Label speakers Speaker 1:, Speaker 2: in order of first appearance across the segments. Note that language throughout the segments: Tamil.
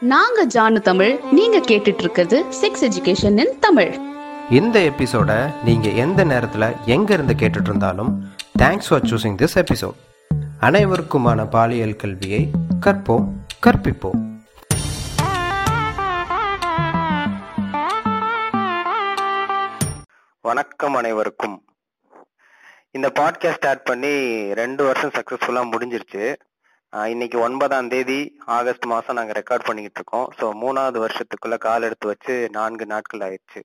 Speaker 1: நாங்க ஜானு தமிழ் நீங்க கேட்டுட்டு இருக்கிறது செக்ஸ் எஜுகேஷன் இன் தமிழ்.
Speaker 2: இந்த எபிசோட நீங்கள் எந்த நேரத்தில் எங்கே இருந்து கேட்டுட்டு இருந்தாலும் thanks for choosing this episode அனைவருக்குமான பாலியல் கல்வியை கற்போம் கற்பிப்போம். வணக்கம் அனைவருக்கும். இந்த பாட்காஸ்ட் ஸ்டார்ட் பண்ணி ரெண்டு வருஷம் சக்ஸஸ்ஃபுல்லாக முடிஞ்சிருச்சு. இன்னைக்கு ஒன்பதாம் தேதி ஆகஸ்ட் மாதம் நாங்கள் ரெக்கார்ட் பண்ணிக்கிட்டு இருக்கோம் ஸோ மூணாவது வருஷத்துக்குள்ள கால் எடுத்து வச்சு நான்கு நாட்கள் ஆயிடுச்சு.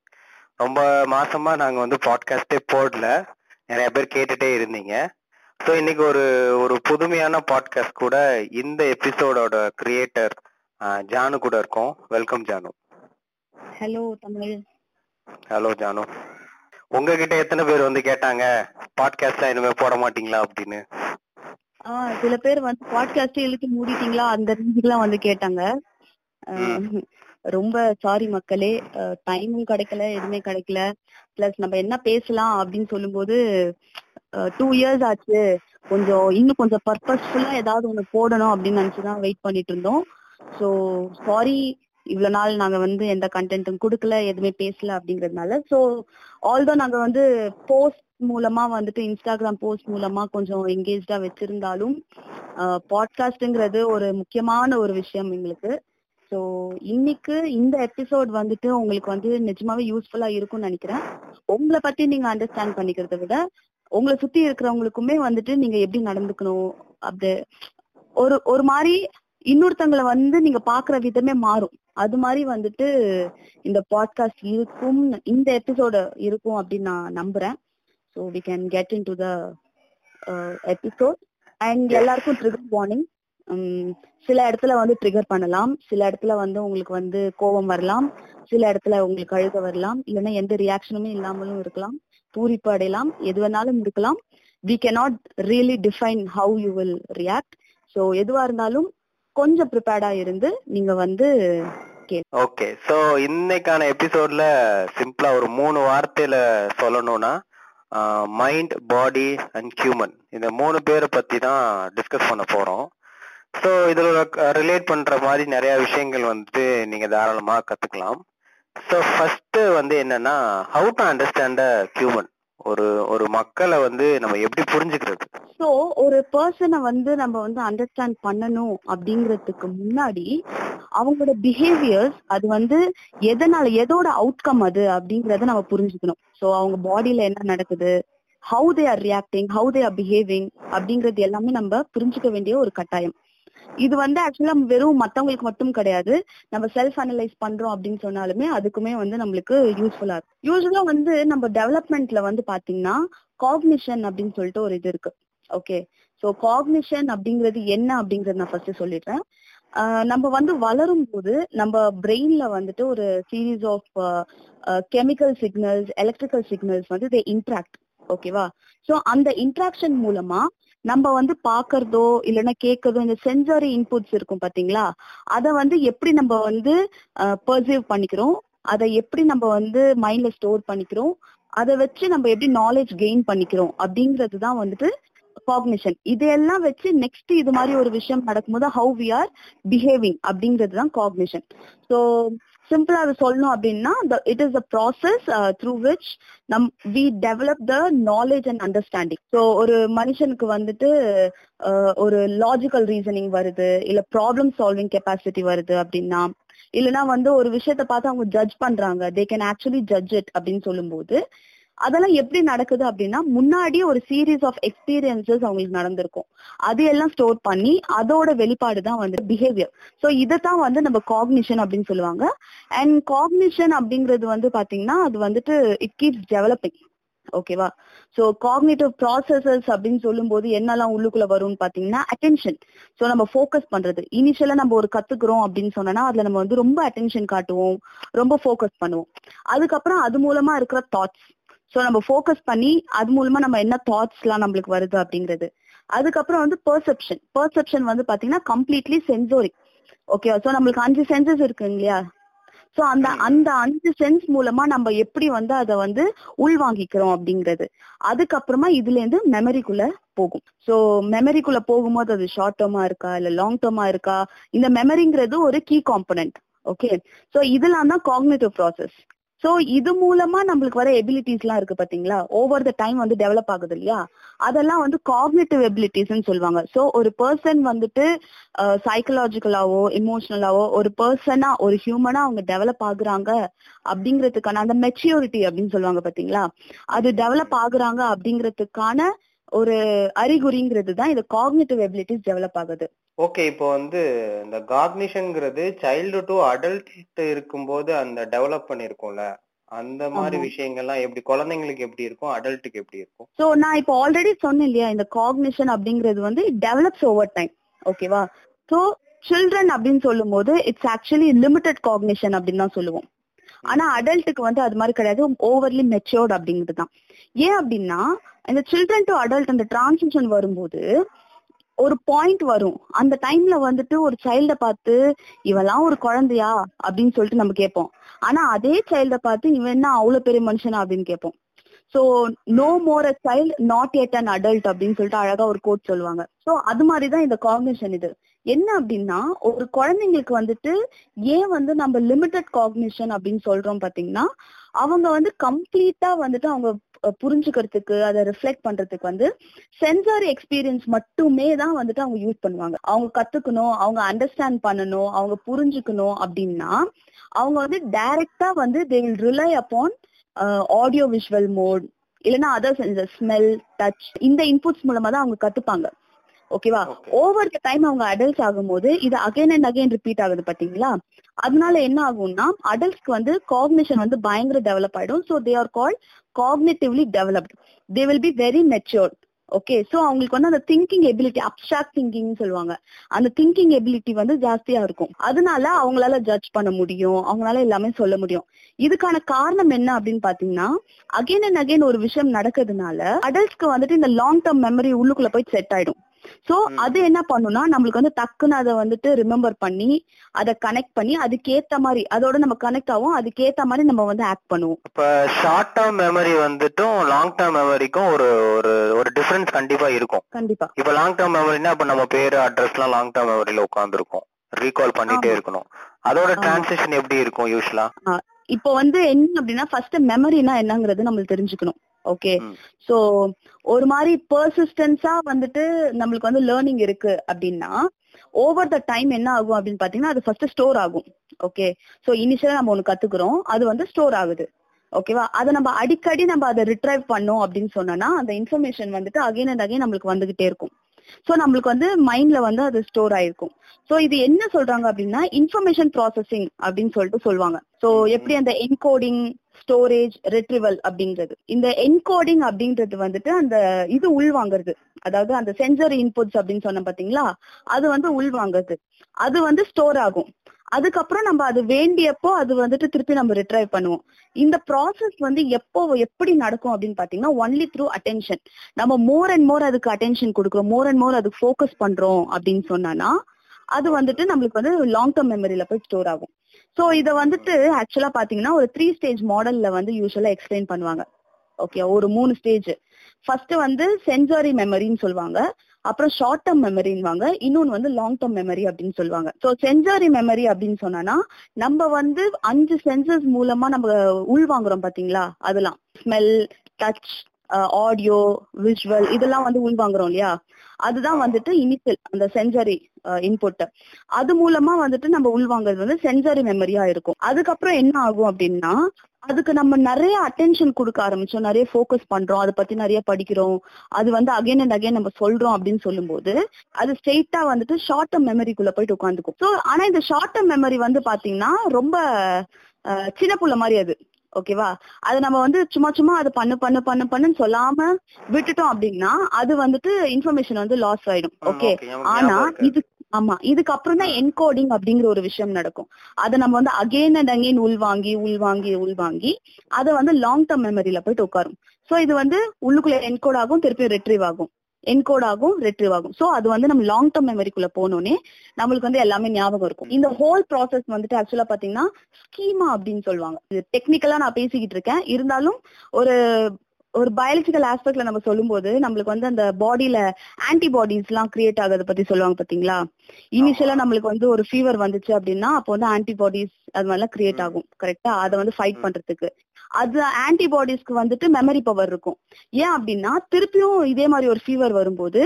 Speaker 2: ரொம்ப மாசமா நாங்க வந்து பாட்காஸ்டே போடல. நிறைய பேர் கேட்டுட்டே இருந்தீங்க. ஸோ இன்னைக்கு ஒரு ஒரு புதுமையான பாட்காஸ்ட் கூட இந்த எபிசோடோட கிரியேட்டர் ஜானு கூட இருக்கோம். Welcome Janu.
Speaker 3: Hello Tamil.
Speaker 2: Hello Janu. உங்ககிட்ட எத்தனை பேர் வந்து கேட்டாங்க பாட்காஸ்ட்லாம் இனிமே போட மாட்டீங்களா? அப்படின்னு.
Speaker 3: சில பேர் வந்து பாட்காஸ்ட் இழுத்து மூடிட்டீங்களா? அந்த ரேஞ்சுக்குலாம் வந்து கேட்டாங்க. ரொம்ப சாரி மக்களே. டைமும் கிடைக்கல எதுவுமே கிடைக்கல. பிளஸ் நம்ம என்ன பேசலாம் அப்படின்னு சொல்லும்போது டூ இயர்ஸ் ஆச்சு. கொஞ்சம் இன்னும் கொஞ்சம் பர்பஸ்ஃபுல்லா ஏதாவது ஒண்ணு போடணும் அப்படின்னு நினைச்சுதான் வெயிட் பண்ணிட்டு இருந்தோம். ஸோ சாரி இவ்வளவு நாள் நாங்க வந்து எந்த கண்டென்ட்டும் கொடுக்கல எதுவுமே பேசல அப்படிங்கறதுனால. ஸோ ஆல்தோ நாங்க வந்து போஸ்ட் மூலமா வந்துட்டு இன்ஸ்டாகிராம் போஸ்ட் மூலமா கொஞ்சம் என்கேஜா வச்சிருந்தாலும் பாட்காஸ்ட்ங்கிறது ஒரு முக்கியமான ஒரு விஷயம் எங்களுக்கு. ஸோ இன்னைக்கு இந்த எபிசோட் வந்துட்டு உங்களுக்கு வந்து நிஜமாவே யூஸ்ஃபுல்லா இருக்கும்னு நினைக்கிறேன். உங்களை பத்தி நீங்க அண்டர்ஸ்டாண்ட் பண்ணிக்கிறத விட உங்களை சுத்தி இருக்கிறவங்களுக்குமே வந்துட்டு நீங்க எப்படி நடந்துக்கணும் அப்படி ஒரு ஒரு மாதிரி இன்னொருத்தங்களை வந்து நீங்க பாக்குற விதமே மாறும். அது மாதிரி வந்துட்டு இந்த பாட்காஸ்ட் இருக்கும் இந்த எபிசோடு இருக்கும் அப்படின்னு நான் நம்புறேன். So we can get into the episode and எல்லாருக்கும் ட்ரிகர் வார்னிங் சில இடத்துல வந்து ட்ரிகர் பண்ணலாம். சில இடத்துல வந்து உங்களுக்கு வந்து கோபம் வரலாம். சில இடத்துல உங்களுக்கு அழுக வரலாம். இல்லைன்னா எந்த ரியாக்ஷனுமே இல்லாமலும் இருக்கலாம். பூரிப்பு அடையலாம். எது வேணாலும் இருக்கலாம். We cannot really define how you will react so எதுவா இருந்தாலும் கொஞ்சம் ப்ரிப்பேர்டா இருந்து நீங்க வந்து
Speaker 2: ஓகே ஸோ இன்னைக்கான எபிசோட்ல சிம்பிளா ஒரு மூணு வார்த்தையில சொல்லணும்னா மைண்ட் பாடி அண்ட் ஹியூமன் இந்த மூணு பேரை பற்றி தான் டிஸ்கஸ் பண்ண போறோம். ஸோ இதில் ரிலேட் பண்ற மாதிரி நிறைய விஷயங்கள் வந்துட்டு நீங்க தாராளமா கத்துக்கலாம். ஸோ ஃபர்ஸ்ட் வந்து என்னன்னா how to understand a human ஒரு ஒரு மக்களை வந்து நம்ம எப்படி புரிஞ்சுக்கிறது?
Speaker 3: சோ ஒரு பர்சனை வந்து நம்ம வந்து அண்டர்ஸ்டாண்ட் பண்ணணும் அப்படிங்கறதுக்கு முன்னாடி அவங்களோட பிஹேவியர்ஸ் அது வந்து எதனால எதோட அவுட்கம் அது அப்படிங்கறத நம்ம புரிஞ்சுக்கணும். சோ அவங்க பாடியில என்ன நடக்குது how they are reacting how they are behaving அப்படிங்கறது எல்லாமே நம்ம புரிஞ்சுக்க வேண்டிய ஒரு கட்டாயம். இது வந்து ஆக்சுவலா வெறும் மத்தவங்களுக்கு மட்டும் கிடையாது. நம்ம செல்ஃப் அனலைஸ் பண்றோம் அப்படின்னு சொன்னாலுமே அதுக்குமே வந்து நம்மளுக்கு யூஸ்ஃபுல்லா இருக்கும். யூஸ்வலா வந்து நம்ம டெவலப்மெண்ட்ல வந்து பாத்தீங்கன்னா காக்னிஷன் அப்படின்னு சொல்லிட்டு ஒரு இது இருக்கு. ஓகே சோ காக்னிஷன் அப்படிங்கிறது என்ன அப்படிங்கறது நான் ஃபர்ஸ்ட் சொல்லிடுறேன். நம்ம வந்து வளரும் போது நம்ம பிரெயின்ல வந்துட்டு ஒரு series of chemical signals electrical signals வந்து தே இன்ட்ராக்ட் ஓகேவா சோ அந்த இன்ட்ராக்ஷன் மூலமா நம்ம வந்து பாக்குறதோ இல்லைன்னா கேட்கறதோ இந்த சென்சாரி இன்புட்ஸ் இருக்கும் பாத்தீங்களா அதை வந்து எப்படி நம்ம வந்து பர்சீவ் பண்ணிக்கிறோம்? அதை எப்படி நம்ம வந்து மைண்ட்ல ஸ்டோர் பண்ணிக்கிறோம்? அதை வச்சு நம்ம எப்படி நாலேஜ் கெயின் பண்ணிக்கிறோம்? அப்படிங்கிறது தான் வந்துட்டு காக்னிஷன் இதையெல்லாம் வச்சு நெக்ஸ்ட் இது மாதிரி ஒரு விஷயம் நடக்கும்போது ஹவு வி ஆர் பிஹேவிங் அப்படிங்கிறது தான் காக்னிஷன் ஸோ சிம்பிளா அதை சொல்லணும் அப்படின்னா it is a process through which நம் we develop the knowledge and understanding so ஒரு மனுஷனுக்கு வந்துட்டு uh, ஒரு லாஜிக்கல் ரீசனிங் வருது இல்ல ப்ராப்ளம் சால்விங் கெப்பாசிட்டி வருது அப்படின்னா இல்லைன்னா வந்து ஒரு விஷயத்த பார்த்து அவங்க ஜட்ஜ் பண்றாங்க they can actually judge it அப்படின்னு சொல்லும்போது அதெல்லாம் எப்படி நடக்குது அப்படின்னா முன்னாடி ஒரு சீரீஸ் ஆஃப் எக்ஸ்பீரியன்சஸ் அவங்களுக்கு நடந்திருக்கும். அதையெல்லாம் ஸ்டோர் பண்ணி அதோட வெளிப்பாடு தான் வந்து பிஹேவியர் ஸோ இதைத்தான் வந்து நம்ம காக்னிஷன் அப்படின்னு சொல்லுவாங்க. அண்ட் காக்னிஷன் அப்படிங்கிறது வந்து பாத்தீங்கன்னா அது வந்துட்டு இட் கீப்ஸ் டெவலப்பிங் ஓகேவா ஸோ காக்னிட்டிவ் ப்ராசஸஸ் அப்படின்னு சொல்லும்போது என்னெல்லாம் உள்ளுக்குள்ள வரும்னு பாத்தீங்கன்னா அட்டென்ஷன் ஸோ நம்ம ஃபோக்கஸ் பண்றது. இனிஷியலா நம்ம ஒரு கத்துக்கிறோம் அப்படின்னு சொன்னோம்னா அதுல நம்ம வந்து ரொம்ப அட்டென்ஷன் காட்டுவோம். ரொம்ப ஃபோக்கஸ் பண்ணுவோம். அதுக்கப்புறம் அது மூலமா இருக்கிற தாட்ஸ் ஸோ நம்ம ஃபோக்கஸ் பண்ணி அது மூலமா நம்ம என்ன தாட்ஸ் எல்லாம் நம்மளுக்கு வருது அப்படிங்கிறது. அதுக்கப்புறம் வந்து பெர்செப்ஷன் பெர்செப்ஷன் வந்து பாத்தீங்கன்னா கம்ப்ளீட்லி சென்சோரிக் ஓகே ஸோ நம்மளுக்கு அஞ்சு சென்சஸ் இருக்குங்க இல்லையா? சோ அந்த அந்த அஞ்சு சென்ஸ் மூலமா நம்ம எப்படி வந்து அதை வந்து உள்வாங்கிக்கிறோம் அப்படிங்கிறது. அதுக்கப்புறமா இதுல இருந்து மெமரிக்குள்ள போகும். சோ மெமரிக்குள்ள போகும்போது அது ஷார்ட் டேர்மா இருக்கா? இல்ல லாங் டேர்மா இருக்கா? இந்த மெமரிங்கிறது ஒரு கீ காம்பனன்ட் ஓகே சோ இதெல்லாம் தான் காக்னேட்டிவ் ப்ராசஸ் சோ இது மூலமா நம்மளுக்கு வர எபிலிட்டிஸ் எல்லாம் இருக்கு பாத்தீங்களா? ஓவர் த டைம் வந்து டெவலப் ஆகுது இல்லையா? அதெல்லாம் வந்து காக்னேட்டிவ் எபிலிட்டிஸ்ன்னு சொல்லுவாங்க. சோ ஒரு பர்சன் வந்துட்டு சைக்கலாஜிக்கலாவோ இமோஷனலாவோ ஒரு பர்சனா ஒரு ஹியூமனா அவங்க டெவலப் ஆகுறாங்க அப்படிங்கிறதுக்கான அந்த மெச்சூரிட்டி அப்படின்னு சொல்லுவாங்க பாத்தீங்களா? அது டெவலப் ஆகுறாங்க அப்படிங்கிறதுக்கான ஒரு அறிகுறிங்கிறது தான் இது காக்னேட்டிவ் எபிலிட்டிஸ் டெவலப் ஆகுது.
Speaker 2: ஓகே இப்போ வந்து இந்த காக்னிஷன்ங்கிறது சைல்டு டு அடல்ட் இருக்கும்போது அந்த டெவலப் பண்ணிருக்கோம்ல. அந்த மாதிரி
Speaker 3: ஆமா.
Speaker 2: விஷயங்கள்லாம் எப்படி குழந்தைங்களுக்கு எப்படி இருக்கும் அடல்ட்டுக்கு எப்படி இருக்கும்?
Speaker 3: சோ நான் இப்போ ஆல்ரெடி சொன்னேன் இல்லையா இந்த காக்னிஷன் அப்படிங்கிறது வந்து டெவலப்ஸ் ஓவர் டைம் ஓகேவா சோ சில்ட்ரன் அப்படின்னு சொல்லும்போது இட்ஸ் ஆக்சுவலி லிமிடெட் காக்னிஷன் அப்படின்னு தான் சொல்லுவோம். ஆனா அடல்ட்டுக்கு வந்து அது மாதிரி கிடையாது ஓவர்லி மெச்சோர்ட் அப்படிங்கிறது தான். ஏன் அப்படின்னா இந்த சில்ட்ரன் டு அடல்ட் அந்த டிரான்சிஷன் வரும்போது ஒரு பாயிண்ட் வரும். அந்த டைம்ல வந்துட்டு ஒரு சைல்ட பார்த்து இவெல்லாம் ஒரு குழந்தையா? அப்படின்னு சொல்லிட்டு நம்ம கேட்போம். ஆனா அதே சைல்ட பார்த்து இவன் என்ன அவ்வளவு பெரிய மனுஷனா? அப்படின்னு கேட்போம். So no more a child not yet an adult அப்படின்னு சொல்லிட்டு அழகா ஒரு கோட் சொல்லுவாங்க. சோ அது மாதிரிதான் இந்த காம்பினேஷன் இது. என்ன அப்படின்னா ஒரு குழந்தைங்களுக்கு வந்துட்டு ஏன் வந்து நம்ம லிமிட்டட் காக்னிஷன் அப்படின்னு சொல்றோம் பாத்தீங்கன்னா அவங்க வந்து கம்ப்ளீட்டா வந்துட்டு அவங்க புரிஞ்சுக்கிறதுக்கு அதை ரிஃப்ளெக்ட் பண்றதுக்கு வந்து சென்சாரி எக்ஸ்பீரியன்ஸ் மட்டுமே தான் வந்துட்டு அவங்க யூஸ் பண்ணுவாங்க. அவங்க கத்துக்கணும் அவங்க அண்டர்ஸ்டாண்ட் பண்ணணும் அவங்க புரிஞ்சுக்கணும் அப்படின்னா அவங்க வந்து டைரக்டா வந்து they will rely upon audio visual mode இல்லைன்னா அதர் சென்சர் ஸ்மெல் டச் இந்த இன்புட்ஸ் மூலமா தான் அவங்க கத்துப்பாங்க. ஓகேவா. ஓவர் த டைம் அவங்க அடல்ட்ஸ் ஆகும்போது இது அகைன் அண்ட் அகைன் ரிப்பீட் ஆகுது பாத்தீங்களா? அதனால என்ன ஆகும்னா அடல்ட்ஸ்க்கு வந்து காக்னிஷன் வந்து பயங்கர டெவலப் ஆயிடும். So they are called cognitively developed they will be very matured okay so அவங்களுக்கு வந்து அந்த திங்கிங் எபிலிட்டி அப்சாக்ட் திங்கிங் சொல்லுவாங்க. அந்த திங்கிங் எபிலிட்டி வந்து ஜாஸ்தியா இருக்கும். அதனால அவங்களால ஜட்ஜ் பண்ண முடியும். அவங்களால எல்லாமே சொல்ல முடியும். இதுக்கான காரணம் என்ன அப்படின்னு பாத்தீங்கன்னா அகைன் அண்ட் அகைன் ஒரு விஷயம் நடக்கிறதுனால அடல்ட்ஸ்க்கு வந்துட்டு இந்த லாங் டேர்ம் மெமரி உள்ளுக்குள்ள போய் செட் ஆயிடும். சோ. அது என்ன பண்ணும்னா நம்மளுக்கு வந்து டக்குன்னு அதை வந்துட்டு ரிமெம்பர் பண்ணி அதை கனெக்ட் பண்ணி அதுக்கேத்த மாதிரி அதோட நம்ம கனெக்ட் ஆகும் அதுக்கேத்த மாதிரி நம்ம வந்து ஆக்ட் பண்ணுவோம்.
Speaker 2: இப்ப ஷார்ட் டேர்ம் மெமரி வந்துட்டும் லாங் டேர்ம் மெமரிக்கும் ஒரு ஒரு ஒரு டிஃபரன்ஸ் கண்டிப்பா இருக்கும்.
Speaker 3: கண்டிப்பா.
Speaker 2: இப்ப லாங் டேர்ம் மெமரினா இப்ப நம்ம பேரு அட்ரஸ்லாம் லாங் டேர்ம் மெமரியில உட்காந்துருக்கும் ரீகால் பண்ணிட்டே. இருக்கணும். அதோட. டிரான்சிஷன் எப்படி இருக்கும் யூஸ்வலா?
Speaker 3: இப்போ வந்து என்ன அப்படின்னா ஃபர்ஸ்ட் மெமரினா என்னங்கிறது நம்மளுக்கு தெரிஞ்சுக்கணும். ஓகே. சோ ஒரு மாதிரி பர்சிஸ்டன்ஸா வந்துட்டு நம்மளுக்கு வந்து லேர்னிங் இருக்கு அப்படின்னா ஓவர் த டைம் என்ன ஆகும் அப்படின்னு பாத்தீங்கன்னா அது ஃபர்ஸ்ட் ஸ்டோர் ஆகும். ஓகே சோ இனிஷியலா நம்ம ஒண்ணு கத்துக்கிறோம். அது வந்து ஸ்டோர் ஆகுது. ஓகேவா அதை நம்ம அடிக்கடி நம்ம அதை ரிட்ரைவ் பண்ணோம் அப்படின்னு சொன்னோம்னா அந்த இன்ஃபர்மேஷன் வந்துட்டு அகைன் அண்ட் அகைன் நம்மளுக்கு வந்துகிட்டே இருக்கும். சோ நம்மளுக்கு வந்து மைண்ட்ல வந்து அது ஸ்டோர் ஆயிருக்கும். சோ இது என்ன சொல்றாங்க அப்படின்னா இன்ஃபர்மேஷன் ப்ராசஸிங் அப்படின்னு சொல்லிட்டு சொல்லுவாங்க. சோ எப்படி அந்த என்கோடிங் ஸ்டோரேஜ் ரெட்ரிவல் அப்படிங்கிறது இந்த என்கோடிங் அப்படின்றது வந்துட்டு அந்த இது உள்வாங்கிறது. அதாவது அந்த சென்சரி இன்புட்ஸ் அப்படின்னு சொன்ன பாத்தீங்களா? அது வந்து உள்வாங்கிறது. அது வந்து ஸ்டோர் ஆகும். அதுக்கப்புறம் நம்ம அது வேண்டியப்போ அது வந்துட்டு திருப்பி நம்ம ரிட்ரைவ் பண்ணுவோம். இந்த ப்ராசஸ் வந்து எப்போ எப்படி நடக்கும் அப்படின்னு பாத்தீங்கன்னா ஒன்லி த்ரூ அட்டென்ஷன் நம்ம மோர் அண்ட் மோர் அதுக்கு அட்டென்ஷன் கொடுக்குறோம். மோர் அண்ட் மோர் அதுக்கு ஃபோக்கஸ் பண்றோம் அப்படின்னு சொன்னானா அது வந்துட்டு நம்மளுக்கு வந்து லாங் டேர்ம் மெமரியில போய் ஸ்டோர் ஆகும். சோ இத வந்துட்டு ஆக்சுவலா பாத்தீங்கன்னா ஒரு த்ரீ ஸ்டேஜ் மாடல்ல வந்து யூஸ்வலா எக்ஸ்பிளைன் பண்ணுவாங்க. ஓகே ஒரு மூணு ஸ்டேஜ் ஃபர்ஸ்ட் வந்து சென்சாரி மெமரின்னு சொல்லுவாங்க. அப்புறம் ஷார்ட் டேர்ம் மெமரின்வாங்க இன்னொன்னு வந்து லாங் டேர்ம் மெமரி அப்படின்னு சொல்லுவாங்க. சோ சென்சாரி மெமரி அப்படின்னு சொன்னா நம்ம வந்து அஞ்சு சென்சஸ் மூலமா நம்ம உள்வாங்குறோம் பாத்தீங்களா? அதெல்லாம். ஸ்மெல் டச் ஆடியோ விஷுவல் இதெல்லாம் வந்து உள்வாங்குறோம் இல்லையா? அதுதான் வந்துட்டு இனிஷியல் அந்த சென்சரி இன்புட் அது மூலமா வந்துட்டு நம்ம உள்வாங்குறது வந்து சென்சரி மெமரியா இருக்கும். அதுக்கப்புறம் என்ன ஆகும் அப்படின்னா அதுக்கு நம்ம நிறைய அட்டென்ஷன் கொடுக்க ஆரம்பிச்சோம். நிறைய ஃபோக்கஸ் பண்றோம். அதை பத்தி நிறைய படிக்கிறோம். அது வந்து அகைன் அண்ட் அகைன் நம்ம சொல்றோம் அப்படின்னு சொல்லும்போது அது ஸ்ட்ரெயிட்டா வந்துட்டு ஷார்ட் டேர்ம் மெமரிக்குள்ள போயிட்டு உட்காந்துக்கும். ஸோ ஆனா இந்த ஷார்ட் டேர்ம் மெமரி வந்து பாத்தீங்கன்னா ரொம்ப சின்ன புள்ள மாதிரி அது. ஓகேவா அது நம்ம வந்து சும்மா சும்மா அது பண்ணு பண்ணு பண்ணு பண்ணுன்னு சொல்லாம விட்டுட்டோம் அப்படின்னா அது வந்துட்டு இன்ஃபர்மேஷன் வந்து லாஸ் ஆயிடும். ஓகே ஆனா. இது ஆமா இதுக்கப்புறம் தான் என்கோடிங் அப்படிங்கிற ஒரு விஷயம் நடக்கும். அதை நம்ம வந்து அகைன் அண்ட் அகைன் உள்வாங்கி உள்வாங்கி உள்வாங்கி அதை வந்து லாங் டேர்ம் மெமரியில போயிட்டு உட்காரும். சோ இது வந்து உள்ளுக்குள்ள என்கோட் ஆகும் திருப்பி ரிட்ரீவ் ஆகும். என்கோட் ஆகும் ரெட்ரீவ் ஆகும். சோ அது வந்து நம்ம லாங் டர்ம் மெமரிக்குள்ள போனோடனே நம்மளுக்கு வந்து எல்லாமே ஞாபகம் இருக்கும். இந்த ஹோல் ப்ராசஸ் வந்துட்டு ஆக்சுவலா பாத்தீங்கன்னா ஸ்கீமா அப்படின்னு சொல்லுவாங்க. இது டெக்னிக்கலா நான் பேசிக்கிட்டு இருக்கேன். இருந்தாலும் ஒரு ஒரு பயாலஜிக்கல் ஆஸ்பெக்ட்ல நம்ம சொல்லும்போது நம்மளுக்கு வந்து அந்த பாடியில ஆன்டிபாடிஸ் எல்லாம் கிரியேட் ஆகுறத பத்தி சொல்லுவாங்க பாத்தீங்களா? இனிஷியலா நம்மளுக்கு வந்து ஒரு ஃபீவர் வந்துச்சு அப்படின்னா அப்போ வந்து ஆன்டிபாடிஸ் அது மாதிரிலாம் கிரியேட் ஆகும் கரெக்டா அதை வந்து ஃபைட் பண்றதுக்கு. அது ஆன்டிபாடிஸ்க்கு வந்துட்டு மெமரி பவர் இருக்கும். ஏன் அப்படின்னா திருப்பியும் இதே மாதிரி ஒரு ஃபீவர் வரும்போது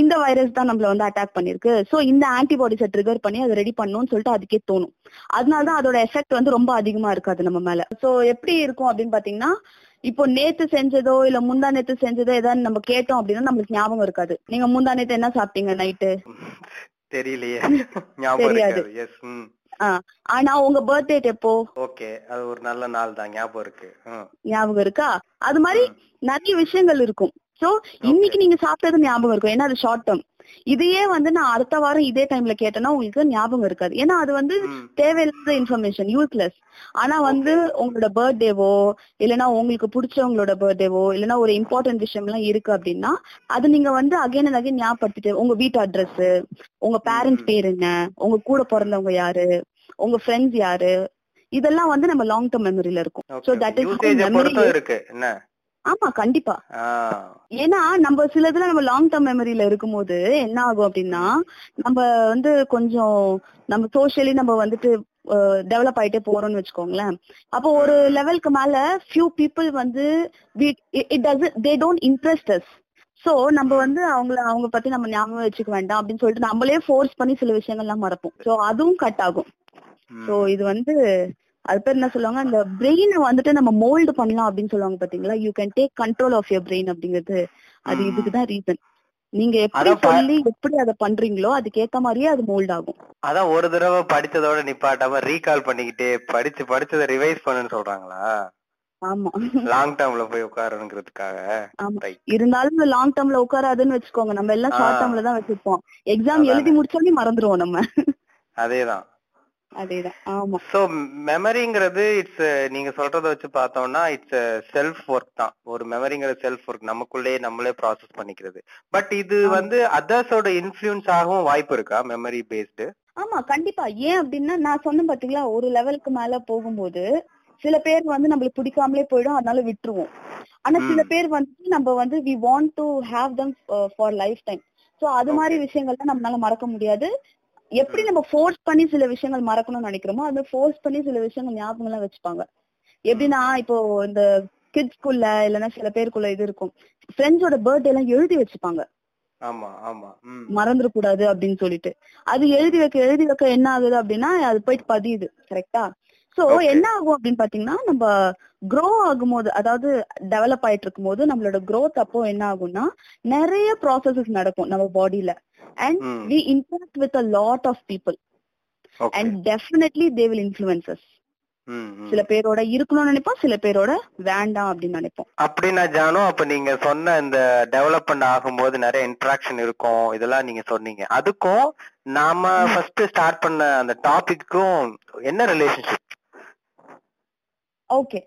Speaker 3: இந்த வைரஸ் தான் நம்மள வந்து அட்டாக் பண்ணிருக்கு. சோ இந்த ஆன்டிபாடிஸை ட்ரிகர் பண்ணி அதை ரெடி பண்ணணும்னு சொல்லிட்டு அதுக்கே தோணும். அதனாலதான் அதோட எஃபெக்ட் வந்து ரொம்ப அதிகமா இருக்காது நம்ம மேல. சோ எப்படி இருக்கும் அப்படின்னு பாத்தீங்கன்னா இப்போ நேத்து செஞ்சதோ இல்ல முந்தா நேத்து செஞ்சதோ ஏதாவது நம்ம கேட்டோம் அப்படின்னா நம்மளுக்கு ஞாபகம் இருக்காது. நீங்க முந்தா நேத்து என்ன சாப்பிட்டீங்க நைட்டு?
Speaker 2: தெரியலையே. ஞாபகம்
Speaker 3: தெரியாது. ஆனா உங்க பர்த்டே எப்போ?
Speaker 2: ஓகே அது ஒரு நல்ல நாள் தான். ஞாபகம் இருக்கு.
Speaker 3: ஞாபகம் இருக்கா? அது மாதிரி நிறைய விஷயங்கள் இருக்கும். சோ இன்னைக்கு நீங்க சாப்பிட்டது ஞாபகம் இருக்கும். ஏன்னா அது ஷார்ட் டேர்ம் இதையே வந்து நான் அடுத்த வாரம் இதே டைம்ல கேட்டேன்னா உங்களுக்கு ஞாபகம் இருக்காது. ஏன்னா அது வந்து. தேவையில்லாத இன்ஃபர்மேஷன் யூஸ்லெஸ் ஆனா வந்து உங்களோட பர்த்டேவோ இல்லைன்னா உங்களுக்கு பிடிச்சவங்களோட பர்த்டேவோ இல்லைன்னா ஒரு இம்பார்ட்டன்ட் விஷயம் எல்லாம் இருக்கு அப்படின்னா அது நீங்க வந்து அகைன் அண்ட் அகைன் ஞாபகப்படுத்திட்டு உங்க வீட்டு அட்ரஸ் உங்க பேரண்ட்ஸ். பேர் என்ன உங்க கூட பிறந்தவங்க யாரு உங்க ஃப்ரெண்ட்ஸ் யாரு இதெல்லாம் வந்து நம்ம லாங் டர்ம் மெமரியில இருக்கும். Memory
Speaker 2: பொறுத்தும்
Speaker 3: is-
Speaker 2: இருக்கு. என்ன?
Speaker 3: ஆமா கண்டிப்பா. ஏன்னா நம்ம சில இதுல நம்ம லாங் டர்ம் மெமரியில இருக்கும்போது என்ன ஆகும் அப்படின்னா நம்ம வந்து கொஞ்சம் நம்ம சோஷியலி நம்ம வந்துட்டு டெவலப் ஆயிட்டே போறோம்னு வச்சுக்கோங்களேன். அப்போ ஒரு லெவலுக்கு மேல ஃபியூ பீப்புள் வந்து it does they don't interest us so நம்ம வந்து அவங்கள அவங்க பத்தி நம்ம ஞாபகம் வச்சுக்க வேண்டாம் அப்படின்னு சொல்லிட்டு நம்மளே ஃபோர்ஸ் பண்ணி சில விஷயங்கள்லாம் மறப்போம். சோ அதுவும் கட் ஆகும். சோ இது வந்து அது பேர் என்ன சொல்லுவாங்க? அந்த பிரெயினை வந்துட்டு நம்ம மோல்டு பண்ணலாம் அப்படின்னு சொல்லுவாங்க பாத்தீங்களா? You can take control of your brain அப்படிங்கிறது. அது. இதுக்குதான் ரீசன் நீங்க எப்படி சொல்லி எப்படி அதை பண்றீங்களோ அதுக்கு ஏத்த மாதிரியே அது மோல்ட் ஆகும்.
Speaker 2: அதான் ஒரு தடவை படிச்சதோட நிப்பாட்டாம ரீகால் பண்ணிக்கிட்டே படிச்சு படிச்சதை ரிவைஸ் பண்ணுன்னு சொல்றாங்களா?
Speaker 3: ஆமா.
Speaker 2: லாங் டேர்ம்ல போய் Right.
Speaker 3: இருந்தாலும் லாங் டேர்ம்ல உட்காராதுன்னு வச்சுக்கோங்க. நம்ம எல்லாம் ஷார்ட். டேர்ம்ல தான் வச்சிருப்போம். எக்ஸாம். எழுதி முடிச்சோடனே மறந்துருவோம் நம்ம.
Speaker 2: அதேதான். சோ மெமரிங்கிறது இட்ஸ் நீங்க சொல்றத வச்சு பார்த்தோம்னா இட்ஸ் செல்ஃப் ஒர்க் தான். ஒரு மெமரிங்கிறது செல்ஃப் ஒர்க் நமக்குள்ளேயே நம்மளே ப்ராசஸ் பண்ணிக்கிறது. பட் இது. வந்து அதர்ஸோட இன்ஃபுளுன்ஸ் ஆகவும் வாய்ப்பு இருக்கா? மெமரி பேஸ்டு
Speaker 3: ஆமா கண்டிப்பா. ஏன் அப்படின்னா நான் சொன்னேன் பாத்தீங்களா ஒரு லெவலுக்கு மேல போகும்போது சில பேர் வந்து நம்மளுக்கு பிடிக்காமலே போயிடும் அதனால விட்டுருவோம். ஆனா சில. பேர் வந்து நம்ம வந்து we want to have them for life time so அது மாதிரி
Speaker 2: Okay.
Speaker 3: விஷயங்கள்லாம் நம்மளால மறக்க முடியாது. எப்படி நம்ம ஃபோர்ஸ் பண்ணி சில விஷயங்கள் மறக்கணும்னு நினைக்கிறோமோ அது ஃபோர்ஸ் பண்ணி சில விஷயங்கள் ஞாபகம் எல்லாம் வச்சுப்பாங்க. எப்படின்னா இப்போ இந்த கிட்ஸ்குள்ள இல்லைன்னா சில பேருக்குள்ள இது இருக்கும். ஃப்ரெண்ட்ஸோட பர்த்டே எல்லாம் எழுதி வச்சுப்பாங்க.
Speaker 2: ஆமா ஆமா. ம்.
Speaker 3: மறந்துடக்கூடாது அப்படின்னு சொல்லிட்டு. அது எழுதி வைக்க எழுதி வைக்க என்ன ஆகுது அப்படின்னா அது போயிட்டு பதியுது. கரெக்டா சோ. என்ன ஆகும் அப்படின்னு பாத்தீங்கன்னா நம்ம க்ரோ ஆகும்போது அதாவது டெவலப் ஆயிட்டு இருக்கும்போது நம்மளோட growth அப்போ என்ன ஆகும்னா நிறைய ப்ராசஸஸ் நடக்கும் நம்ம பாடியில and. We interact with a lot of people and definitely they will influences. சில பேரோட இருக்கணும்னு நினைப்போம் சில பேரோட வேண்டாம் அப்படின்னு நினைப்போம்.
Speaker 2: அப்படின்னா ஜானு அப்ப நீங்க சொன்ன இந்த டெவலப்மெண்ட் ஆகும்போது நிறைய இன்ட்ராக்ஷன் இருக்கும் இதெல்லாம் நீங்க சொன்னீங்க. அதுக்கும் நாம ஃபர்ஸ்ட் ஸ்டார்ட் பண்ண அந்த டாபிக்கும் என்ன ரிலேஷன்ஷிப்
Speaker 3: ஓகே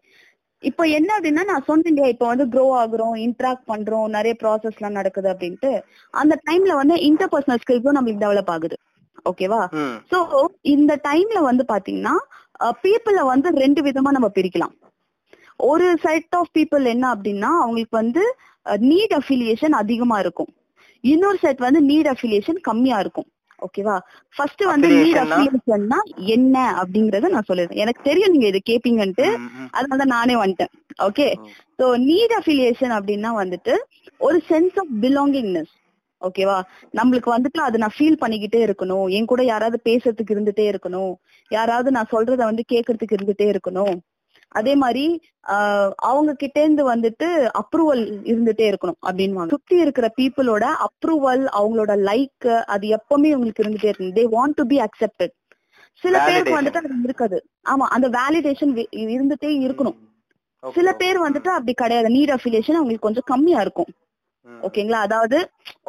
Speaker 3: இப்போ என்ன அப்படின்னா நான் சொன்னேன் இல்லையா இப்போ வந்து க்ரோ ஆகுறோம் இன்ட்ராக்ட் பண்றோம் நிறைய ப்ராசஸ் எல்லாம் நடக்குது அப்படின்ட்டு. அந்த டைம்ல வந்து இன்டர்பர்சனல் ஸ்கில்ஸும் நம்மளுக்கு டெவலப் ஆகுது. ஓகேவா சோ இந்த டைம்ல வந்து பாத்தீங்கன்னா பீப்புள வந்து ரெண்டு விதமா நம்ம பிரிக்கலாம். ஒரு செட் ஆஃப் பீப்புள் என்ன அப்படின்னா அவங்களுக்கு வந்து நீட் அஃபிலியேஷன் அதிகமா இருக்கும். இன்னொரு செட் வந்து நீட் அஃபிலியேஷன் கம்மியா இருக்கும். ஓகேவா? ஃபர்ஸ்ட் வந்து நீட்? அஃபிலியேஷன்னா என்ன அப்படிங்கறத நான் சொல்லிடுறேன் எனக்கு தெரியும் நீங்க இது கேப்பீங்கன்ட்டு. அதனால தான் நானே வந்துட்டேன். ஓகே. சோ நீட் அஃபிலியேஷன் அப்படின்னா வந்துட்டு ஒரு சென்ஸ் ஆஃப் பிலாங்கிங்னஸ் ஓகேவா? நம்மளுக்கு வந்துட்டு அதை நான் ஃபீல் பண்ணிக்கிட்டே இருக்கணும். என் கூட யாராவது பேசுறதுக்கு இருந்துட்டே இருக்கணும். யாராவது நான் சொல்றத வந்து கேட்கறதுக்கு இருந்துட்டே இருக்கணும். அதே மாதிரி அவங்க கிட்ட இருந்து வந்துட்டு அப்ரூவல் இருந்துட்டே இருக்கணும் அப்படின்னு சுத்தி இருக்கிற பீப்புளோட அப்ரூவல் அவங்களோட லைக் அது எப்பவுமே உங்களுக்கு இருந்துட்டே இருக்கணும் they want to be accepted சில பேருக்கு. வந்துட்டு அது இருக்காது. ஆமா அந்த வேலிடேஷன் இருந்துட்டே இருக்கணும். சில. பேர் வந்துட்டு அப்படி கிடையாது. நீட் அஃபிலியேஷன் அவங்களுக்கு கொஞ்சம் கம்மியா இருக்கும். ஓகேங்களா? அதாவது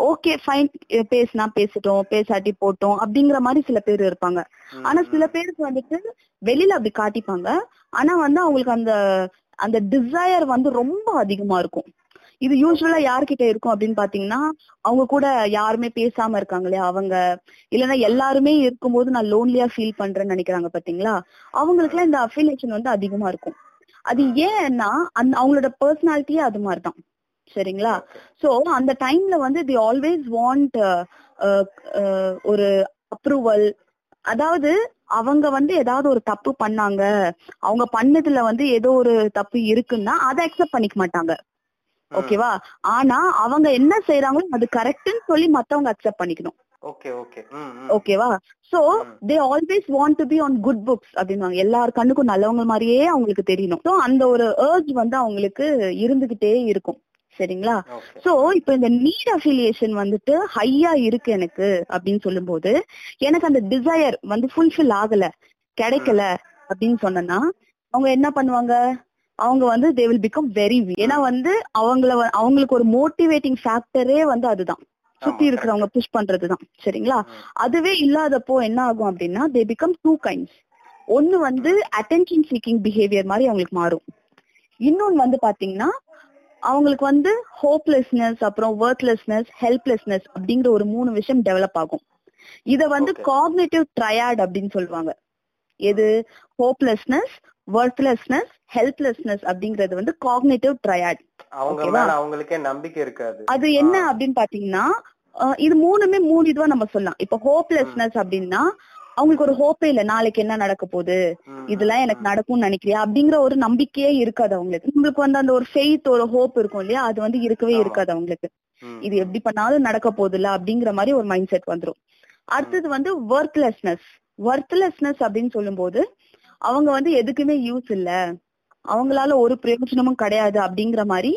Speaker 3: ஓகே ஃபைன் பேசினா பேசிட்டோம் பேசாட்டி போட்டோம் அப்படிங்கிற மாதிரி சில பேர் இருப்பாங்க. ஆனா சில. பேருக்கு வந்துட்டு வெளியில அப்படி காட்டிப்பாங்க. ஆனா வந்து அவங்களுக்கு அந்த அந்த டிசையர் வந்து ரொம்ப அதிகமா இருக்கும். இது யூஸ்வலா யார்கிட்ட இருக்கும் அப்படின்னு பாத்தீங்கன்னா அவங்க கூட யாருமே பேசாம இருக்காங்க இல்லையா? அவங்க இல்லைன்னா எல்லாருமே இருக்கும்போது நான் லோன்லியா ஃபீல் பண்றேன்னு நினைக்கிறாங்க பாத்தீங்களா? அவங்களுக்குலாம் இந்த அஃபிலியேஷன் வந்து அதிகமா இருக்கும். அது ஏன்னா அந்த அவங்களோட பர்சனாலிட்டியே அது மாதிரிதான். சரிங்களா? சோ அந்த டைம்ல வந்து தி ஆல்வேஸ் வாண்ட் ஒரு அப்ரூவல் அதாவது அவங்க வந்து ஏதாவது ஒரு தப்பு பண்ணாங்க அவங்க பண்ணதுல வந்து ஏதோ ஒரு தப்பு இருக்குன்னா அதை அக்செப்ட் பண்ணிக்க மாட்டாங்க. ஓகேவா ஆனா அவங்க என்ன செய்யறாங்களோ அது கரெக்ட்னு சொல்லி மத்தவங்க அக்செப்ட் பண்ணிக்கணும்.
Speaker 2: ஓகே ஓகே
Speaker 3: ஓகேவா so they always want to be on good books அப்படின்வாங்க எல்லார் கண்ணுக்கும் நல்லவங்க மாதிரியே அவங்களுக்கு தெரியணும். சோ அந்த ஒரு ஏர்ஜ் வந்து அவங்களுக்கு இருந்துகிட்டே இருக்கும். சரிங்களா? சோ இப்ப இந்த நீட் அஃபிலியேஷன் வந்துட்டு ஹையா இருக்கு எனக்கு அப்படின்னு சொல்லும்போது எனக்கு அந்த டிசையர் வந்து ஃபுல்ஃபில் ஆகல கிடைக்கல அப்படின்னு சொன்னா அவங்க என்ன பண்ணுவாங்க? அவங்க வந்து தே வில் பிகம் வெரி ஏன்னா வந்து அவங்கள அவங்களுக்கு ஒரு மோட்டிவேட்டிங் ஃபேக்டரே வந்து அதுதான். சுத்தி இருக்கிறவங்க புஷ் பண்றதுதான். சரிங்களா? அதுவே இல்லாதப்போ என்ன ஆகும் அப்படின்னா தே பிகம் டூ கைண்ட்ஸ் ஒன்னு வந்து அட்டென்ஷன் சீக்கிங் பிஹேவியர் மாதிரி அவங்களுக்கு மாறும். இன்னொன்னு வந்து பாத்தீங்கன்னா அவங்களுக்கு வந்து ஹோப்லெஸ்னஸ் அப்புறம் ஒர்க்லெஸ்னஸ் ஹெல்ப்லெஸ்னஸ் அப்படிங்கிற ஒரு மூணு விஷயம் டெவலப் ஆகும். இத வந்து காக்னேட்டிவ் ட்ரையாட் அப்படின்னு சொல்லுவாங்க. எது? ஹோப்லெஸ்னஸ் ஒர்க்லெஸ்னஸ் ஹெல்ப்லெஸ்னஸ் அப்படிங்கறது வந்து காக்னேட்டிவ் ட்ரையாட்
Speaker 2: அவங்களுக்கே நம்பிக்கை இருக்காது.
Speaker 3: அது என்ன அப்படின்னு பாத்தீங்கன்னா இது மூணுமே மூணு இதுவா நம்ம சொல்லலாம். இப்ப ஹோப்லெஸ்னஸ் அப்படின்னா அவங்களுக்கு ஒரு ஹோப்பே இல்ல நாளைக்கு என்ன நடக்க போகுது? இதெல்லாம் எனக்கு நடக்கும்னு நினைக்கிறியா? அப்படிங்கிற ஒரு நம்பிக்கையே இருக்காது அவங்களுக்கு. உங்களுக்கு வந்து அந்த ஒரு ஃபெய்த் ஒரு ஹோப் இருக்கும் இல்லையா? அது வந்து இருக்கவே இருக்காது அவங்களுக்கு. இது எப்படி பண்ணாலும் நடக்க போகுது இல்ல அப்படிங்கிற மாதிரி ஒரு மைண்ட் செட் வந்துரும். அடுத்தது வந்து ஒர்க்லெஸ்னஸ் ஒர்க்லெஸ்னஸ் அப்படின்னு சொல்லும்போது அவங்க வந்து எதுக்குமே யூஸ் இல்ல. அவங்களால ஒரு பிரயோஜனமும் கிடையாது அப்படிங்கிற மாதிரி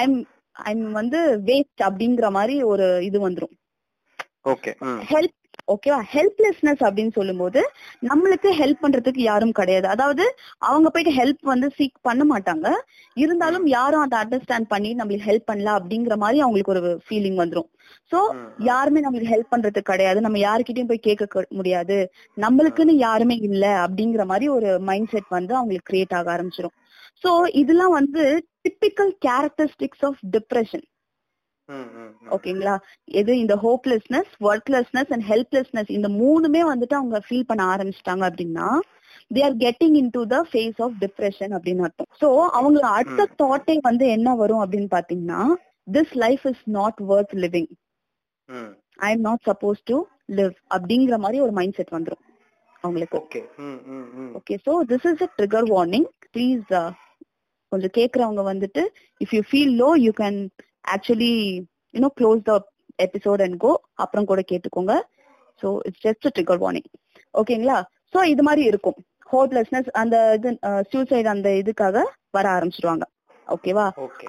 Speaker 3: ஐம் ஐம் வந்து வேஸ்ட் அப்படிங்கிற மாதிரி ஒரு இது வந்துரும்.
Speaker 2: ஓகே
Speaker 3: ஹெல்ப் ஓகேவா ஹெல்ப்லெஸ்னஸ் அப்படின்னு சொல்லும்போது நம்மளுக்கு ஹெல்ப் பண்றதுக்கு யாரும் கிடையாது. அதாவது அவங்க போயிட்டு ஹெல்ப் வந்து சீக் பண்ண மாட்டாங்க. இருந்தாலும் யாரும் அதை அண்டர்ஸ்டாண்ட் பண்ணி நம்மளுக்கு ஹெல்ப் பண்ணல அப்படிங்கிற மாதிரி அவங்களுக்கு ஒரு ஃபீலிங் வந்துரும். சோ யாருமே நம்மளுக்கு ஹெல்ப் பண்றதுக்கு கிடையாது. நம்ம யாருக்கிட்டையும் போய் கேட்க முடியாது. நம்மளுக்குன்னு யாருமே இல்ல அப்படிங்கிற மாதிரி ஒரு மைண்ட் செட் வந்து அவங்களுக்கு கிரியேட் ஆக ஆரம்பிச்சிடும் சோ இதெல்லாம் வந்து டிப்பிக்கல் கேரக்டரிஸ்டிக்ஸ் ஆஃப் டிப்ரெஷன் ஓகேங்களா? எது இந்த ஹோப்லெஸ்னஸ் ஒர்க்லெஸ்னஸ் அண்ட் ஹெல்ப்லெஸ்னஸ் இந்த மூணுமே வந்துட்டு அவங்க ஃபீல் பண்ண ஆரம்பிச்சிட்டாங்க அப்படின்னா they are getting into the phase of depression அப்படின்னு அர்த்தம். சோ அவங்க அடுத்த தாட்டே வந்து என்ன வரும் அப்படின்னு பாத்தீங்கன்னா this life is not worth living I am not suppose to live அப்படிங்கிற மாதிரி ஒரு மைண்ட் செட் வந்துரும் அவங்களுக்கு. Okay. So this is a trigger warning please கொஞ்சம் கேக்குறவங்க வந்துட்டு if you feel low you can actually you know close the episode and go அப்புறம் கூட கேட்டுக்கோங்க. So it's just trigger warning ஓகேங்களா ஸோ இது மாதிரி இருக்கும். ஹோப்லெஸ்னஸ் அந்த இது சூசைட் அந்த இதுக்காக வர ஆரம்பிச்சிருவாங்க. ஓகேவா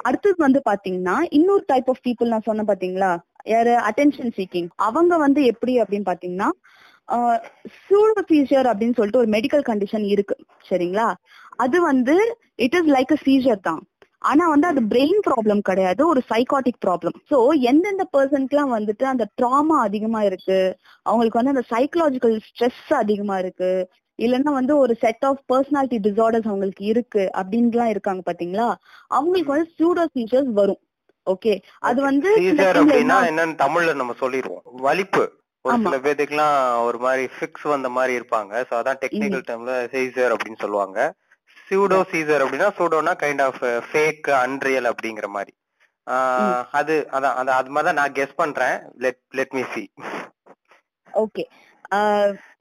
Speaker 3: அடுத்தது வந்து பாத்தீங்கன்னா இன்னொரு டைப் ஆஃப் பீப்புள் நான் சொன்ன பாத்தீங்களா? யாரு? அட்டென்ஷன் சீக்கிங் அவங்க வந்து எப்படி அப்படின்னு பாத்தீங்கன்னா சூடோசீசியர் அப்படின்னு சொல்லிட்டு ஒரு மெடிக்கல் கண்டிஷன் இருக்கு. சரிங்களா? அது வந்து it is like a seizure தான். ஆனா வந்து அது பிரெயின் ப்ராப்ளம் கிடையாது ஒரு சைக்காட்டிக் ப்ராப்ளம் சோ எந்தெந்த பர்சனுக்குலாம் வந்துட்டு அந்த ட்ராமா அதிகமா இருக்கு அவங்களுக்கு வந்து அந்த சைக்கலாஜிக்கல் ஸ்ட்ரெஸ் அதிகமா இருக்கு இல்லைன்னா வந்து ஒரு செட் ஆஃப் பர்சனாலிட்டி டிசார்டர்ஸ் அவங்களுக்கு இருக்கு அப்படின்லாம் இருக்காங்க பாத்தீங்களா? அவங்களுக்கு வந்து சூடோ சீசர்ஸ் வரும். ஓகே அது வந்து
Speaker 2: என்னன்னு தமிழ்ல நம்ம சொல்லிடுவோம். வலிப்பு. ஒரு சில பேத்துக்குலாம் ஒரு மாதிரி ஃபிக்ஸ் வந்த மாதிரி இருப்பாங்க. சோ அதான் டெக்னிக்கல் டேர்ம்ல சீசர் அப்படின்னு சொல்லுவாங்க. சூடோ சீசர் அப்படின்னா சூடோனா கைண்ட் ஆஃப் ஃபேக் அன்ரியல் அப்படிங்கிற மாதிரி. அது அதான் அது அது மாதிரி தான் நான் கெஸ் பண்றேன். Let let me see
Speaker 3: okay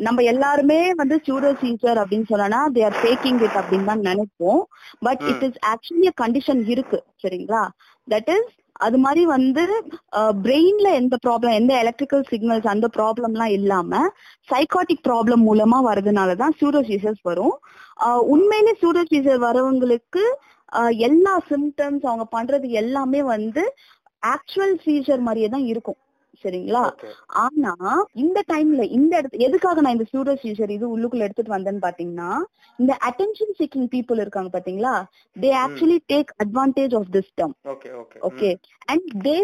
Speaker 3: நம்ம எல்லாருமே வந்து சூடோ சீசர் அப்படின்னு சொன்னா தே ஆர் ஃபேக்கிங் இட் அப்படின்னு தான் நினைப்போம். But it is actually condition இருக்கு சரிங்களா? தட் இஸ் அது மாதிரி வந்து பிரெயின்ல எந்த ப்ராப்ளம் எந்த எலக்ட்ரிக்கல் சிக்னல்ஸ் அந்த ப்ராப்ளம்லாம் இல்லாம சைக்காட்டிக் ப்ராப்ளம் மூலமா வரதுனாலதான் சூடோசீசர்ஸ் வரும். உண்மையிலே சூடோசீசர் வரவங்களுக்கு எல்லா சிம்டம்ஸ் அவங்க பண்றது எல்லாமே வந்து ஆக்சுவல் சீசர் மாதிரியே தான் இருக்கும். சரிங்களா? ஆனா இந்த டைம்ல இந்த இடத்து எதுக்காக நான் இந்த சூடோ சீசர் இது உள்ளுக்குள்ள எடுத்துட்டு வந்தேன்னு பாத்தீங்கன்னா இந்த அட்டென்ஷன் சீக்கிங் பீப்புள் இருக்காங்க பாத்தீங்களா? They actually take advantage of this term okay and they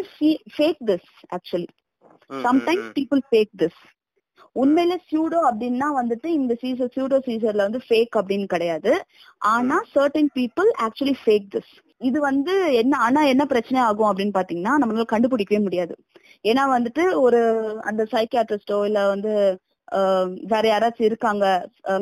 Speaker 3: fake this actually sometimes people fake this உண்மையில சூடோ அப்படின்னா வந்துட்டு இந்த சீசர் சூடோ சீசர்ல வந்து ஃபேக் அப்படின்னு கிடையாது. ஆனா certain people actually fake this இது வந்து என்ன ஆனா என்ன பிரச்சனை ஆகும் அப்படின்னு பாத்தீங்கன்னா நம்மளால கண்டுபிடிக்கவே முடியாது. ஏன்னா வந்துட்டு ஒரு அந்த சைக்கியாட்ரிஸ்டோ இல்ல வந்து வேற யாராச்சும் இருக்காங்க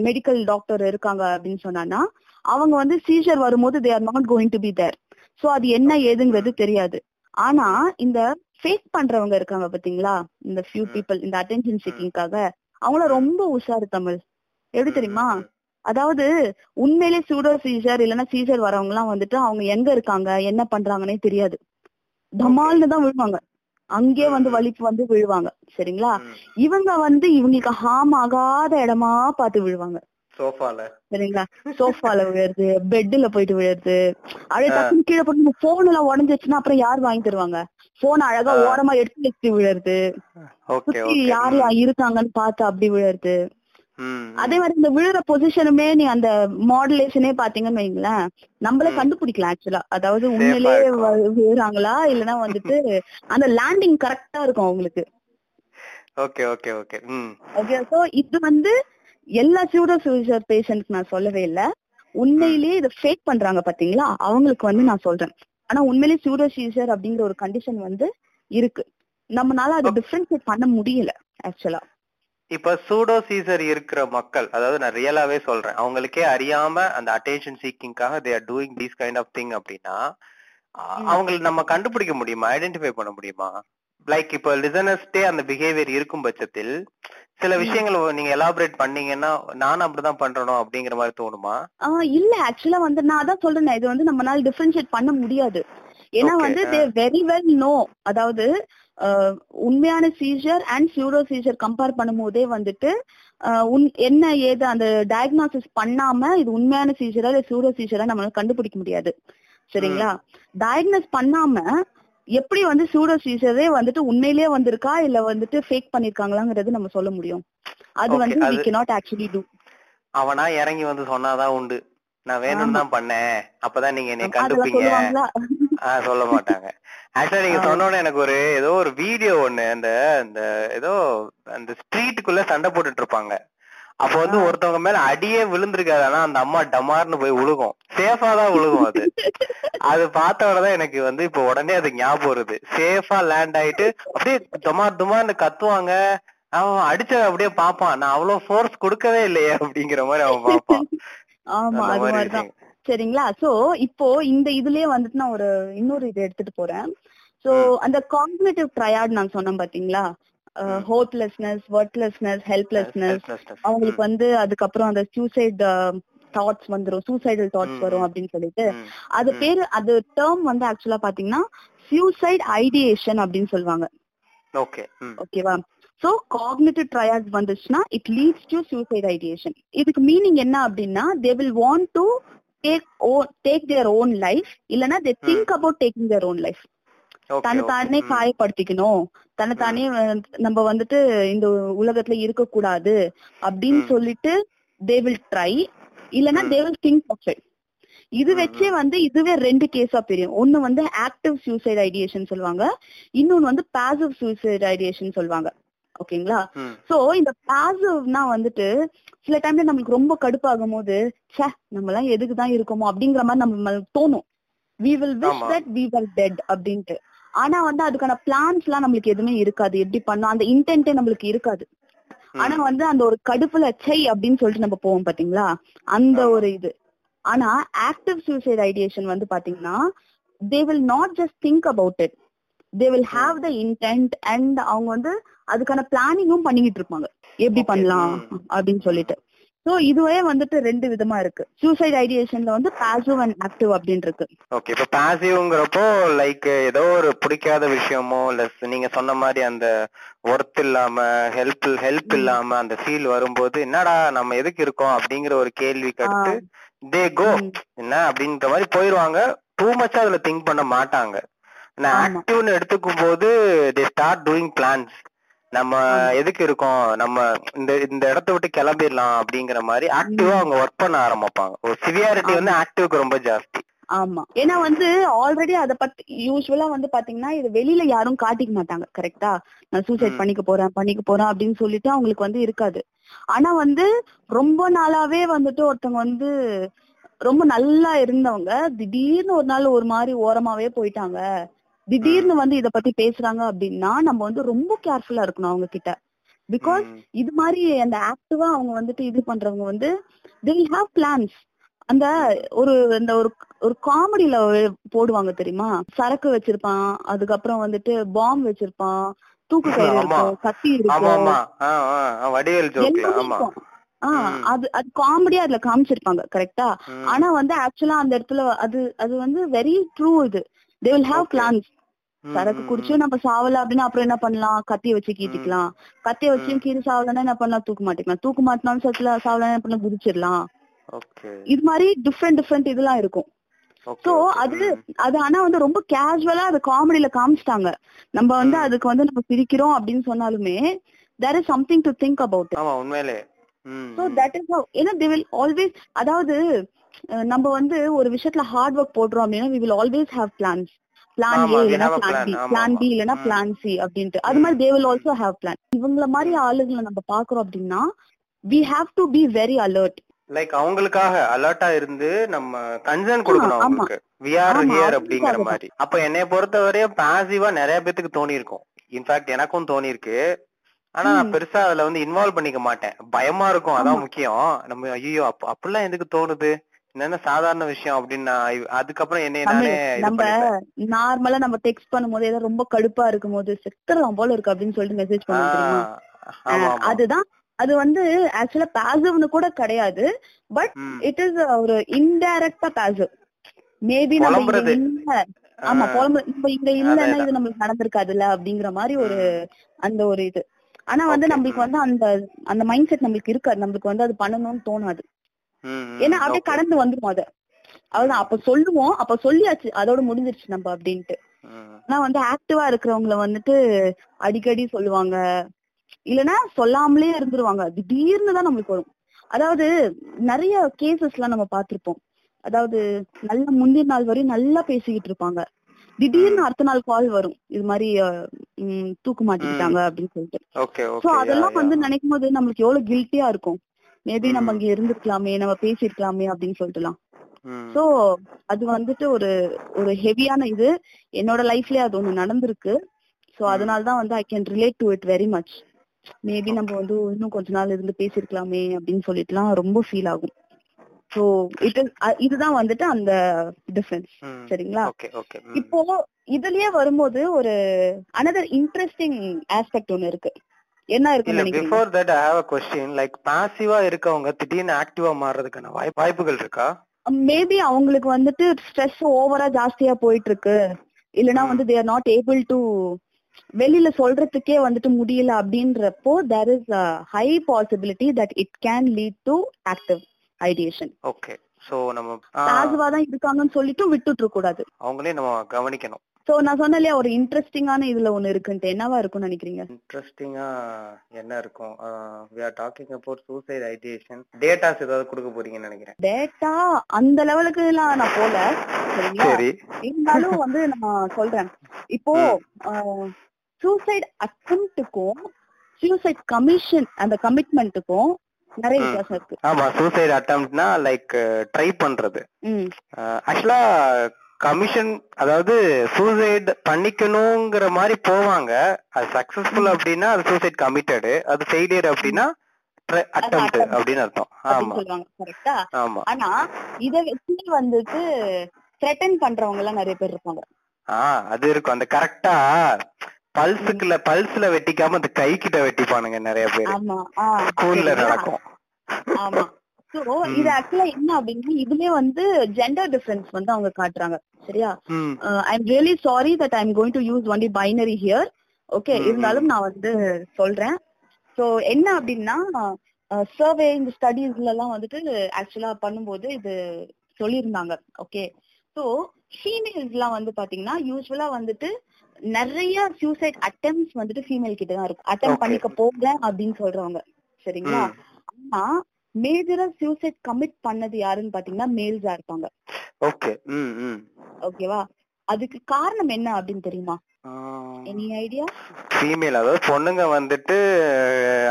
Speaker 3: மெடிக்கல் டாக்டர் இருக்காங்க அப்படின்னு சொன்னான்னா அவங்க வந்து சீசர் வரும்போது they are not going to be there so அது என்ன ஏதுங்கிறது தெரியாது. ஆனா இந்த ஃபேக் பண்றவங்க இருக்காங்க பாத்தீங்களா? இந்த ஃபியூ. பீப்புள் இந்த அட்டென்ஷன் சீக்கிங்காக அவங்கள ரொம்ப உஷாரு தமிழ். எப்படி தெரியுமா? அதாவது உண்மையிலே சூடோ சீசர் இல்லைன்னா சீசர் வரவங்க எல்லாம் வந்துட்டு அவங்க எங்க இருக்காங்க என்ன பண்றாங்கன்னே தெரியாது. டமால்னு தான் விழுவாங்க. அங்கே வந்து வலிப்பு வந்து விழுவாங்க. சரிங்களா. இவங்க வந்து இவங்களுக்கு ஹார்ம் ஆகாத இடமா பார்த்து விழுவாங்க.
Speaker 2: சோஃபால.
Speaker 3: சரிங்களா? சோஃபால விழுறது பெட்ல போயிட்டு விழுறது. அப்படியே. டக்குனு கீழே போட்டு போன் எல்லாம் உடஞ்சிச்சுன்னா அப்புறம் யார் வாங்கி தருவாங்க? போன் அழகா. ஓரமா எடுத்து வச்சு விழுறது. சுத்தி யார் இருக்காங்கன்னு பார்த்து அப்படி விழுறது. அதே மாதிரி இந்த விழுற பொசிஷனுமே நீ அந்த மாடுலேஷனே பாத்தீங்கன்னு வைங்களேன் நம்மளே. கண்டுபிடிக்கலாம் ஆக்சுவலா அதாவது
Speaker 2: Safe ஆ
Speaker 3: உண்மையிலே
Speaker 2: இருக்கும்.
Speaker 3: வ- விழுறாங்களா இல்லைன்னா வந்துட்டு அந்த லேண்டிங் கரெக்டா இருக்கும் அவங்களுக்கு.
Speaker 2: Okay okay okay.
Speaker 3: Okay so இது வந்து எல்லா சூடோ சூசர் பேஷண்ட் நான் சொல்லவே இல்ல. உண்மையிலேயே இதை ஃபேக் பண்றாங்க பாத்தீங்களா அவங்களுக்கு வந்து நான் சொல்றேன். ஆனா உண்மையிலேயே சூடோ சீசர் அப்படிங்கிற ஒரு கண்டிஷன் வந்து இருக்கு. நம்மனால அதை டிஃபரன்ஷியேட் பண்ண முடியல ஆக்சுவலா
Speaker 2: இப்ப சூடோ சீசர் இருக்கிற மக்கள் அதாவது நான் ரியலாவே சொல்றேன் அவங்களுக்கே அறியாம அந்த attention சீக்கிங்காக they are doing these kind of thing அப்படின்னா. அவங்களுக்கு நம்ம கண்டுபிடிக்க முடியுமா? ஐடென்டிஃபை பண்ண முடியுமா? லைக் இப்போ லிசனர்ஸ்டே அந்த பிஹேவியர் இருக்கும் பட்சத்தில் சில. விஷயங்களை நீங்க எலாபரேட் பண்ணீங்கன்னா நானும் அப்படிதான் பண்றனோ அப்படிங்கிற மாதிரி தோணுமா?
Speaker 3: இல்ல ஆக்சுவலா வந்து நான் அதான் சொல்றேன் இது வந்து நம்மனால டிஃபரன்ஷியேட் பண்ண முடியாது. ஏன்னா வந்து. தே வெரி வெல் நோ அதாவது உண்மையான seizure and pseudo seizure compare பண்ணும்போதே வந்துட்டு என்ன ஏது அந்த டயக்னாசிஸ் பண்ணாம இது உண்மையான சீசரா இல்ல சியூரோ சீசரா நம்மளால கண்டுபிடிக்க முடியாது. சரிங்களா? டயக்னோஸ் பண்ணாம எப்படி வந்து சூடோ சீசரே வந்துட்டு உண்மையிலேயே வந்திருக்கா இல்ல வந்துட்டு ஃபேக் பண்ணிருக்காங்களாங்கிறது நம்ம சொல்ல முடியும். அது வந்து
Speaker 2: அது-
Speaker 3: cannot actually do.
Speaker 2: அவனா இறங்கி வந்து சொன்னாதான் உண்டு. நான் வேணும்னு தான் பண்ணேன். அப்பதான் நீங்க என்னை கண்டுப்பீங்க. ஆஹ் சொல்ல மாட்டாங்க. ஆக்சுவலா நீங்க. சொன்னோட எனக்கு ஒரு ஏதோ ஒரு வீடியோ ஒண்ணு அந்த அந்த ஏதோ அந்த ஸ்ட்ரீட்டுக்குள்ள சண்டை போட்டுட்டு இருப்பாங்க. அப்ப வந்து. ஒருத்தவங்க மேல அடியே விழுந்திருக்காது. ஆனா அந்த அம்மா டமார்னு போய் விழுகும் சேஃபா தான் விழுகும் அது. அது பார்த்தவொடனே எனக்கு வந்து இப்ப உடனே அது ஞாபகம் வருது. சேஃபா லேண்ட் ஆயிட்டு அப்படியே துமார் துமார்னு கத்துவாங்க. அவன் அடிச்சத அப்படியே பாப்பான் நான் அவ்வளவு ஃபோர்ஸ் கொடுக்கவே இல்லையே அப்படிங்கிற மாதிரி அவன் பாப்பான்
Speaker 3: ஆமா அது
Speaker 2: மாதிரி
Speaker 3: மாதிரிதான். சரிங்களா? சோ இப்போ இந்த இதுலயே வந்துட்டு நான் ஒரு இன்னொரு இது எடுத்துட்டு போறேன். சோ. அந்த காம்பினேட்டிவ் ட்ரையாட் நான் சொன்னேன் பாத்தீங்களா. Hopelessness worthlessness helplessness. அவங்களுக்கு வந்து அதுக்கப்புறம் அந்த சூசைட் தாட்ஸ் வந்துரும். சூசைடல் தாட்ஸ் வரும். அப்படின்னு சொல்லிட்டு. அது. பேரு அது டேர்ம் வந்து ஆக்சுவலா பாத்தீங்கன்னா சூசைட் ஐடியேஷன் அப்படின்னு சொல்லுவாங்க.
Speaker 2: ஓகே
Speaker 3: ஓகேவா? சோ காக்னிட்டிவ் ட்ரையாட் வந்துச்சுன்னா it leads to suicide ideation இதுக்கு மீனிங் என்ன அப்படின்னா they will want to take oh take their own life இல்லனா they think about taking their own life
Speaker 2: okay
Speaker 3: தன்னை தானே காயப்படுத்திக்கணும். தன்னை தானே வந்து- நம்ம வந்துட்டு இந்த உலகத்துல இருக்க கூடாது அப்படின்னு. சொல்லிட்டு தே வில் ட்ரை இல்லனா. They will think of it இது வச்சே வந்து இதுவே ரெண்டு கேஸா பிரியும். ஒண்ணு வந்து ஆக்டிவ் சூசைட் ஐடியேஷன் சொல்லுவாங்க. இன்னொன்னு வந்து பாசிவ் சூசைட் ஐடியேஷன் சொல்லுவாங்க. ஓகேங்களா? சோ இந்த பாசிவ்னா வந்துட்டு சில டைம்ல நம்மளுக்கு ரொம்ப கடுப்பாகும் போது ச்சே நம்ம எல்லாம் எதுக்கு தான் இருக்கோமோ? அப்படிங்கிற மாதிரி நம்ம தோணும். We will wish. That we were dead அப்படின்ட்டு. ஆனா வந்து அதுக்கான பிளான்ஸ் எல்லாம் நம்மளுக்கு எதுவுமே இருக்காது. எப்படி பண்ணோம் அந்த இன்டென்ட்டே நம்மளுக்கு இருக்காது. ஆனா வந்து அந்த ஒரு கடுப்புல சை அப்படின்னு சொல்லிட்டு நம்ம போவோம் பாத்தீங்களா? அந்த. ஒரு இது. ஆனா ஆக்டிவ் சூசைட் ஐடியேஷன் வந்து பாத்தீங்கன்னா they will not just think about it they will have the intent and அவங்க வந்து அதுக்கான பிளானிங்கும் பண்ணிக்கிட்டு இருப்பாங்க. எப்படி. பண்ணலாம். அப்படின்னு சொல்லிட்டு. சோ இதுவே வந்துட்டு ரெண்டு விதமா இருக்கு. சூசைட் ஐடியேஷன்ல வந்து பாசிவ் அண்ட் ஆக்டிவ் அப்படின்னு இருக்கு
Speaker 2: ஓகே இப்ப பாசிவ்ங்கிறப்போ லைக் ஏதோ ஒரு பிடிக்காத விஷயமோ இல்ல நீங்க சொன்ன மாதிரி அந்த ஒர்த் இல்லாம ஹெல்ப் ஹெல்ப். இல்லாம அந்த ஃபீல் வரும்போது என்னடா நம்ம எதுக்கு இருக்கோம்? அப்படிங்கிற ஒரு கேள்விக்கு அடுத்து தே கோ. என்ன? அப்படின்ற மாதிரி போயிருவாங்க. டூ மச்சா அதுல திங்க் பண்ண மாட்டாங்க. நான். ஆக்டிவ்னு எடுத்துக்கும் போது தே ஸ்டார்ட் டூயிங் பிளான்ஸ் நம்ம. எதுக்கு இருக்கோம்? நம்ம இந்த இந்த இடத்த விட்டு கிளம்பிடலாம் அப்படிங்கிற மாதிரி ஆக்டிவா. அவங்க ஒர்க் பண்ண ஆரம்பிப்பாங்க. ஒரு சிவியாரிட்டி வந்து ஆக்டிவ்க்கு ரொம்ப ஜாஸ்தி.
Speaker 3: ஆமா. ஏன்னா வந்து ஆல்ரெடி அத பத்தி யூஸ்வலா வந்து பாத்தீங்கன்னா இது வெளியில யாரும் காட்டிக்க மாட்டாங்க. கரெக்டா நான் சூசைட். பண்ணிக்க போறேன் பண்ணிக்க போறேன் அப்படின்னு சொல்லிட்டு அவங்களுக்கு வந்து இருக்காது. ஆனா வந்து ரொம்ப நாளாவே வந்துட்டு ஒருத்தவங்க வந்து ரொம்ப நல்லா இருந்தவங்க திடீர்னு ஒரு நாள் ஒரு மாதிரி ஓரமாவே போயிட்டாங்க. திடீர்னு வந்து இத பத்தி பேசுறாங்க அப்படின்னா நம்ம வந்து ரொம்ப கேர்ஃபுல்லா இருக்கணும் அவங்க கிட்ட பிகாஸ். இது மாதிரி அந்த ஆக்டிவா அவங்க வந்துட்டு இது பண்றவங்க வந்து they will have plans அந்த ஒரு இந்த ஒரு ஒரு காமெடியில போடுவாங்க தெரியுமா சரக்கு வச்சிருப்பான் அதுக்கப்புறம் வந்துட்டு பாம் வச்சிருப்பான் தூக்கு கயிறு. இருக்கும் கத்தி இருக்கும். அது அது காமெடியா அதுல காமிச்சிருப்பாங்க கரெக்டா. ஆனா வந்து ஆக்சுவலா அந்த இடத்துல அது அது வந்து வெரி ட்ரூ இது தே வில் ஹாவ். பிளான்ஸ் சரக்கு
Speaker 2: ம்,
Speaker 3: குடிச்சு நம்ம சாவல அப்படின்னா அப்புறம் என்ன பண்ணலாம்? கத்திய வச்சு கீட்டிக்கலாம். கத்திய வச்சு
Speaker 2: ம்.
Speaker 3: கீறி சாவலன்னா என்ன பண்ணலாம்? தூக்கு மாட்டிக்கலாம். தூக்கு மாட்டினாலும் சத்துல சாவலன்னா என்ன பண்ணலாம்? குதிச்சிடலாம். இது மாதிரி டிஃப்ரெண்ட் டிஃப்ரெண்ட் இதெல்லாம் இருக்கும். சோ. அது. அது ஆனா வந்து ரொம்ப கேஷுவலா அது காமெடியில காமிச்சிட்டாங்க. நம்ம வந்து. அதுக்கு வந்து நம்ம சிரிக்கிறோம் அப்படின்னு சொன்னாலுமே there is something to think about
Speaker 2: ஆமா உண்மையிலே.
Speaker 3: சோ. தட் இஸ் ஏன்னா தே வில் ஆல்வேஸ் அதாவது நம்ம வந்து ஒரு விஷயத்துல ஹார்ட் ஒர்க் போடுறோம் அப்படின்னா we will always have plans plan A
Speaker 2: a
Speaker 3: plan
Speaker 2: plan.
Speaker 3: B plan B
Speaker 2: ம்.
Speaker 3: பிளான் சி அப்படின்ட்டு அது. மாதிரி they will also have plan இவங்கள மாதிரி ஆளுங்களை நம்ம பாக்குறோம் அப்படின்னா we have to be very alert
Speaker 2: like அவங்களுக்காக அலர்ட்டா இருந்து நம்ம கன்சர்ன் கொடுக்கணும். அவங்களுக்கு வி ஆர் ஹியர் அப்படிங்கிற. மாதிரி அப்ப என்னைய பொறுத்தவரையும் பாசிவா நிறைய பேத்துக்கு தோணி இருக்கும் இன்ஃபேக்ட் எனக்கும் தோணி இருக்கு ஆனா நான். பெருசா அதுல வந்து இன்வால்வ் பண்ணிக்க மாட்டேன் பயமா இருக்கும் அதான். முக்கியம் நம்ம ஐயோ அப்ப அப்படிலாம் எதுக்கு தோணுது என்னென்ன சாதாரண விஷயம் அப்படின்னு அதுக்கப்புறம் இது
Speaker 3: நம்ம நார்மலா நம்ம டெக்ஸ்ட் பண்ணும்போது ஏதோ ரொம்ப கடுப்பா இருக்கும் போது செத்துறலாம் போல இருக்கு அப்படின்னு சொல்லிட்டு மெசேஜ் பண்ணுவோம் அதுதான் அது வந்து ஆக்சுவலா பாசிவ்னு கூட கிடையாது பட். இட் இஸ் ஒரு இன்டைரக்டா பாசிவ் மேபி நம்ம. இல்ல ஆமா புலம்பு நம்ம இங்க இல்லன்னா. இது நம்மளுக்கு நடந்திருக்காதுல்ல அப்படிங்கிற மாதிரி ஒரு. அந்த ஒரு இது ஆனா வந்து நம்மளுக்கு. வந்து அந்த அந்த மைண்ட் செட் நம்மளுக்கு இருக்காது நம்மளுக்கு வந்து அது பண்ணணும்னு தோணாது ஏன்னா அப்படியே. கடந்து வந்துரும் அத. அவ்வளவுதான். அப்ப சொல்லுவோம். அப்ப சொல்லியாச்சு. அதோட முடிஞ்சிருச்சு நம்ம அப்படின்ட்டு. ஆனா வந்து ஆக்டிவா இருக்கிறவங்கள வந்துட்டு அடிக்கடி சொல்லுவாங்க. இல்லனா சொல்லாமலே இருந்துருவாங்க. திடீர்னு தான் நம்மளுக்கு வரும். அதாவது நிறைய கேசஸ் எல்லாம் நம்ம பார்த்திருப்போம். அதாவது நல்ல முந்தின நாள் வரையும் நல்லா பேசிக்கிட்டு இருப்பாங்க. திடீர்னு அடுத்த நாள் கால் வரும். இது மாதிரி தூக்கு மாட்டிக்கிட்டாங்க அப்படின்னு சொல்லிட்டு. சோ அதெல்லாம் வந்து நினைக்கும் போது நம்மளுக்கு எவ்வளவு கில்ட்டியா இருக்கும். மேபி நம்ம. அங்க இருந்திருக்கலாமே நம்ம பேசிருக்கலாமே அப்படின்னு சொல்லிட்டுலாம். சோ அது வந்துட்டு ஒரு ஒரு ஹெவியான இது என்னோட லைஃப்லயே அது ஒண்ணு நடந்திருக்கு சோ
Speaker 2: ம்.
Speaker 3: அதனால தான் வந்து I can relate to it very much maybe நம்ம வந்து இன்னும் கொஞ்ச நாள் இருந்து பேசிருக்கலாமே அப்படின்னு சொல்லிட்டுலாம் ரொம்ப ஃபீல் ஆகும் சோ இட் இஸ் இதுதான் வந்துட்டு அந்த டிஃபரன்ஸ். சரிங்களா. இப்போ இதுலயே வரும்போது ஒரு அனதர் இன்ட்ரெஸ்டிங் ஆஸ்பெக்ட் ஒண்ணு இருக்கு என்ன நினைக்கிறீங்க?
Speaker 2: Before that I have a question like பாசிவா இருக்கவங்க திடீர்னு ஆக்டிவா மாறுறதுக்கான வாய்ப்பு வாய்ப்புகள் இருக்கா?
Speaker 3: மேபி அவங்களுக்கு வந்துட்டு ஸ்ட்ரெஸ் ஓவரா ஜாஸ்தியா போயிட்டு இருக்கு இல்லனா. வந்து they are not able to வெளியில சொல்றதுக்கே வந்துட்டு முடியல அப்படின்றப்போ there is high possibility that it can lead to active ideation
Speaker 2: okay so நம்ம
Speaker 3: பாசிவா தான் இருக்காங்கன்னு சொல்லிட்டு விட்டுட்டு இருக்க கூடாது.
Speaker 2: அவங்களே நம்ம கவனிக்கணும்.
Speaker 3: சோ நான் சொன்னேன் இல்லையா ஒரு இன்ட்ரெஸ்டிங்கான இதுல ஒண்ணு இருக்குன்ட்டு. என்னவா இருக்கும்னு நினைக்கிறீங்க?
Speaker 2: இன்ட்ரெஸ்டிங்கா என்ன இருக்கும்? We are talking about suicide ideation datas ஏதாவது கொடுக்க போறீங்கன்னு நினைக்கிறேன்.
Speaker 3: டேட்டா அந்த லெவலுக்கு எல்லாம் நான் போல சரிங்களா?
Speaker 2: சரி.
Speaker 3: இருந்தாலும் வந்து நான் சொல்றேன். இப்போ சூசைட் அட்டம்ப்டுக்கும் சூசைட் கமிஷன் அந்த கமிட்மெண்ட்டுக்கும் நிறைய. வித்தியாசம் இருக்கு.
Speaker 2: ஆமா சூசைட் அட்டம்ப்ட்னா லைக் ட்ரை பண்றது. ஆக்சுவலா கமிஷன் அதாவது சூசைட் பண்ணிக்கணுங்கிற மாதிரி போவாங்க. அது சக்சஸ்ஃபுல் அப்படின்னா அது சூசைட் கமிட்டடு அது ஃபெயிலியர் அப்படின்னா அட்டம்ப்ட். அப்படின்னு அர்த்தம். ஆமா. ஆமா.
Speaker 3: ஆனா இத வச்சு வந்துட்டு த்ரெட்டன் பண்றவங்க எல்லாம் நிறைய பேர் இருப்பாங்க.
Speaker 2: ஆ அது இருக்கும். அந்த கரெக்டா பல்ஸுக்குள்ள பல்ஸ்ல வெட்டிக்காம அந்த கை கிட்ட வெட்டிப்பானுங்க நிறைய பேர். ஸ்கூல்ல? நடக்கும்.
Speaker 3: ஆமா. சோ. இது ஆக்சுவலா என்ன அப்படின்னா இதுலயே வந்து ஜெண்டர் டிஃபரன்ஸ் வந்து அவங்க காட்டுறாங்க. சரியா? I am really sorry that I am going to use only binary here okay இருந்தாலும் நான் வந்து சொல்றேன். சோ என்ன அப்படின்னா சர்வே இந்த ஸ்டடீஸ்ல எல்லாம் வந்துட்டு ஆக்சுவலா பண்ணும்போது இது சொல்லியிருந்தாங்க. ஓகே சோ ஃபீமேல்ஸ் எல்லாம் வந்து பாத்தீங்கன்னா யூஸ்வலா வந்துட்டு நிறைய சூசைட் அட்டெம்ப்ட்ஸ் வந்துட்டு ஃபீமேல் கிட்ட தான் இருக்கும் அட்டம். பண்ணிக்க போகிறேன் அப்படின்னு சொல்றவங்க சரிங்களா. ஆனா மேஜரா சூசைட் கமிட் பண்ணது யாருன்னு பாத்தீங்கன்னா மேல்ஸா இருப்பாங்க.
Speaker 2: ஓகே
Speaker 3: ஓகேவா அதுக்கு காரணம் என்ன அப்படின்னு தெரியுமா? எனி ஐடியா
Speaker 2: ஃபீமேல் அதாவது பொண்ணுங்க வந்துட்டு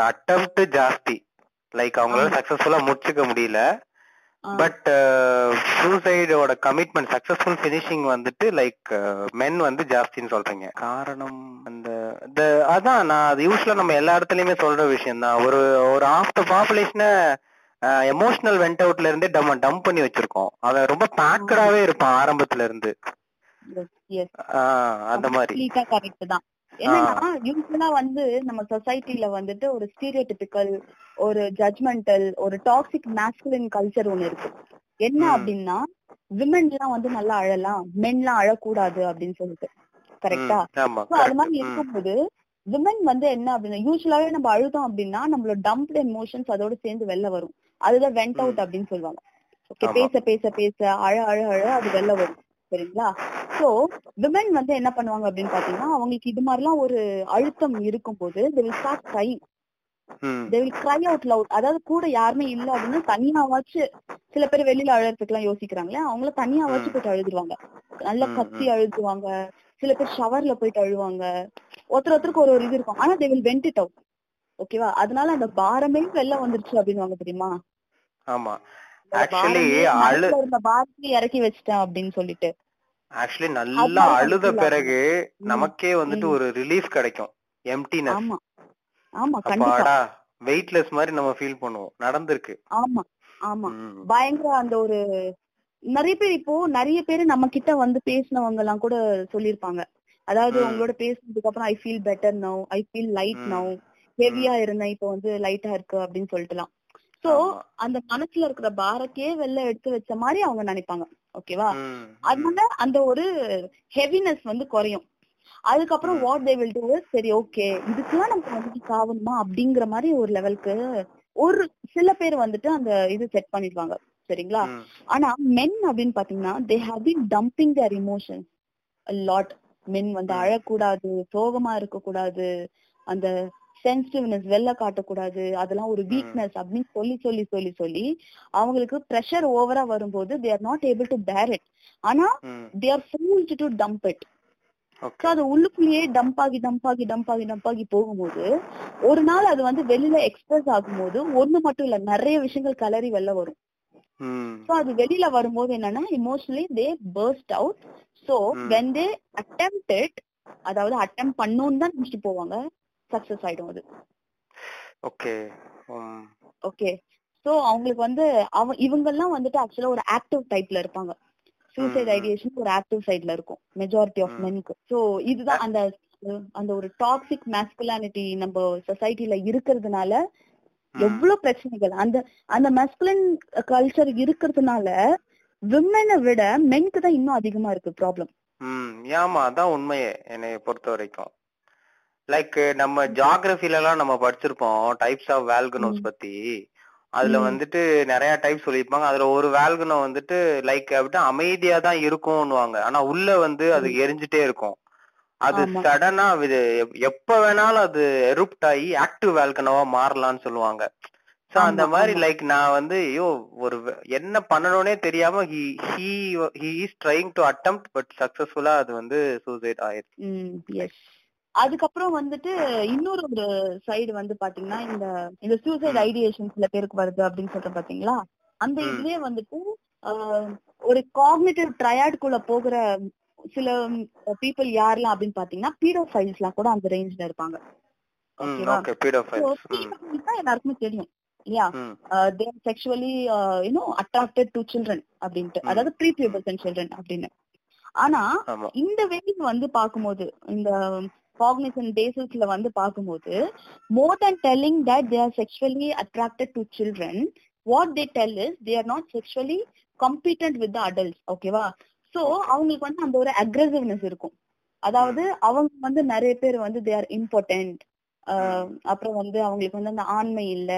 Speaker 2: அட்டம்ப்ட் ஜாஸ்தி. லைக் அவங்களால. சக்சஸ்ஃபுல்லா முடிச்சுக்க முடியல. பட் சூசைடோட கமிட்மெண்ட் சக்சஸ்ஃபுல் ஃபினிஷிங் வந்துட்டு லைக் மென் வந்து ஜாஸ்தின்னு சொல்றீங்க. காரணம் அந்த the- அதான் நான் அது யூஸ்வலா நம்ம எல்லா இடத்துலயுமே சொல்ற விஷயம் தான் ஒரு ஒரு ஆஃப் த பாப்புலேஷனை எமோஷனல் வெண்ட் அவுட்ல இருந்தே நம்ம டம்ப் பண்ணி வச்சிருக்கோம். அவன் ரொம்ப பேக்கடாவே இருப்பான் ஆரம்பத்துல இருந்து அந்த மாதிரி.
Speaker 3: கரெக்ட் தான். என்னன்னா யூஸ்வலா வந்து நம்ம சொசைட்டில வந்துட்டு ஒரு ஸ்டீரியோடிபிக்கல் ஒரு ஜட்மெண்டல் ஒரு டாக்ஸிக் மேஸ்குலின் கல்ச்சர் ஒண்ணு இருக்கு. என்ன. அப்படின்னா விமன் எல்லாம் வந்து நல்லா அழலாம். மென் எல்லாம் அழக்கூடாது அப்படின்னு சொல்லிட்டு. கரெக்டா அது மாதிரி இருக்கும்போது விமன் வந்து என்ன அப்படின்னா யூஸ்வலாவே நம்ம அழுதோம் அப்படின்னா நம்மளோட டம்ப்டு எமோஷன்ஸ் அதோட சேர்ந்து வெளில வரும். அதுதான் வெண்ட் அவுட் அப்படின்னு சொல்லுவாங்க. ஓகே. பேச பேச பேச அழ அழ அழ அது வெளில வரும். சரிங்களா? சோ விமன் வந்து என்ன பண்ணுவாங்க அப்படின்னு பாத்தீங்கன்னா அவங்களுக்கு இது மாதிரிலாம் ஒரு அழுத்தம் இருக்கும்போது they will start crying.
Speaker 2: ம்,
Speaker 3: they will cry out loud. அதாவது கூட யாருமே இல்ல அப்படின்னு தனியாவாச்சு சில பேர் வெளியில அழறதுக்குலாம் யோசிக்கிறாங்களே அவங்கள தனியாவாச்சு. போயிட்டு அழுதுருவாங்க. நல்லா கத்தி. அழுதுவாங்க சில பேர் ஷவர்ல போயிட்டு அழுவாங்க. ஒருத்தர் ஒருத்தருக்கு ஒரு ஒரு இது இருக்கும். ஆனா they will vent it out. ஓகேவா அதனால அந்த பாரமே வெளில வந்துருச்சு அப்படின்னுவாங்க தெரியுமா?
Speaker 2: ஆமா. ஆக்சுவலி அழு
Speaker 3: பாரத்தை இறக்கி வச்சிட்டேன் அப்படின்னு சொல்லிட்டு.
Speaker 2: ஆக்சுவலி நல்லா அழுத பிறகு நமக்கே வந்துட்டு. ஒரு ரிலீஃப் கிடைக்கும். எம்டினஸ்
Speaker 3: ஆமா. ஆமா கண்டிப்பா.
Speaker 2: வெயிட்லெஸ் மாதிரி நம்ம ஃபீல் பண்ணுவோம். நடந்திருக்கு.
Speaker 3: ஆமா ஆமா. பயங்கர அந்த ஒரு நிறைய பேர் இப்போ நிறைய பேர் நம்ம கிட்ட வந்து பேசினவங்க எல்லாம் கூட சொல்லிருப்பாங்க அதாவது. உங்களோட பேசினதுக்கு அப்புறம் I feel better now I feel light. Now ஹெவியா இருந்தேன். இப்போ வந்து லைட்டா இருக்கு. அப்படின்னு சொல்லிட்டுலாம். சோ. அந்த மனசுல இருக்கிற பாரத்தையே வெளில எடுத்து வச்ச மாதிரி அவங்க நினைப்பாங்க. ஓகேவா. அதனால அந்த ஒரு ஹெவினஸ் வந்து குறையும். அதுக்கப்புறம். வாட் தே வில் டூ சரி ஓகே இதுக்கெல்லாம் நம்ம வந்துட்டு சாவணுமா அப்படிங்கிற மாதிரி ஒரு லெவலுக்கு ஒரு சில பேர் வந்துட்டு அந்த இது செட் பண்ணிடுவாங்க. சரிங்களா? ஆனா மென் அப்படின்னு பாத்தீங்கன்னா they have been dumping their emotions lot men வந்து. அழக்கூடாது சோகமா இருக்க கூடாது அந்த சென்சிட்டிவ்னஸ் வெளில காட்டக்கூடாது. அதெல்லாம் ஒரு. வீக்னஸ் அப்படின்னு சொல்லி சொல்லி சொல்லி சொல்லி அவங்களுக்கு ப்ரெஷர் ஓவரா வரும்போது they are not able to bear it ஆனா. They are fooled to dump it அது உள்ளுக்குள்ளேயே டம்ப் ஆகி டம்ப் ஆகி டம்ப் ஆகி டம்ப் ஆகி போகும்போது ஒரு நாள் அது வந்து வெளியில எக்ஸ்பிரஸ் ஆகும்போது ஒண்ணு மட்டும் இல்ல நிறைய விஷயங்கள் கலரி வெளில வரும். சோ அது வெளியில வரும்போது என்னன்னா emotionally they burst out so. When they attempted அதாவது அட்டம் பண்ணணும்னு தான் நினைச்சிட்டு போவாங்க. சக்சஸ் ஆயிடும் அது.
Speaker 2: ஓகே
Speaker 3: ஓகே சோ அவங்களுக்கு வந்து அவ இவங்க எல்லாம் வந்துட்டு ஆக்சுவலா ஒரு ஆக்டிவ் டைப்ல இருப்பாங்க. சூசைட். ஐடியேஷன் ஒரு ஆக்டிவ் சைட்ல இருக்கும். Majority of. மென்க்கு சோ இதுதான் அந்த அந்த ஒரு டாக்ஸிக் மேஸ்குலானிட்டி நம்ம சொசைட்டில இருக்கிறதுனால. எவ்வளவு பிரச்சனைகள். அந்த அந்த மஸ்குலின் கல்ச்சர் இருக்கிறதுனால விமனை விட மென்க்கு தான் இன்னும் அதிகமா இருக்கு ப்ராப்ளம்
Speaker 2: ஆமா அதான் உண்மையே. என்னை பொறுத்த வரைக்கும் லைக் நம்ம ஜியாகிரபில எல்லாம் நம்ம படிச்சிருப்போம் டைப்ஸ் ஆஃப் வேல்கனோஸ். பத்தி. அதுல
Speaker 3: ம்.
Speaker 2: வந்துட்டு நிறைய டைப் சொல்லியிருப்பாங்க. அதுல ஒரு வேல்கனோ வந்துட்டு லைக் அப்படின்னா அமைதியா தான் இருக்கும்னுவாங்க. ஆனா உள்ள வந்து அது எரிஞ்சுட்டே இருக்கும். அது. சடனா இது எப்- எப்ப வேணாலும் அது எருப்ட் ஆகி ஆக்டிவ் வேல்கனோவா மாறலாம்னு சொல்லுவாங்க. சோ அந்த மாதிரி. லைக் நான் வந்து ஐயோ ஒரு என்ன பண்ணணும்னே தெரியாம he he he is trying to attempt but சக்சஸ்ஃபுல்லா அது வந்து சூசைட் ஆயிடுச்சு.
Speaker 3: ம் எஸ் அதுக்கப்புறம் வந்துட்டு இன்னொரு ஒரு சைடு வந்து பாத்தீங்கன்னா இந்த இந்த சூசைட். ஐடியேஷன் சில பேருக்கு வருது அப்படின்னு சொல்றேன் பாத்தீங்களா? அந்த. இதுலயே வந்துட்டு ஒரு காக்னிட்டிவ் ட்ரையாட்குள்ள போகிற சில பீப்புள் யாரெல்லாம் அப்படின்னு பாத்தீங்கன்னா பீடோஃபைல்ஸ் எல்லாம் கூட அந்த ரேஞ்ச்ல இருப்பாங்க. எல்லாருக்குமே தெரியும் இல்லையா?
Speaker 2: ம்.
Speaker 3: They sexually you know attracted to children அப்படின்ட்டு. அதாவது ப்ரீ பியூபர்சன் சில்ட்ரன் அப்படின்னு. ஆனா இந்த வேஸ் வந்து பார்க்கும்போது இந்த காக்னிசன் பேசிஸ்ல வந்து பார்க்கும்போது more than telling that they are sexually attracted to children what they tell is they are not sexually competent with the adults ஓகேவா சோ அவங்களுக்கு வந்து அந்த ஒரு அக்ரெசிவ்னெஸ் இருக்கும். அதாவது அவங்க வந்து நிறைய பேர் வந்து தே ஆர் இம்பார்ட்டன்ட் அப்புறம் வந்து அவங்களுக்கு வந்து அந்த ஆண்மை இல்ல.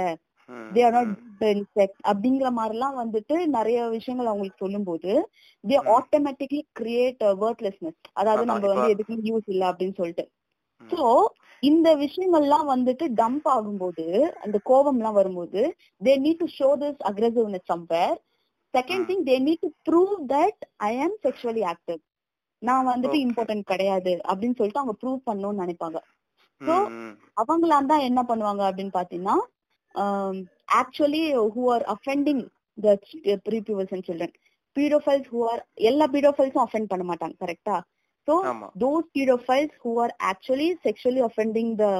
Speaker 3: தே ஆர் நாட் செக்ஸ் அப்படிங்கிற மாதிரிலாம் வந்துட்டு நிறைய விஷயங்கள் அவங்களுக்கு சொல்லும்போது தே. ஆட்டோமேட்டிக்லி கிரியேட் வேர்ட்லெஸ்னஸ் அதாவது நம்ம வந்து எதுக்கும் யூஸ் இல்ல அப்படின்னு சொல்லிட்டு. சோ இந்த விஷயங்கள்லாம் வந்துட்டு டம்ப் ஆகும்போது அந்த கோபம் எல்லாம் வரும்போது they need to show this aggressiveness somewhere second. Thing they need to prove that I am sexually active நான் வந்துட்டு. இம்பார்ட்டன்ட் கிடையாது அப்படின்னு சொல்லிட்டு அவங்க ப்ரூவ் பண்ணணும்னு நினைப்பாங்க
Speaker 2: ம்.
Speaker 3: அவங்களா தான் என்ன பண்ணுவாங்க அப்படின்னு பாத்தீங்கன்னா actually who are offending the prepubescent children paedophiles who are எல்லா பீடோஃபைல்ஸும் அஃபெண்ட் பண்ண மாட்டாங்க கரெக்டா ஸோ
Speaker 2: ஆமா.
Speaker 3: those pedophiles who are actually sexually offending the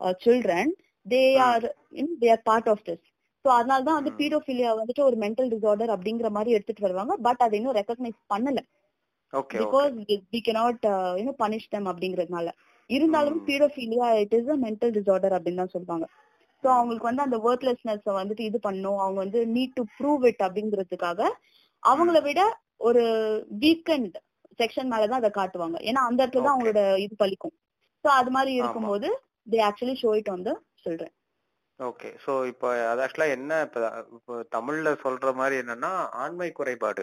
Speaker 3: uh, children they
Speaker 2: Hmm.
Speaker 3: are in they are part of this. So அதனால தான் வந்து. பீடோஃபிலியா வந்துட்டு ஒரு மென்டல் டிசார்டர் அப்படிங்கிற மாதிரி எடுத்துட்டு வருவாங்க. பட் அதை இன்னும் ரெக்கக்னைஸ் பண்ணல. Because we cannot you know punish them அப்படிங்கறதுனால. இருந்தாலும். Paedophilia it is a mental disorder அப்படின்னு தான் சொல்லுவாங்க. ஸோ அவங்களுக்கு வந்து அந்த ஒர்த்லெஸ்னஸ் வந்துட்டு இது பண்ணும். அவங்க வந்து நீட் டு ப்ரூவ் இட் அப்படிங்கிறதுக்காக அவங்கள விட ஒரு வீக்கெண்ட் செக்ஷன் மேலதான் அதை காட்டுவாங்க ஏன்னா அந்த இடத்துல தான். அவங்களோட இது பலிக்கும் ஸோ அது மாதிரி. இருக்கும்போது they actually show it on the children
Speaker 2: okay so இப்போ அது ஆக்சுவலா என்ன இப்போ இப்போ தமிழ்ல சொல்ற மாதிரி என்னன்னா ஆண்மை குறைபாடு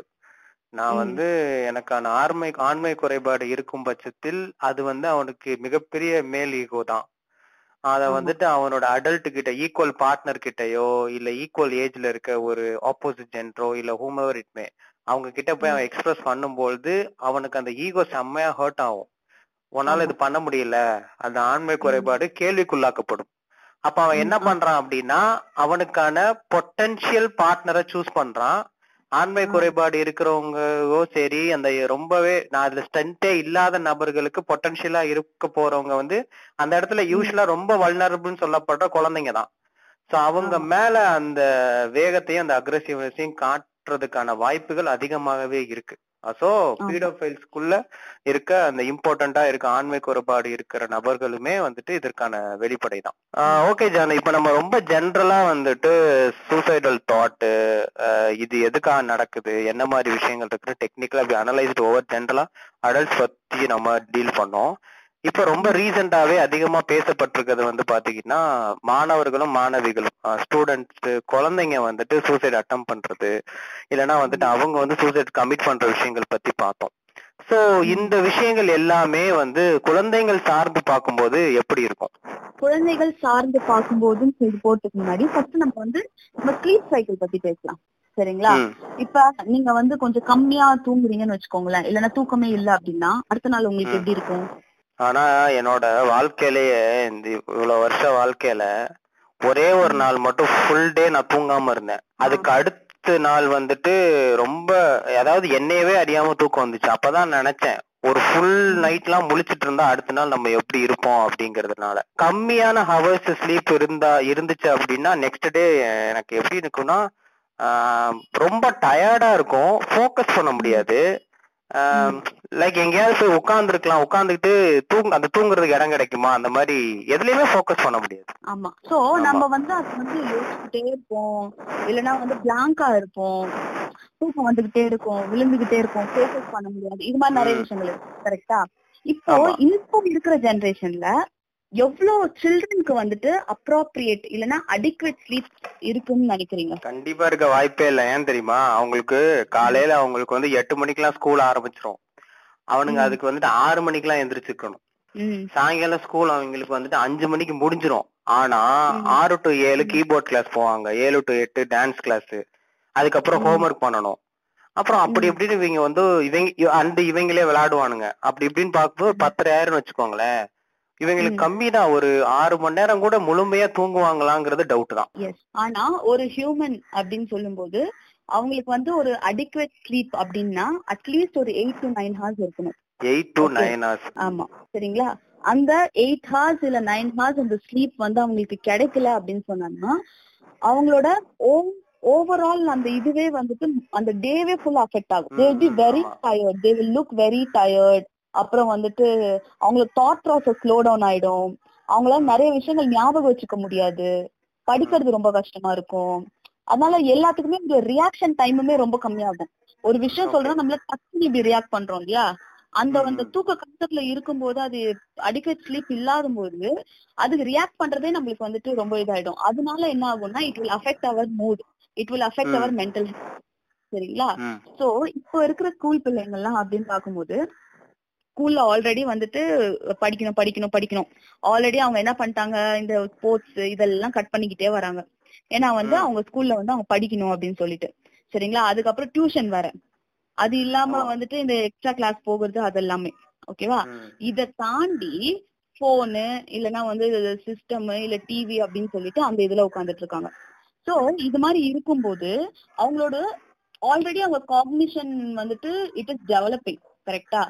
Speaker 2: நான். வந்து எனக்கான ஆண்மை ஆண்மை குறைபாடு இருக்கும் பட்சத்தில் அது வந்து அவனுக்கு மிகப்பெரிய மேல் ஈகோ தான் அத. வந்துட்டு அவனோட அடல்ட் கிட்ட ஈக்குவல் பார்ட்னர் கிட்டயோ இல்ல ஈக்குவல் ஏஜ்ல இருக்க ஒரு ஆப்போசிட் ஜென்டரோ இல்ல ஹூமவர் இட்மே அவங்க கிட்ட போய் அவன் எக்ஸ்பிரஸ் பண்ணும்பொழுது அவனுக்கு அந்த ஈகோ செம்மையா ஹர்ட் ஆகும். உன்னால இது பண்ண முடியல. அந்த ஆண்மை குறைபாடு கேள்விக்குள்ளாக்கப்படும். அப்ப அவன் என்ன. பண்றான் அப்படின்னா அவனுக்கான பொட்டன்ஷியல் பார்ட்னரை சூஸ் பண்றான். ஆண்மை. குறைபாடு இருக்கிறவங்கோ சரி அந்த ரொம்பவே நான் அதுல ஸ்ட்ரென்த்தே இல்லாத நபர்களுக்கு பொட்டன்ஷியலா இருக்க போறவங்க வந்து அந்த இடத்துல யூஸ்வலா ரொம்ப வல்னரபிள்னு சொல்லப்படுற குழந்தைங்க தான். சோ அவங்க. மேல அந்த வேகத்தையும் அந்த அக்ரெசிவ்னஸையும் காட்டுறதுக்கான வாய்ப்புகள் அதிகமாகவே இருக்கு.
Speaker 3: ஆமா.
Speaker 2: பீடோஃபைல்ஸ்குள்ள இருக்க அந்த இம்பார்ட்டண்டா இருக்க ஆண்மை குறைபாடு இருக்கிற நபர்களுமே வந்துட்டு இதற்கான வெளிப்படை தான். ஓகே ஜான் இப்ப நம்ம ரொம்ப ஜென்ரலா வந்துட்டு சூசைடல் தாட் இது எதுக்காக நடக்குது? என்ன மாதிரி விஷயங்கள் இருக்கு டெக்னிக்கலா அனலைஸ்டு ஓவர் ஜென்ரலா அடல்ட்ஸ் பத்தி நம்ம டீல் பண்ணோம். இப்ப ரொம்ப ரீசெண்டாவே அதிகமா பேசப்பட்டிருக்கிறது வந்து பாத்தீங்கன்னா மாணவர்களும் மாணவிகளும் ஸ்டூடெண்ட்ஸ் குழந்தைங்க வந்துட்டு சூசைட் அட்டம் பண்றது இல்லைன்னா வந்துட்டு அவங்க வந்து சூசைட் கமிட் பண்ற விஷயங்கள் பத்தி பார்த்தோம். சோ இந்த விஷயங்கள் எல்லாமே வந்து குழந்தைகள் சார்ந்து பார்க்கும்போது எப்படி இருக்கும்?
Speaker 3: குழந்தைகள் சார்ந்து பார்க்கும்போதுன்னு சொல்லி போறதுக்கு முன்னாடி ஃபர்ஸ்ட் நம்ம வந்து நம்ம ஸ்லீப் சைக்கிள் பத்தி பேசலாம். சரிங்களா? இப்ப நீங்க வந்து கொஞ்சம் கம்மியா தூங்குறீங்கன்னு வச்சுக்கோங்களேன் இல்லைன்னா தூக்கமே இல்ல அப்படின்னா அடுத்த நாள் உங்களுக்கு. எப்படி இருக்கும்?
Speaker 2: ஆனா என்னோட வாழ்க்கையிலேயே இந்த இவ்வளவு வருஷ வாழ்க்கையில ஒரே ஒரு நாள் மட்டும் ஃபுல் டே நான் தூங்காம இருந்தேன். அதுக்கு அடுத்த நாள் வந்துட்டு ரொம்ப அதாவது என்னையவே அறியாம தூக்கம் வந்துச்சு. அப்பதான் நினைச்சேன் ஒரு ஃபுல் நைட்லாம் முழிச்சிட்டு இருந்தா அடுத்த நாள் நம்ம எப்படி இருப்போம் அப்படிங்கறதுனால. கம்மியான ஹவர்ஸ் ஸ்லீப் இருந்தா இருந்துச்சு அப்படின்னா நெக்ஸ்ட் டே எனக்கு எப்படி இருக்கும்னா ரொம்ப டயர்டா இருக்கும். ஃபோக்கஸ் பண்ண முடியாது. லைக் எங்கேயாவது போய் உட்கார்ந்துருக்கலாம் உட்கார்ந்துக்கிட்டு தூங்க அந்த தூங்குறதுக்கு இடம் கிடைக்குமா? அந்த மாதிரி எதுலயுமே ஃபோக்கஸ் பண்ண முடியாது.
Speaker 3: ஆமா. சோ நம்ம வந்து அது வந்து யோசிச்சுட்டே இருப்போம். இல்லைன்னா வந்து பிளாங்கா இருப்போம். தூக்கம் வந்துகிட்டே இருக்கும் விழுந்துகிட்டே இருக்கும் ஃபோக்கஸ் பண்ண முடியாது. இது மாதிரி நிறைய. விஷயங்கள் இருக்கு கரெக்டா இப்போ. இப்போ இருக்கிற ஜெனரேஷன்ல எவ்வளவு சில்ட்ரனுக்கு வந்துட்டு அப்ராப்ரியேட் இல்லைன்னா அடிக்வேட் ஸ்லீப் இருக்குன்னு நினைக்கிறீங்க?
Speaker 2: கண்டிப்பா இருக்க வாய்ப்பே இல்லை. ஏன் தெரியுமா? அவங்களுக்கு காலையில அவங்களுக்கு வந்து எட்டு மணிக்கெல்லாம் ஸ்கூல் ஆரம்பிச்சிரும். அவனுங்க. அதுக்கு வந்துட்டு ஆறு மணிக்கெல்லாம் எந்திரிச்சிருக்கணும்
Speaker 3: ம்.
Speaker 2: சாயங்காலம் ஸ்கூல் அவங்களுக்கு வந்துட்டு அஞ்சு மணிக்கு முடிஞ்சிரும். ஆனா. ஆறு டு ஏழு கீபோர்ட் கிளாஸ் போவாங்க. ஏழு டு எட்டு டான்ஸ் கிளாஸ் அதுக்கப்புறம். ஹோம்ஒர்க் பண்ணணும். அப்புறம் அப்படி. இப்படின்னு இவங்க வந்து இவங்க அந்த இவங்களே விளையாடுவானுங்க. அப்படி இப்படின்னு பார்க்கும்போது பத்தரை ஆயிரம்னு வச்சுக்கோங்களேன். இவங்களுக்கு. கம்மி தான் ஒரு ஆறு மணி நேரம் கூட முழுமையா தூங்குவாங்களாங்கிறது டவுட் தான்.
Speaker 3: எஸ் ஆனா ஒரு ஹியூமன் அப்படின்னு சொல்லும்போது அவங்களுக்கு வந்து ஒரு அடிக்வேட் ஸ்லீப் அப்படின்னா அட்லீஸ்ட் ஒரு எயிட் டு நைன் ஹார்ஸ் இருக்கணும்.
Speaker 2: Eight to. நைன் ஹவர்ஸ்
Speaker 3: ஆமா. சரிங்களா? அந்த எயிட் ஹார்ஸ் இல்ல நைன் ஹார்ஸ் அந்த ஸ்லீப் வந்து அவங்களுக்கு கிடைக்கல அப்படின்னு சொன்னாங்கன்னா அவங்களோட ஓவரால் அந்த இதுவே வந்துட்டு அந்த டேவே ஃபுல்லா அஃபெக்ட் ஆகும். They will be very. Tired they will look very tired அப்புறம் வந்துட்டு அவங்களுக்கு தாட் ப்ராசஸ் ஸ்லோ டவுன் ஆயிடும். அவங்களால நிறைய விஷயங்கள் ஞாபகம் வச்சுக்க முடியாது. படிக்கிறது ரொம்ப கஷ்டமா இருக்கும். அதனால எல்லாத்துக்குமே இந்த ரியாக்ஷன் டைமுமே ரொம்ப கம்மியாகும். ஒரு விஷயம். சொல்றோம் நம்மள டக்குனு இப்படி ரியாக்ட் பண்றோம் இல்லையா? அந்த அந்த. தூக்க கஷ்டத்துல இருக்கும்போது அது அடிக்கட் ஸ்லீப் இல்லாத போது அதுக்கு ரியாக்ட் பண்றதே நம்மளுக்கு வந்துட்டு ரொம்ப இதாயிடும். அதனால என்ன ஆகும்னா it will affect our mood it will affect. Our mental சரிங்களா? சோ இப்போ இருக்கிற ஸ்கூல் பிள்ளைங்க எல்லாம் அப்படின்னு பார்க்கும்போது ஸ்கூல்ல ஆல்ரெடி வந்துட்டு படிக்கணும் படிக்கணும் படிக்கணும் ஆல்ரெடி அவங்க என்ன பண்ணிட்டாங்க இந்த ஸ்போர்ட்ஸ் இதெல்லாம் கட் பண்ணிக்கிட்டே வராங்க ஏன்னா வந்து. அவங்க ஸ்கூல்ல வந்து அவங்க படிக்கணும் அப்படின்னு சொல்லிட்டு சரிங்களா அதுக்கப்புறம் டியூஷன் வேற அது இல்லாம. வந்துட்டு இந்த எக்ஸ்ட்ரா கிளாஸ் போகிறது அது எல்லாமே ஓகேவா. இத தாண்டி போனு இல்லனா வந்து சிஸ்டம் இல்ல டிவி அப்படின்னு சொல்லிட்டு அந்த இதுல உட்கார்ந்துட்டு இருக்காங்க சோ இது மாதிரி இருக்கும்போது அவங்களோட ஆல்ரெடி அவங்க காக்னிஷன் வந்துட்டு இட் இஸ் டெவலப்பிங் கரெக்டா.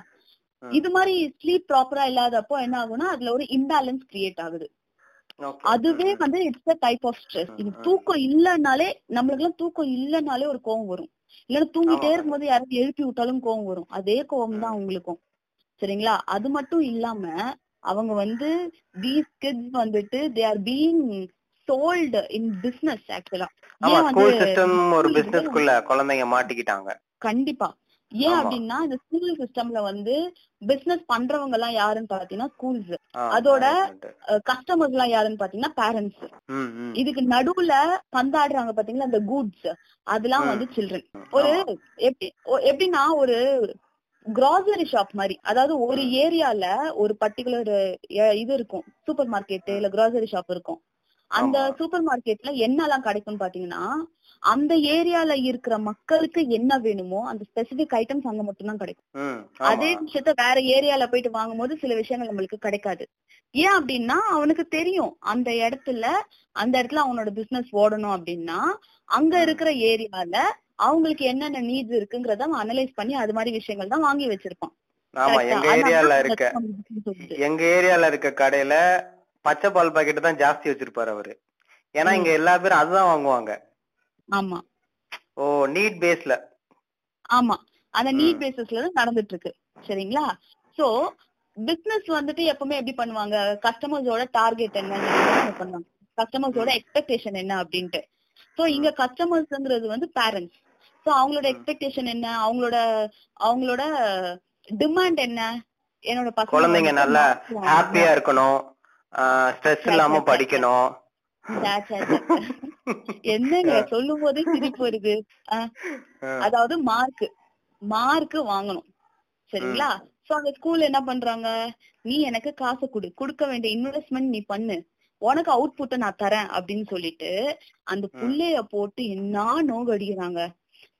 Speaker 3: இது மாதிரி ஸ்லீப் ப்ராப்பரா இல்லாதப்போ என்ன ஆகும்னா அதுல ஒரு இம்பேலன்ஸ் கிரியேட் ஆகுது. அதுவே. வந்து it's a type of stress இது. தூக்கம் இல்லைனாலே நம்மளுக்கு எல்லாம் தூக்கம் இல்லைனாலே ஒரு கோவம் வரும். இல்லன்னா தூங்கிட்டே. இருக்கும்போது யாராவது எழுப்பி விட்டாலும் கோவம் வரும். அதே கோவம் தான் அவங்களுக்கும். சரிங்களா? அது மட்டும் இல்லாம அவங்க வந்து தீஸ் கிட்ஸ் வந்துட்டு they are being sold in business ஆக்சுவலா
Speaker 2: ஒரு பிசினஸ்க்குள்ள குழந்தைங்க மாட்டிக்கிட்டாங்க.
Speaker 3: கண்டிப்பா. ஏன். அப்படின்னா இந்த ஸ்கூல் சிஸ்டம்ல வந்து பிசினஸ் பண்றவங்க எல்லாம் யாருன்னு பாத்தீங்கன்னா ஸ்கூல்ஸ் அதோட. கஸ்டமர்ஸ் எல்லாம் யாருன்னு பாத்தீங்கன்னா பேரண்ட்ஸ். இதுக்கு நடுவுல பந்தாடுறாங்க பாத்தீங்களா அந்த கூட்ஸ் அதெல்லாம். வந்து சில்ட்ரன் ஒரு. எப்படி எப்படின்னா ஒரு கிராசரி ஷாப் மாதிரி அதாவது ஒரு. ஏரியால ஒரு பர்டிகுலர் இது இருக்கும் சூப்பர் மார்க்கெட் இல்ல கிராசரி ஷாப் இருக்கும் அந்த. சூப்பர் மார்க்கெட்ல என்னெல்லாம் கிடைக்கும்னு பாத்தீங்கன்னா அந்த ஏரியால இருக்கிற மக்களுக்கு என்ன வேணுமோ அந்த ஸ்பெசிபிக் ஐட்டம்ஸ் அங்க மட்டும்தான் கிடைக்கும் அதே. விஷயத்த வேற ஏரியால போயிட்டு வாங்கும்போது சில விஷயங்கள் நம்மளுக்கு கிடைக்காது ஏன் அப்படின்னா அவனுக்கு தெரியும் அந்த இடத்துல அந்த இடத்துல அவனோட பிசினஸ் ஓடணும் அப்படின்னா அங்க. இருக்கிற ஏரியால அவங்களுக்கு என்னென்ன நீட்ஸ் இருக்குங்கிறத அவன் அனலைஸ் பண்ணி அது மாதிரி விஷயங்கள் தான் வாங்கி வச்சிருப்பான்
Speaker 2: ஆமா? எங்க ஏரியால இருக்க. எங்க ஏரியால இருக்க கடையில பச்சை பால் பாக்கெட் தான் ஜாஸ்தி வச்சிருப்பாரு அவரு. ஏன்னா இங்க எல்லா பேரும் அதுதான் வாங்குவாங்க.
Speaker 3: ஆமா.
Speaker 2: ஓ நீட் பேஸ்ல
Speaker 3: ஆமா. அந்த நீட். பேசிஸ்ல தான் நடந்துட்டு இருக்கு சரிங்களா? சோ பிசினஸ் வந்துட்டு எப்பவுமே எப்படி பண்ணுவாங்க? கஸ்டமர்ஸோட டார்கெட் என்ன பண்ணுவாங்க? கஸ்டமர்ஸோட எக்ஸ்பெக்டேஷன் என்ன அப்படின்ட்டு. சோ இங்க கஸ்டமர்ஸ்ங்கிறது வந்து பேரண்ட்ஸ் சோ அவங்களோட. எக்ஸ்பெக்டேஷன் என்ன? அவங்களோட அவங்களோட டிமாண்ட் என்ன? என்னோட பசங்க
Speaker 2: குழந்தைங்க நல்லா. ஹாப்பியா இருக்கணும். ஸ்ட்ரெஸ் இல்லாம. படிக்கணும்.
Speaker 3: என்னங்க? சொல்லும் போதே சிரிப்பு வருது. அதாவது மார்க் மார்க் வாங்கணும். சரிங்களா? சோ அந்த ஸ்கூல்ல என்ன பண்றாங்க? நீ எனக்கு காசு கொடு. கொடுக்க வேண்டிய இன்வெஸ்ட்மெண்ட் நீ பண்ணு. உனக்கு அவுட்புட்ட நான் தரேன் அப்படின்னு சொல்லிட்டு அந்த. புள்ளைய போட்டு என்ன நோக அடிக்கிறாங்க?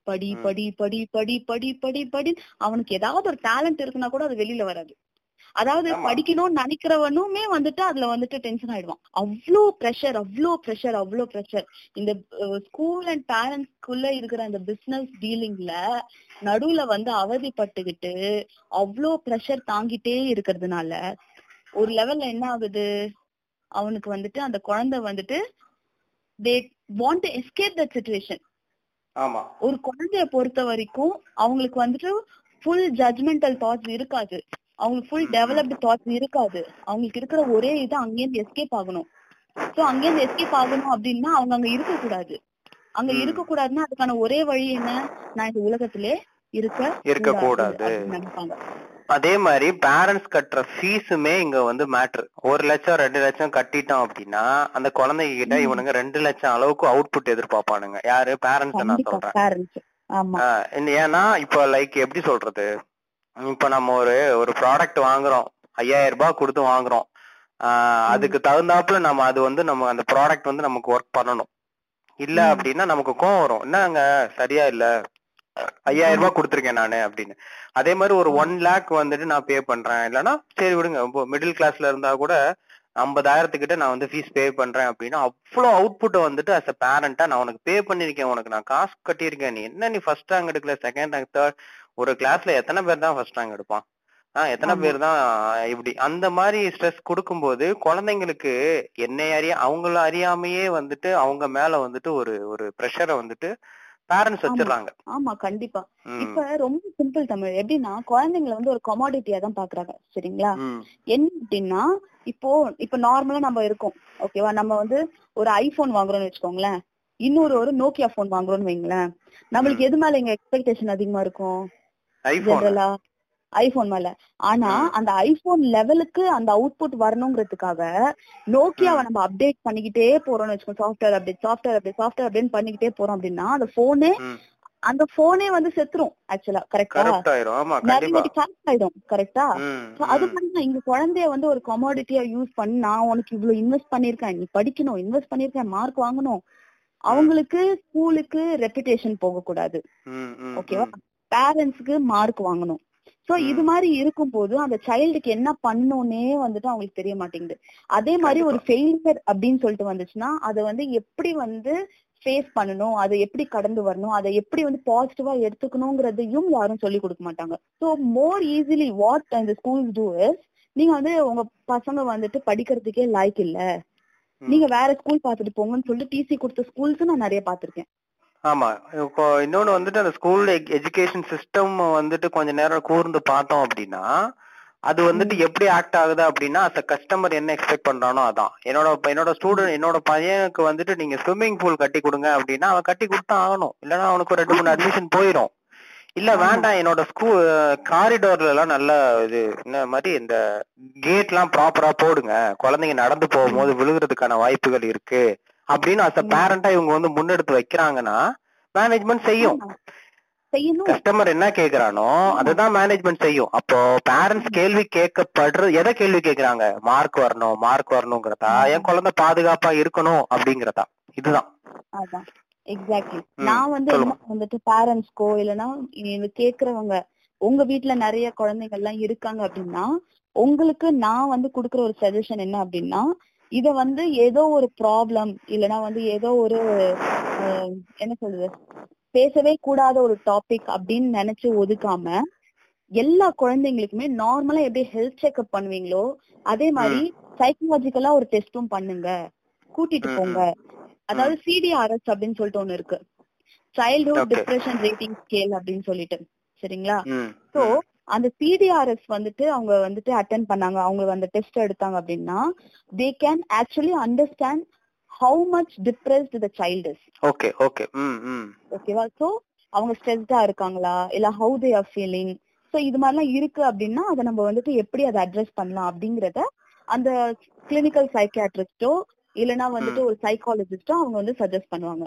Speaker 3: படி. படி படி படி படி படி படி. அவனுக்கு ஏதாவது ஒரு டேலண்ட் இருக்குன்னா கூட அது வெளியில வராது. அதாவது. படிக்கணும்னு நினைக்கிறவனுமே வந்துட்டு அதுல வந்துட்டு டென்ஷன் ஆயிடுவான். அவ்வளோ ப்ரெஷர் அவ்வளோ ப்ரெஷர் அவ்வளோ ப்ரெஷர் இந்த ஸ்கூல் அண்ட் பேரண்ட்ஸ்குள்ள இருக்கிற அந்த பிசினஸ் டீலிங்ல நடுவுல வந்து அவதிப்பட்டுக்கிட்டு அவ்வளோ ப்ரெஷர் தாங்கிட்டே இருக்கிறதுனால ஒரு லெவல்ல என்ன ஆகுது? அவனுக்கு வந்துட்டு அந்த குழந்தை வந்துட்டு they want to escape that situation ஒரு குழந்தைய பொறுத்த வரைக்கும் அவங்களுக்கு வந்துட்டு ஃபுல் ஜட்மெண்டல் தாட்ஸ் இருக்காது. அவங்களுக்கு ஃபுல் டெவலப்டு தாட்ஸ் இருக்காது. அவங்களுக்கு இருக்கிற ஒரே இது அங்கேருந்து எஸ்கேப் ஆகணும். சோ அங்கேருந்து எஸ்கேப் ஆகணும் அப்படின்னா அவங்க அங்க இருக்க கூடாது அங்க. இருக்க கூடாதுன்னா அதுக்கான ஒரே வழி என்ன? நான் இந்த உலகத்திலே இருக்க. அப்படின்னு நினைப்பாங்க.
Speaker 2: அதே மாதிரி பேரண்ட்ஸ் கட்டுற ஃபீஸுமே இங்க வந்து மேட்ரு ஒரு லட்சம் ரெண்டு லட்சம் கட்டிட்டோம் அப்படின்னா அந்த குழந்தைங்க கிட்ட. இவனுங்க ரெண்டு லட்சம் அளவுக்கு அவுட்புட் எதிர்பார்ப்பானுங்க. யாரு? பேரண்ட்ஸ் நான் சொல்றேன். ஏன்னா இப்போ லைக் எப்படி சொல்றது? இப்ப நம்ம ஒரு ஒரு ப்ராடக்ட் வாங்குறோம். ஐயாயிரம் ரூபாய் கொடுத்து வாங்குறோம். அதுக்கு தகுந்தாப்புல நம்ம அது வந்து நம்ம அந்த ப்ராடக்ட் வந்து நமக்கு ஒர்க் பண்ணணும். இல்ல. அப்படின்னா நமக்கு கோவம் வரும். என்னங்க சரியா இல்ல? ஐயாயிரம் ரூபாய் கொடுத்துருக்கேன் நானு அப்படின்னு. அதே மாதிரி ஒரு ஒன் லேக் வந்துட்டு நான் பே பண்றேன். இல்லைன்னா சரி விடுங்க மிடில் கிளாஸ்ல இருந்தா கூட ஐம்பதாயிரத்துக்கிட்ட நான் வந்து ஃபீஸ் பே பண்றேன் அப்படின்னா அவ்வளோ அவுட்புட்டை வந்துட்டு அஸ் அ பேரண்டா நான் உனக்கு பே பண்ணிருக்கேன் உனக்கு நான் காசு கட்டியிருக்கேன். நீ என்ன நீ ஃபர்ஸ்ட் ரேங்க் எடுக்கல செகண்ட் ரேங்க் தேர்ட் ஒரு கிளாஸ்ல எத்தனை பேர் தான் ஃபர்ஸ்ட் ரேங்க் எடுப்பான்? ஆஹ் எத்தனை. பேர் தான் இப்படி? அந்த மாதிரி ஸ்ட்ரெஸ் கொடுக்கும்போது குழந்தைங்களுக்கு என்னை அறிய அவங்கள அறியாமையே வந்துட்டு அவங்க மேல வந்துட்டு ஒரு ஒரு ப்ரெஷரை வந்துட்டு பேரண்ட்ஸ். வச்சிடுறாங்க.
Speaker 3: ஆமா கண்டிப்பா. இப்ப ரொம்ப சிம்பிள் தமிழ். எப்படின்னா குழந்தைங்களை வந்து ஒரு கமாடிட்டியா தான் பாக்குறாங்க. சரிங்களா? என்ன அப்படின்னா இப்போ இப்ப நார்மலா நம்ம இருக்கோம். ஓகேவா நம்ம வந்து ஒரு ஐபோன் வாங்குறோம்னு வச்சுக்கோங்களேன். இன்னொரு ஒரு நோக்கியா போன் வாங்குறோம்னு வைங்களேன். நம்மளுக்கு எது மேல எங்க எக்ஸ்பெக்டேஷன் அதிகமா இருக்கும்? ஜெனரலா ஐபோன் மேல. ஆனா. அந்த ஐபோன் லெவலுக்கு அந்த அவுட்புட் வரணுங்கிறதுக்காக நோக்கியாவை நம்ம அப்டேட் பண்ணிக்கிட்டே போறோம்னு வச்சுக்கோங்க software update software update software update பண்ணிக்கிட்டே போறோம் அப்படின்னா அந்த போனே அந்த போனே வந்து செத்துரும் ஆக்சுவலா கரெக்டா ஆயிடும் கரெக்டா அது தான் இங்க குழந்தைய வந்து ஒரு கமாடிட்டியா யூஸ் பண்ணி நான் உனக்கு இவ்வளவு இன்வெஸ்ட் பண்ணிருக்கேன் நீ படிக்கணும் இன்வெஸ்ட் பண்ணிருக்கேன் மார்க் வாங்கணும். அவங்களுக்கு ஸ்கூலுக்கு ரெப்புடேஷன் போக கூடாது ஓகேவா. பேரண்ட்ஸ்க்கு மார்க் வாங்கணும். சோ இது மாதிரி இருக்கும்போது அந்த சைல்டுக்கு என்ன பண்ணணும்னே வந்துட்டு அவங்களுக்கு தெரிய மாட்டேங்குது. அதே மாதிரி ஒரு ஃபெயிலியர் அப்படின்னு சொல்லிட்டு வந்துச்சுன்னா அதை வந்து எப்படி வந்து ஃபேஸ் பண்ணணும் அதை எப்படி கடந்து வரணும் அதை எப்படி வந்து பாசிட்டிவா எடுத்துக்கணுங்கிறதையும் யாரும் சொல்லி கொடுக்க மாட்டாங்க. ஸோ மோர் ஈஸிலி வாட் அந்த ஸ்கூல்ஸ் டூ இஸ் நீங்க வந்து உங்க பசங்க வந்துட்டு படிக்கிறதுக்கே லாய்க்கு இல்ல. நீங்க வேற ஸ்கூல் பாத்துட்டு போங்கன்னு சொல்லிட்டு டிசி கொடுத்த ஸ்கூல்ஸ் நான் நிறைய பாத்திருக்கேன்
Speaker 2: ஆமா. இப்போ இன்னொன்னு வந்துட்டு அந்த ஸ்கூல் எஜுகேஷன் சிஸ்டம் வந்துட்டு கொஞ்ச நேரம் கூர்ந்து பார்த்தோம் அப்படின்னா அது வந்துட்டு எப்படி ஆக்ட் ஆகுது அப்படின்னா அஸ் கஸ்டமர் என்ன எக்ஸ்பெக்ட் பண்றானோ அதான். என்னோட என்னோட ஸ்டூடெண்ட் என்னோட பையனுக்கு வந்துட்டு நீங்க ஸ்விம்மிங் பூல் கட்டி கொடுங்க அப்படின்னா அவன் கட்டி கொடுத்தா ஆகணும். இல்லைன்னா அவனுக்கு ஒரு ரெண்டு மூணு அட்மிஷன் போயிடும் இல்ல வேண்டாம் என்னோட ஸ்கூல் காரிடோர்ல எல்லாம் நல்ல இது இந்த மாதிரி இந்த கேட் எல்லாம் ப்ராப்பரா போடுங்க. குழந்தைங்க நடந்து போகும்போது விழுகிறதுக்கான வாய்ப்புகள் இருக்கு. அப்படின்னு அஸ் அ பேரண்டா இவங்க வந்து முன்னெடுத்து வைக்கிறாங்கன்னா மேனேஜ்மெண்ட் செய்யும். கஸ்டமர் என்ன கேக்குறானோ அதுதான் மேனேஜ்மெண்ட் செய்யும். அப்போ பேரண்ட்ஸ் கேள்வி கேட்கப்படுறது எதை கேள்வி கேக்குறாங்க? மார்க் வரணும் மார்க் வரணுங்கிறதா? என் குழந்தை பாதுகாப்பா இருக்கணும் அப்படிங்கறதா? இதுதான்.
Speaker 3: எக்ஸாக்ட்லி நான் வந்து வந்துட்டு பேரண்ட்ஸ்க்கோ இல்லைன்னா இது கேக்குறவங்க உங்க வீட்ல நிறைய குழந்தைங்க எல்லாம் இருக்காங்க அப்படின்னா உங்களுக்கு நான் வந்து குடுக்குற ஒரு சஜஷன் என்ன அப்படின்னா இத வந்து ஏதோ ஒரு ப்ராப்ளம் இல்லைன்னா வந்து ஏதோ ஒரு என்ன சொல்றது பேசவே கூடாத ஒரு டாபிக் அப்படின்னு நினைச்சு ஒதுக்காம எல்லா குழந்தைங்களுக்குமே நார்மலா எப்படி ஹெல்த் செக்அப் பண்ணுவீங்களோ அதே மாதிரி சைக்கலாஜிக்கலா ஒரு டெஸ்டும் பண்ணுங்க. கூட்டிட்டு போங்க. அதாவது சிடிஆர்எஸ் அப்படின்னு சொல்லிட்டு ஒண்ணு இருக்கு. சைல்ட்ஹுட். டிப்ரெஷன் ரேட்டிங் ஸ்கேல் அப்படின்னு சொல்லிட்டு. சரிங்களா? சோ. அந்த சிடிஆர்எஸ் வந்துட்டு அவங்க வந்துட்டு அட்டன் பண்ணாங்க. அவங்க அந்த டெஸ்ட் எடுத்தாங்க அப்படின்னா they can actually understand how much depressed the child is
Speaker 2: okay okay
Speaker 3: ஓகேவா சோ அவங்க ஸ்ட்ரெஸ்டா இருக்காங்களா? இல்ல how they are feeling so இது மாதிரிலாம் இருக்கு அப்படின்னா அதை நம்ம வந்துட்டு எப்படி அதை அட்ரஸ் பண்ணலாம் அப்படிங்கறத அந்த கிளினிக்கல் சைக்கியாட்ரிஸ்டோ இல்லனா வந்துட்டு ஒரு சைக்காலஜிஸ்டோ அவங்க வந்து சஜஸ்ட் பண்ணுவாங்க.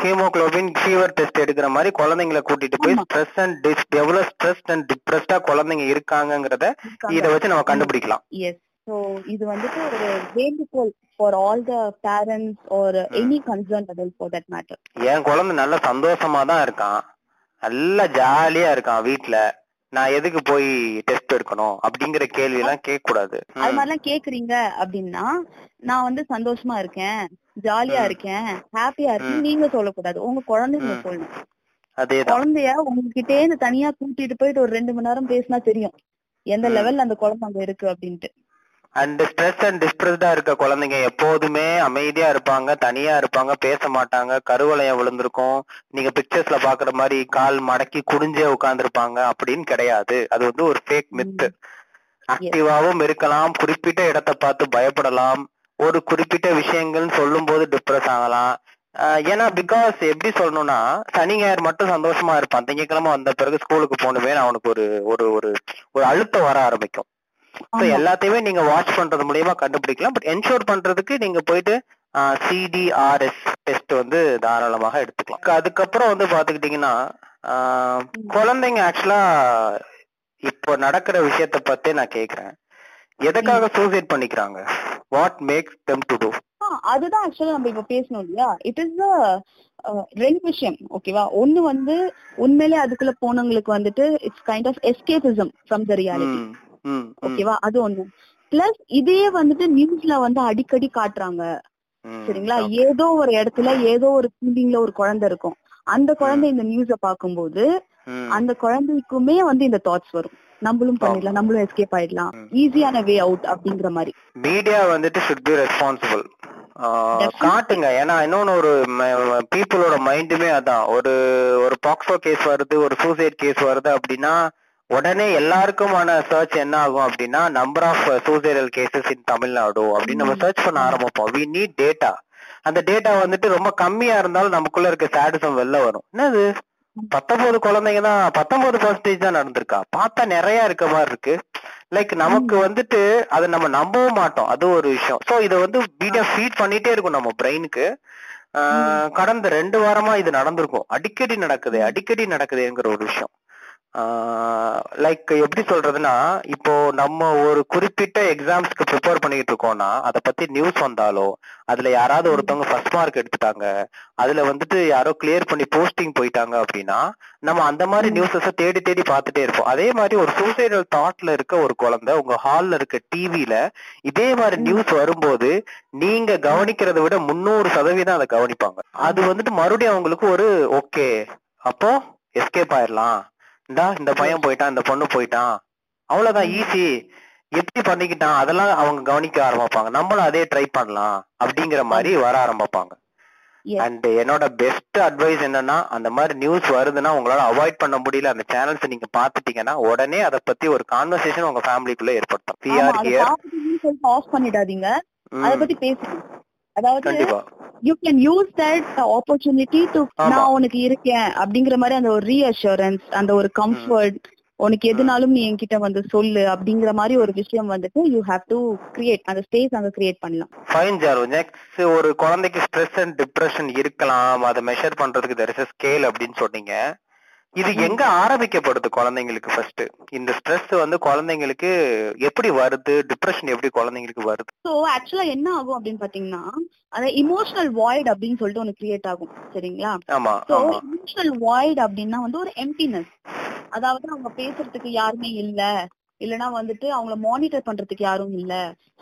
Speaker 2: ஹீமோகுளோபின் ஃபீவர் டெஸ்ட் எடுக்கிற மாதிரி குழந்தைங்களை கூட்டிட்டு போய். ஸ்ட்ரெஸ் அண்ட் எவ்வளவு ஸ்ட்ரெஸ் அண்ட் டிப்ரெஸ்டா குழந்தைங்க இருக்காங்கங்கறத இத வச்சு நம்ம கண்டுபிடிக்கலாம்.
Speaker 3: எஸ் சோ இது வந்துட்டு ஒரு வேண்டுகோள் for all the parents or any concern adult for that matter
Speaker 2: என் குழந்தை நல்ல சந்தோஷமா தான் இருக்கான். நல்லா ஜாலியா இருக்கான் வீட்ல. நான் எதுக்கு போய் டெஸ்ட் எடுக்கணும் அப்படிங்கிற கேள்வி எல்லாம் கேட்க கூடாது
Speaker 3: அது மாதிரிலாம் கேக்குறீங்க அப்படின்னா நான் வந்து சந்தோஷமா இருக்கேன். ஜாலியா இருக்கேன். ஹாப்பியா இருக்கேன். நீங்க சொல்லக்கூடாது. உங்க குழந்தைங்க. சொல்லணும். குழந்தைய உங்ககிட்டே இருந்து தனியா கூட்டிட்டு போயிட்டு ஒரு ரெண்டு மணி நேரம் பேசினா தெரியும். எந்த. லெவல்ல அந்த குழந்தை அங்க இருக்கு அப்படின்ட்டு.
Speaker 2: அண்ட் ஸ்ட்ரெஸ் அண்ட் டிஸ்பிரஸ்டா இருக்க குழந்தைங்க எப்போதுமே அமைதியா இருப்பாங்க தனியா இருப்பாங்க பேச மாட்டாங்க கருவளையம் விழுந்திருக்கும். நீங்க பிக்சர்ஸ்ல பாக்குற மாதிரி கால் மடக்கி குடிஞ்சே உட்கார்ந்திருப்பாங்க அப்படின்னு கிடையாது. அது வந்து ஒரு ஃபேக் மித்து ஆக்டிவாவும் இருக்கலாம். குறிப்பிட்ட இடத்தை பார்த்து பயப்படலாம். ஒரு குறிப்பிட்ட விஷயங்கள் சொல்லும் போது டிப்ரெஸ் ஆகலாம் ஏன்னா பிகாஸ் எப்படி சொல்லணும்னா சனி ஞாயிறு மட்டும் சந்தோஷமா இருப்பான். திங்கட்கிழமை வந்த பிறகு ஸ்கூலுக்கு போகணுமே அவனுக்கு ஒரு ஒரு ஒரு ஒரு அழுத்தம் வர ஆரம்பிக்கும்.
Speaker 3: ஆமா.
Speaker 2: எல்லாத்தையுமே நீங்க வாட்ச் பண்றது மூலியமா கண்டுபிடிக்கலாம். பட் என்ஷூர் பண்றதுக்கு நீங்க போயிட்டு சிடிஆர்எஸ் டெஸ்ட் வந்து தாராளமாக எடுத்துக்கலாம். அதுக்கப்புறம் வந்து பாத்துக்கிட்டீங்கன்னா ஆஹ், குழந்தைங்க ஆக்சுவலா இப்போ நடக்கிற விஷயத்த பத்தி நான் கேக்குறேன். எதுக்காக சூசைட் பண்ணிக்கிறாங்க? What makes them to do
Speaker 3: அதுதான் ஆக்சுவலா நம்ம இப்ப பேசணும் இல்லையா? இட் இஸ் ரெண்டு விஷயம் ஓகேவா ஒண்ணு வந்து உண்மையிலே அதுக்குள்ள போனவங்களுக்கு வந்துட்டு it's kind of escapism from the reality ஓகேவா அது ஒண்ணு. பிளஸ் இதே வந்துட்டு நியூஸ்ல வந்து அடிக்கடி காட்டுறாங்க. சரிங்களா? ஏதோ ஒரு இடத்துல ஏதோ ஒரு ஃபீலிங்ல ஒரு குழந்தை இருக்கும். அந்த குழந்தை இந்த நியூஸ பாக்கும்போது அந்த குழந்தைக்குமே வந்து இந்த தாட்ஸ் வரும். நம்மளும் பண்ணிடலாம் நம்மளும் எஸ்கேப் ஆயிடலாம். ஈஸியான வே அவுட் அப்படிங்கிற மாதிரி.
Speaker 2: மீடியா வந்துட்டு ஷுட் பி ரெஸ்பான்சிபிள். காட்டுங்க. ஏன்னா இன்னொன்னு ஒரு பீப்புளோட மைண்டுமே அதான். ஒரு ஒரு பாக்ஸோ கேஸ் வருது ஒரு சூசைட் கேஸ் வருது அப்படின்னா உடனே எல்லாருக்குமான சர்ச் என்ன ஆகும் அப்படின்னா number of suicidal cases in Tamil Nadu அப்படின்னு நம்ம சர்ச் பண்ண ஆரம்பிப்போம். வி நீட் டேட்டா அந்த டேட்டா வந்துட்டு ரொம்ப கம்மியா இருந்தாலும் நமக்குள்ள இருக்க சாடிசம் வெளில வரும். என்னது? பத்தொன்பது குழந்தைங்க தான் பத்தொன்பது பர்சன்டேஜ் தான் நடந்திருக்கா? பார்த்தா நிறைய இருக்க மாதிரி இருக்கு. லைக் நமக்கு வந்துட்டு அதை நம்ம நம்பவும் மாட்டோம். அது ஒரு விஷயம். சோ இதை வந்து வீடியோ ஃபீட் பண்ணிட்டே இருக்கும் நம்ம பிரெயினுக்கு ஆஹ் கடந்த ரெண்டு வாரமா இது நடந்திருக்கும். அடிக்கடி நடக்குது அடிக்கடி நடக்குதுங்கிற ஒரு விஷயம். லைக் எப்படி சொல்றதுன்னா இப்போ நம்ம ஒரு குறிப்பிட்ட எக்ஸாம்ஸ்க்கு ப்ரிப்பேர் பண்ணிட்டு இருக்கோம்னா அதை பத்தி நியூஸ் வந்தாலோ அதுல யாராவது ஒருத்தவங்க ஃபர்ஸ்ட் மார்க் எடுத்துட்டாங்க அதுல வந்துட்டு யாரோ கிளியர் பண்ணி போஸ்டிங் போயிட்டாங்க அப்படின்னா நம்ம அந்த மாதிரி நியூஸஸ தேடி தேடி பார்த்துட்டே இருப்போம். அதே மாதிரி ஒரு சூசைடல் தாட்ல இருக்க ஒரு குழந்தை உங்க ஹால்ல இருக்க டிவில இதே மாதிரி நியூஸ் வரும்போது நீங்க கவனிக்கிறதை விட முன்னூறு சதவீதம் அதை கவனிப்பாங்க. அது வந்துட்டு மறுபடியும் அவங்களுக்கு ஒரு ஓகே அப்போ எஸ்கேப் ஆயிடலாம் இந்தா இந்த பையன் போயிட்டான் இந்த பொண்ணு போயிட்டான். அவ்வளவுதான் ஈஸி எப்படி பண்ணிக்கிட்டான் அதெல்லாம் அவங்க கவனிக்க ஆரம்பிப்பாங்க. நம்மளும் அதே ட்ரை பண்ணலாம் அப்படிங்கிற மாதிரி வர ஆரம்பிப்பாங்க. அண்ட் என்னோட பெஸ்ட் அட்வைஸ் என்னன்னா அந்த மாதிரி நியூஸ் வருதுன்னா உங்களால அவாய்ட் பண்ண முடியல அந்த சேனல்ஸ் நீங்க பாத்துட்டீங்கன்னா உடனே அதை பத்தி ஒரு கான்வர்சேஷன் உங்க ஃபேமிலிக்குள்ள ஏற்படுத்தும்.
Speaker 3: ஆஃப் பண்ணிடாதீங்க. அத பத்தி பேசுங்க. அதாவது you can use that opportunity to. நான் உனக்கு இருக்கேன் அப்படிங்கிற மாதிரி அந்த ஒரு ரீஅஷூரன்ஸ் அந்த ஒரு கம்ஃபர்ட் உனக்கு எதுனாலும் நீ என்கிட்ட வந்து சொல்லு அப்படிங்கிற மாதிரி ஒரு விஷயம் வந்துட்டு யூ ஹேவ் டு கிரியேட் அந்த ஸ்பேஸ் அங்க கிரியேட் பண்ணலாம்.
Speaker 2: ஃபைன் ஜாரு நெக்ஸ்ட் ஒரு குழந்தைக்கு ஸ்ட்ரெஸ் அண்ட் டிப்ரெஷன் இருக்கலாம். அதை மெஷர் பண்றதுக்கு தெர் இஸ் ஸ்கேல் அப்படின்னு சொன்னீங்க. இது எங்க ஆரம்பிக்கப்படுது குழந்தைங்களுக்கு ஃபர்ஸ்ட் இந்த ஸ்ட்ரெஸ் வந்து குழந்தைங்களுக்கு எப்படி வருது? டிப்ரெஷன் எப்படி குழந்தைங்களுக்கு வருது?
Speaker 3: சோ ஆக்சுவலா என்ன ஆகும் அப்படின்னு பாத்தீங்கன்னா அந்த இமோஷனல் வாய்ட் அப்படின்னு சொல்லிட்டு ஒன்னு கிரியேட் ஆகும். சரிங்களா?
Speaker 2: ஆமா
Speaker 3: சோ இமோஷனல் வாய்ட் அப்படின்னா வந்து ஒரு எம்டினஸ் அதாவது அவங்க பேசுறதுக்கு யாருமே இல்ல. இல்லனா வந்துட்டு அவங்கள மானிட்டர் பண்றதுக்கு யாரும் இல்ல.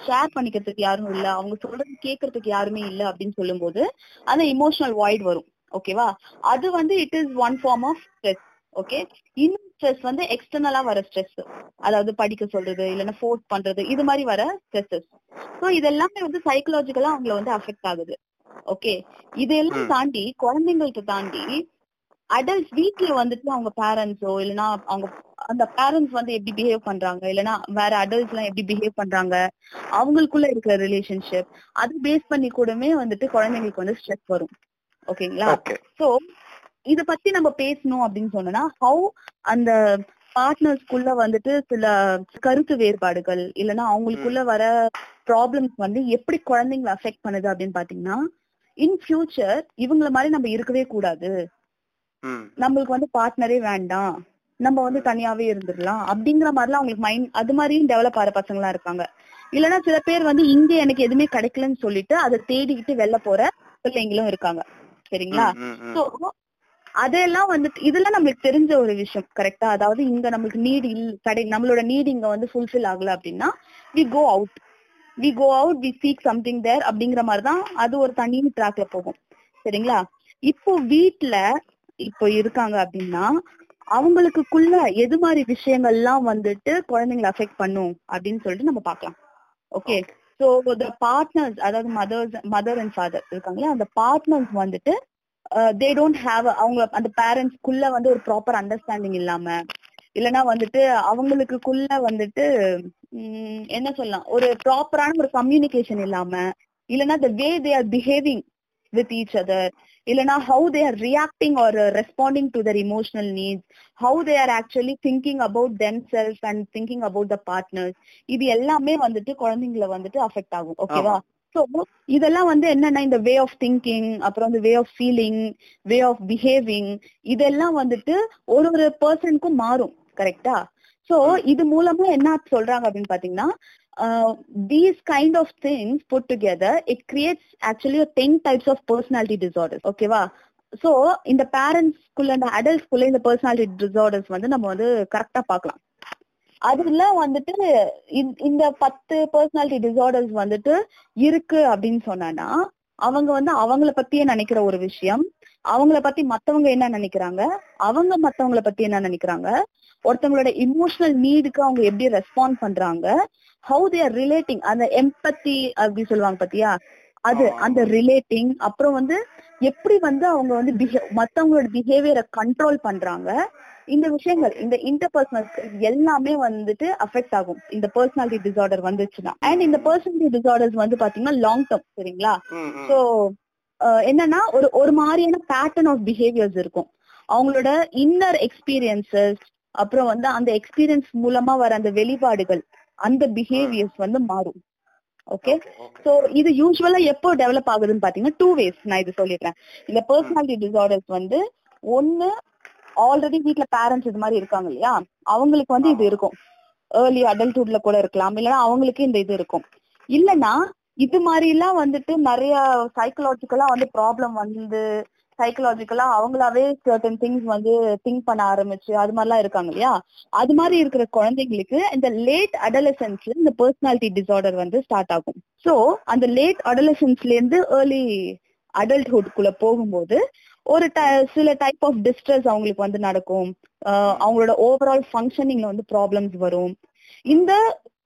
Speaker 3: ஷேர் பண்ணிக்கிறதுக்கு யாரும் இல்ல. அவங்க சொல்றது கேட்கறதுக்கு யாருமே இல்ல அப்படின்னு சொல்லும்போது அந்த இமோஷனல் வாய்ட் வரும். ஓகேவா அது வந்து it is one form of stress okay இன்னும் ஸ்ட்ரெஸ் வந்து எக்ஸ்டர்னலா வர ஸ்ட்ரெஸ் அதாவது படிக்க சொல்றது இல்லைன்னா ஃபோர்ஸ் பண்றது இது மாதிரி வர ஸ்ட்ரெஸ்ஸஸ் ஸோ இது எல்லாமே வந்து சைக்கலாஜிக்கலா அவங்கள வந்து அஃபெக்ட் ஆகுது ஓகே இதெல்லாம். தாண்டி குழந்தைங்கள்ட்ட தாண்டி அடல்ட்ஸ் வீட்ல வந்துட்டு அவங்க பேரண்ட்ஸோ இல்லைன்னா அவங்க அந்த பேரண்ட்ஸ் வந்து எப்படி பிஹேவ் பண்றாங்க இல்லைன்னா வேற அடல்ட்ஸ் எல்லாம் எப்படி பிஹேவ் பண்றாங்க அவங்களுக்குள்ள இருக்கிற ரிலேஷன்ஷிப் அது பேஸ் பண்ணி கூடமே வந்துட்டு குழந்தைங்களுக்கு வந்து ஸ்ட்ரெஸ் வரும். ஓகேங்களா?
Speaker 2: ஓகே.
Speaker 3: சோ இத பத்தி நம்ம பேசணும் அப்படின்னு சொன்னோம்னா ஹவு அந்த பார்ட்னர்ஸ்குள்ள வந்துட்டு சில கருத்து வேறுபாடுகள் இல்லைன்னா அவங்களுக்குள்ள வர ப்ராப்ளம்ஸ் வந்து எப்படி குழந்தைங்களை அஃபெக்ட் பண்ணுது அப்படின்னு பாத்தீங்கன்னா இன் ஃபியூச்சர் இவங்கள மாதிரி நம்ம இருக்கவே கூடாது. நம்மளுக்கு வந்து பார்ட்னரே வேண்டாம். நம்ம வந்து தனியாவே இருந்துடலாம். அப்படிங்கிற மாதிரிலாம் அவங்களுக்கு மைண்ட் அது மாதிரியும் டெவலப் ஆகிற பசங்களா இருக்காங்க. இல்லைன்னா சில பேர் வந்து இங்க எனக்கு எதுவுமே கிடைக்கலன்னு சொல்லிட்டு அதை தேடிக்கிட்டு வெளில போற பிள்ளைங்களும் இருக்காங்க. சரிங்களா. சோ அதெல்லாம் வந்துட்டு இதெல்லாம் நம்மளுக்கு தெரிஞ்ச ஒரு விஷயம் கரெக்டா அதாவது இங்க நம்மளுக்கு நீட் இல் கடை நம்மளோட நீட் இங்க வந்து ஃபுல்ஃபில் ஆகல அப்படின்னா we go out we go out we seek something there அப்படிங்கிற மாதிரி தான் அது ஒரு தனி ட்ராக்ல போகும். சரிங்களா? இப்போ வீட்ல இப்போ இருக்காங்க அப்படின்னா அவங்களுக்குள்ள எது மாதிரி விஷயங்கள்லாம் வந்துட்டு குழந்தைங்களை அஃபெக்ட் பண்ணும் அப்படின்னு சொல்லிட்டு நம்ம பார்க்கலாம். ஓகே சோ த பார்ட்னர்ஸ் அதாவது மதர்ஸ் மதர் அண்ட் ஃபாதர் இருக்காங்களா அந்த பார்ட்னர்ஸ் வந்துட்டு தே டோன்ட் ஹாவ் அவங்க அந்த பேரண்ட்ஸ்க்குள்ள வந்து ஒரு ப்ராப்பர் அண்டர்ஸ்டாண்டிங் இல்லாம இல்லனா வந்துட்டு அவங்களுக்குள்ள வந்துட்டு உம், என்ன சொல்லலாம்? ஒரு ப்ராப்பரான ஒரு கம்யூனிகேஷன் இல்லாம இல்லனா the way they are behaving with each other இல்லனா how they are reacting or responding to their emotional needs how they are actually thinking about them self and thinking about the partners இது எல்லாமே வந்துட்டு குழந்தைங்களை வந்துட்டு அஃபெக்ட் ஆகும். ஓகேவா சோ இதெல்லாம் வந்து என்னன்னா இந்த வே ஆஃப் திங்கிங் அப்புறம் வந்து way of feeling way of behaving இதெல்லாம் வந்துட்டு ஒரு ஒரு பர்சனுக்கும் மாறும். கரெக்டா சோ இது மூலமா என்ன சொல்றாங்க அப்படின்னு பாத்தீங்கன்னா these kind of things put together it creates actually ten types of personality disorders ஓகேவா சோ இந்த பேரண்ட்ஸ்குள்ள இந்த அடல்ட்ஸ்குள்ள இந்த பர்சனாலிட்டி டிசார்டர்ஸ் வந்து நம்ம வந்து கரெக்டா பார்க்கலாம். அதுல வந்துட்டு இந்த- இந்த பத்து பர்சனாலிட்டி டிசார்டர்ஸ் வந்துட்டு இருக்கு அப்படின்னு சொன்னா அவங்க வந்து அவங்கள பத்தியே நினைக்கிற ஒரு விஷயம் அவங்கள பத்தி மத்தவங்க என்ன நினைக்கிறாங்க அவங்க மத்தவங்கள பத்தி என்ன நினைக்கிறாங்க ஒருத்தவங்களோட இமோஷனல் நீடுக்கு அவங்க எப்படி ரெஸ்பாண்ட் பண்றாங்க ஹவு தே ஆர் ரிலேட்டிங் அந்த எம்பத்தி அப்படி சொல்லுவாங்க பாத்தியா? அது. அந்த ரிலேட்டிங் அப்புறம் வந்து எப்படி வந்து அவங்க வந்து மத்தவங்களோட பிஹேவியரை கண்ட்ரோல் பண்றாங்க இந்த விஷயங்கள் இந்த இன்டர்பர்சனல் எல்லாமே வந்துட்டு அஃபெக்ட் ஆகும். இந்த பர்சனாலிட்டி டிசார்டர் வந்துச்சுன்னா. அண்ட் இந்த பர்சனாலிட்டி டிசார்டர்ஸ் வந்து பாத்தீங்கன்னா லாங் டேர்ம் சரிங்களா. சோ என்னன்னா ஒரு ஒரு மாதிரியான பேட்டர்ன் ஆஃப் பிஹேவியர்ஸ் இருக்கும். அவங்களோட இன்னர் எக்ஸ்பீரியன்சஸ் அப்புறம் வந்து அந்த எக்ஸ்பீரியன்ஸ் மூலமா வர அந்த வெளிப்பாடுகள் அந்த பிஹேவியர்ஸ் வந்து மாறும். ஓகே சோ இது யூஸ்வலா எப்போ டெவலப் ஆகுதுன்னு பாத்தீங்கன்னா டூ வேஸ் நான் இது சொல்லிடுறேன். இந்த பர்சனாலிட்டி டிசார்டர்ஸ் வந்து ஒண்ணு ஆல்ரெடி வீட்ல பேரண்ட்ஸ் இது மாதிரி இருக்காங்க இல்லையா? அவங்களுக்கு வந்து இது இருக்கும். ஏர்லி அடல்ட்ஹுட்ல கூட இருக்கலாம். இல்லைன்னா அவங்களுக்கு இந்த இது இருக்கும். இல்லனா இது மாதிரி எல்லாம் வந்துட்டு நிறைய சைக்கலாஜிக்கலா வந்து ப்ராப்ளம் வந்து சைக்கலாஜிக்கலா அவங்களாவே சர்டன் திங்ஸ் வந்து திங்க் பண்ண ஆரம்பிச்சு அது மாதிரிலாம் இருக்காங்க இல்லையா? அது மாதிரி இருக்கிற குழந்தைங்களுக்கு இந்த லேட் அடலசன்ஸ்ல இந்த பர்சனாலிட்டி டிசார்டர் வந்து ஸ்டார்ட் ஆகும். சோ அந்த லேட் அடலசன்ஸ்ல இருந்து ஏர்லி அடல்ட்ஹுட்குள்ள போகும்போது ஒரு சில டைப் ஆஃப் டிஸ்ட்ரெஸ் அவங்களுக்கு வந்து நடக்கும். அவங்களோட ஓவரால் ஃபங்க்ஷனிங்ல வந்து ப்ராப்ளம்ஸ் வரும். இந்த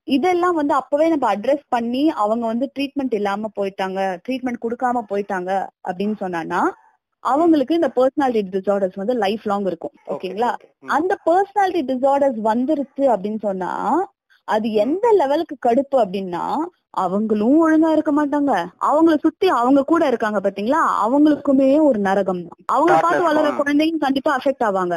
Speaker 3: இதெல்லாம் வந்து அப்பவே நம்ம அட்ரஸ் பண்ணி அவங்க வந்து ட்ரீட்மெண்ட் இல்லாம போயிட்டாங்க ட்ரீட்மெண்ட் கொடுக்காம போயிட்டாங்க அப்படின்னு சொன்னான்னா அவங்களுக்கு இந்த பர்சனாலிட்டி டிசார்டர்ஸ் வந்து லைஃப் லாங் இருக்கும் ஓகேங்களா? அந்த பர்சனாலிட்டி டிசார்டர்ஸ் வந்துருச்சு அப்படின்னு சொன்னா அது எந்த லெவலுக்கு கடுப்பு அப்படின்னா அவங்களும் ஒழுங்கா இருக்க மாட்டாங்க. அவங்கள சுத்தி அவங்க கூட இருக்காங்க பாத்தீங்களா? அவங்களுக்குமே ஒரு நரகம் தான். அவங்க பார்த்து வளர குழந்தைங்க கண்டிப்பா அஃபெக்ட் ஆவாங்க.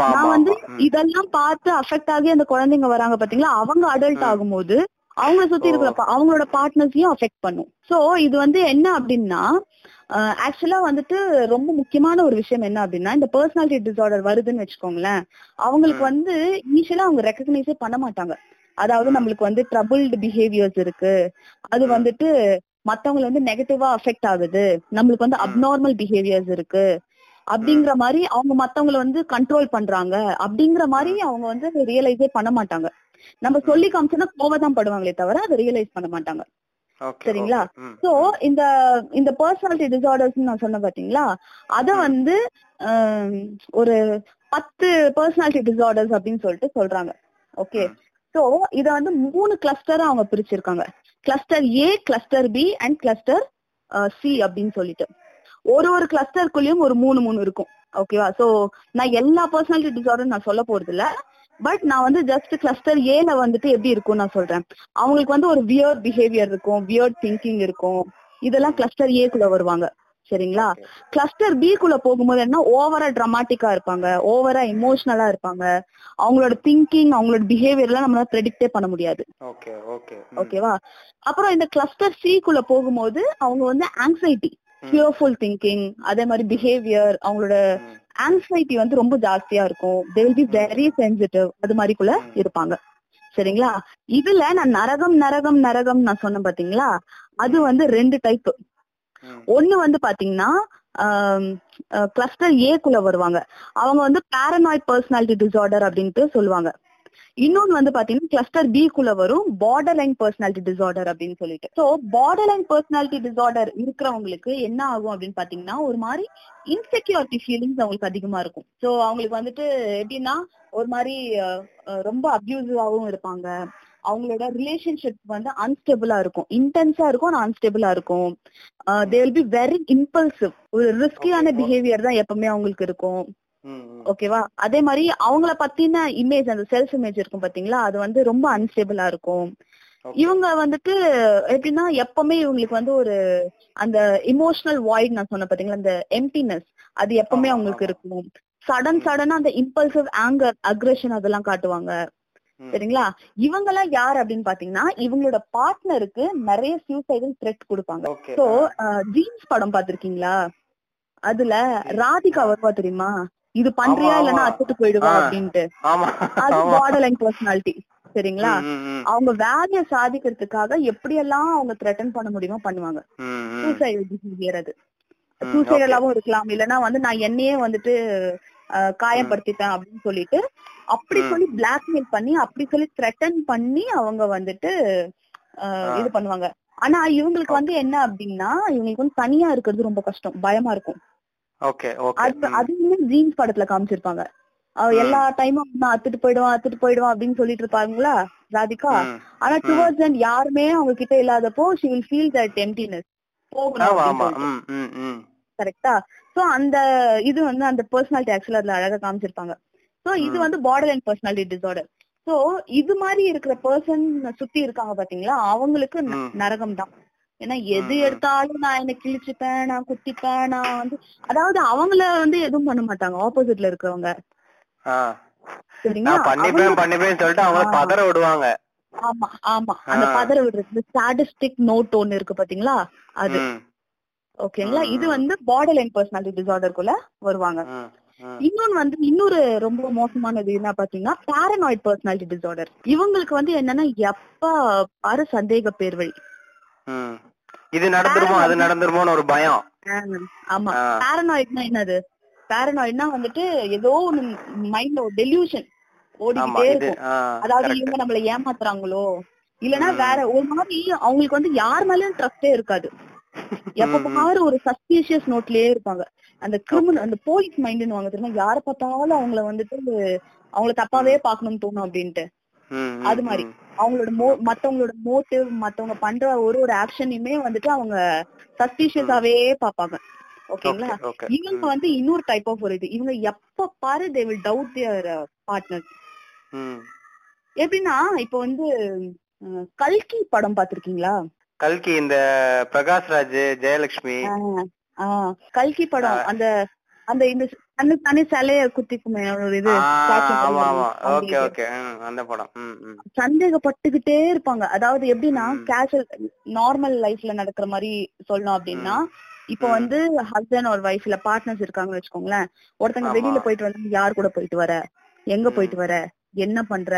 Speaker 3: நான் வந்து இதெல்லாம் பார்த்து அஃபெக்ட் ஆகி அந்த குழந்தைங்க வராங்க பாத்தீங்களா? அவங்க அடல்ட் ஆகும்போது அவங்கள சுத்தி இருக்கிற அவங்களோட பார்ட்னர்ஸையும் அஃபெக்ட் பண்ணும். சோ இது வந்து என்ன அப்படின்னா ஆக்சுவலா வந்துட்டு ரொம்ப முக்கியமான ஒரு விஷயம் என்ன அப்படின்னா இந்த பர்சனாலிட்டி டிசார்டர் வருதுன்னு வச்சுக்கோங்களேன். அவங்களுக்கு வந்து இனிஷியலா அவங்க ரெக்கக்னைஸே பண்ண மாட்டாங்க. அதாவது நம்மளுக்கு வந்து ட்ரபிள்டு பிஹேவியர்ஸ் இருக்கு. அது வந்துட்டு மத்தவங்களை வந்து நெகட்டிவா அஃபெக்ட் ஆகுது. நம்மளுக்கு வந்து அப்நார்மல் பிஹேவியர்ஸ் இருக்கு. அப்படிங்கிற மாதிரி அவங்க மத்தவங்களை வந்து கண்ட்ரோல் பண்றாங்க. அப்படிங்கிற மாதிரி அவங்க வந்து ரியலைஸே பண்ண மாட்டாங்க. நம்ம சொல்லி காமிச்சோன்னா கோவதான் படுவாங்களே தவிர அதை ரியலைஸ் பண்ண மாட்டாங்க. சரிங்களா? சோ இந்த இந்த பர்சனாலிட்டி டிசார்டர்ஸ் நான் சொன்ன பாத்தீங்களா? அத வந்து ஒரு பத்து பர்சனாலிட்டி டிசார்டர்ஸ் அப்படின்னு சொல்லிட்டு சொல்றாங்க. ஓகே சோ இத வந்து மூணு கிளஸ்டரா அவங்க பிரிச்சிருக்காங்க. Cluster A cluster B and cluster C அப்படின்னு சொல்லிட்டு. ஒரு ஒரு கிளஸ்டருக்குள்ளயும் ஒரு மூணு மூணு இருக்கும். ஓகேவா சோ நான் எல்லா பர்சனாலிட்டி டிசார்டர் நான் சொல்ல போறது இல்ல பட் நான் வந்து ஜஸ்ட் கிளஸ்டர் ஏல வந்துட்டு எப்படி இருக்கும் நான் சொல்றேன். அவங்களுக்கு வந்து ஒரு வியர்ட் பிஹேவியர் இருக்கும் வியர்ட் திங்கிங் இருக்கும். இதெல்லாம் கிளஸ்டர் ஏக்குள்ள வருவாங்க. சரிங்களா? கிளஸ்டர் பி குள்ள போகும்போது என்ன? ஓவரா டிராமாட்டிக்கா இருப்பாங்க. ஓவரா இமோஷனலா இருப்பாங்க. அவங்களோட திங்கிங் அவங்களோட பிஹேவியர் எல்லாம் நம்மளால ப்ரெடிக்டே பண்ண முடியாது. ஓகேவா அப்புறம் இந்த கிளஸ்டர் சி குள்ள போகும்போது அவங்க வந்து ஆங்ஸைட்டி ஃபியர்ஃபுல் திங்கிங் அதே மாதிரி பிஹேவியர் அவங்களோட ஆங்ஸைட்டி வந்து ரொம்ப ஜாஸ்தியா இருக்கும். They will be very sensitive அது மாதிரிக்குள்ள இருப்பாங்க. சரிங்களா? இதுல நான் நரகம் நரகம் நரகம் நான் சொன்னேன் பாத்தீங்களா? அது வந்து ரெண்டு டைப் ஒண்ணு வந்து பாத்தீங்கன்னா கிளஸ்டர் ஏக்குள்ள வருவாங்க. அவங்க வந்து பேரனாய்ட் பர்சனாலிட்டி டிசார்டர் அப்படின்ட்டு சொல்லுவாங்க. இன்னொன்னு வந்து பாத்தீங்கன்னா கிளஸ்டர் பி குள்ள வரும் பார்டர் லைன் பர்சனாலிட்டி டிசார்டர் அப்படின்னு சொல்லிட்டு. So borderline personality disorder இருக்கிறவங்களுக்கு என்ன ஆகும் அப்படின்னு பாத்தீங்கன்னா ஒரு மாதிரி இன்செக்யூரிட்டி ஃபீலிங்ஸ் அவங்களுக்கு அதிகமா இருக்கும். சோ அவங்களுக்கு வந்துட்டு எப்படின்னா ஒரு மாதிரி ரொம்ப அப்யூசிவாவும் இருப்பாங்க. அவங்களோட ரிலேஷன்ஷிப் வந்து அன்ஸ்டேபிளா இருக்கும். இன்டென்ஸா இருக்கும் ஆனா அன்ஸ்டேபிளா இருக்கும். They will be very impulsive ஒரு ரிஸ்கியான பிஹேவியர் தான் எப்பவுமே அவங்களுக்கு இருக்கும். ஓகேவா? அதே மாதிரி அவங்கள பத்தின இமேஜ் அந்த செல்ஃப் இமேஜ் இருக்கும் பாத்தீங்களா? அது வந்து ரொம்ப அன்ஸ்டேபிளா இருக்கும். இவங்க வந்துட்டு எப்படின்னா எப்பவுமே இவங்களுக்கு வந்து ஒரு அந்த இமோஷனல் வாய்ட் நான் சொன்ன பாத்தீங்களா? அந்த எம்டினஸ் அது எப்பவுமே அவங்களுக்கு இருக்கும். சடன் சடனா அந்த இம்பல்சிவ் ஆங்கர் அக்ரெஷன் அதெல்லாம் காட்டுவாங்க. சரிங்களா? இவங்க எல்லாம் யார் அப்படின்னு பாத்தீங்கன்னா இவங்களோட பார்ட்னருக்கு நிறைய சூசைடல் த்ரெட் கொடுப்பாங்க. சோ ஜீன்ஸ் படம் பாத்திருக்கீங்களா? அதுல ராதிகா வருவா தெரியுமா? இது பண்றியா இல்லன்னா அத்துட்டு போயிடுவா அப்படின்ட்டு. அது லைன் பர்சனாலிட்டி சரிங்களா? அவங்க வேலைய சாதிக்கிறதுக்காக எப்படியெல்லாம் அவங்க த்ரெட்டன் பண்ண முடியுமோ பண்ணுவாங்க. சூசைடல் பிஹேவியர் அது. சூசைடலாவும் இருக்கலாம். இல்லைன்னா வந்து நான் என்னையே வந்துட்டு காயப்படுத்திட்டேன் அப்படின்னு சொல்லிட்டு அப்படி சொல்லி பிளாக்மெயில் பண்ணி அப்படி சொல்லி த்ரெட்டன் பண்ணி அவங்க வந்துட்டு இது பண்ணுவாங்க. ஆனா இவங்களுக்கு வந்து என்ன அப்படின்னா இவங்களுக்கு வந்து தனியா இருக்கிறது ரொம்ப கஷ்டம். பயமா இருக்கும். அதுவுமே ஜீன்ஸ் படத்துல காமிச்சிருப்பாங்க. எல்லா டைமும் நான் அத்துட்டு போயிடுவான் அத்துட்டு போயிடுவான் அப்படின்னு சொல்லிட்டு இருப்பாங்களா ராதிகா? ஆனா டுவர்ட்ஸ் அண்ட் யாருமே அவங்க கிட்ட இல்லாதப்போ she will feel that emptiness போகணும் கரெக்டா சோ அந்த இது வந்து அந்த பர்சனாலிட்டி ஆக்சுவலா அதுல அழகா காமிச்சிருப்பாங்க. சோ இது வந்து borderline personality disorder so இது மாதிரி இருக்கிற பர்சன் சுத்தி இருக்காங்க பாத்தீங்களா அவங்களுக்கு நரகம் தான் ஏன்னா எது எடுத்தாலும் நான் என்ன கிழிச்சுப்பேன் நான் குத்திப்பேன் நான் வந்து அதாவது அவங்கள வந்து எதுவும் பண்ண மாட்டாங்க. ஆப்போசிட்ல இருக்கிறவங்க.
Speaker 2: பண்ணிப்பேன் பண்ணிப்பேன் சொல்லிட்டு அவங்க பதற விடுவாங்க.
Speaker 3: ஆமா ஆமா. அந்த. பதற விடுறது. ஸ்டாட்டிஸ்டிக் நோட் ஒன்னு இருக்கு பாத்தீங்களா? அது. ஓகேங்களா? இது. வந்து பார்டர் லைன் பர்சனாலிட்டி டிசார்டருக்குள்ள வருவாங்க. இன்னொன்னு வந்து இன்னொரு ரொம்ப மோசமானது என்ன பாத்தீங்கன்னா பாரனாய்ட் பர்சனாலிட்டி டிசார்டர் இவங்களுக்கு வந்து என்னன்னா எப்ப பாரு சந்தேக பேர் வழி.
Speaker 2: ம். இது நடந்துருமோ அது நடந்துருமோன்னு ஒரு பயம்.
Speaker 3: ஆமா. பாரனாய்ட்னா என்னது? பாரனாய்ட்னா வந்துட்டு ஏதோ ஒண்ணு மைண்ட்ல ஒரு டெலியூஷன் ஓடிக்கிட்டே
Speaker 2: இது
Speaker 3: இருக்கும். அதாவது. இவங்க நம்மள ஏமாத்துறாங்களோ? இல்லனா. வேற ஒரு மாதிரி அவங்களுக்கு வந்து யார் மேலயும் ட்ரஸ்டே இருக்காது. எப்ப
Speaker 2: ம், ம்.
Speaker 3: பாரு ஒரு சஸ்பீஷியஸ் நோட்லயே இருப்பாங்க. அந்த கிரிமினல் அந்த போலீஸ் மைண்ட்னு வாங்க தெரியுமா? யார பார்த்தாலும் அவங்கள வந்துட்டு அவங்கள தப்பாவே பாக்கணும்னு தோணும் அப்படின்ட்டு. அது மாதிரி. அவங்களோட மோ மத்தவங்களோட மோட்டிவ் மத்தவங்க பண்ற ஒரு ஒரு ஆக்ஷனையுமே வந்துட்டு அவங்க சஸ்பீஷியஸாவே பாப்பாங்க. ஓகேங்களா. இவங்க வந்து இன்னொரு டைப் ஆஃப் ஒரு இது. இவங்க எப்ப பாரு they will doubt their partner. எப்படின்னா இப்ப வந்து கல்கி படம் பாத்திருக்கீங்களா?
Speaker 2: கல்கி இந்த பிரகாஷ்ராஜ் ஜெயலட்சுமி
Speaker 3: ஆஹ் கல்கி படம். அந்த அந்த இந்த தனி தனி சிலைய குத்திக்குமே ஒரு இது
Speaker 2: ஓகே. ஓகே அந்த படம்.
Speaker 3: சந்தேகப்பட்டுக்கிட்டே இருப்பாங்க அதாவது எப்படின்னா. கேஷுவல் நார்மல் லைஃப்ல நடக்கிற மாதிரி சொல்லணும் அப்படின்னா இப்ப. வந்து ஹஸ்பண்ட் ஒரு ஒய்ஃப் இல்ல பார்ட்னர்ஸ் இருக்காங்கன்னு வச்சுக்கோங்களேன் ஒருத்தங்க. வெளியில போயிட்டு வந்து யார் கூட போயிட்டு வர எங்க. போயிட்டு வர என்ன பண்ற.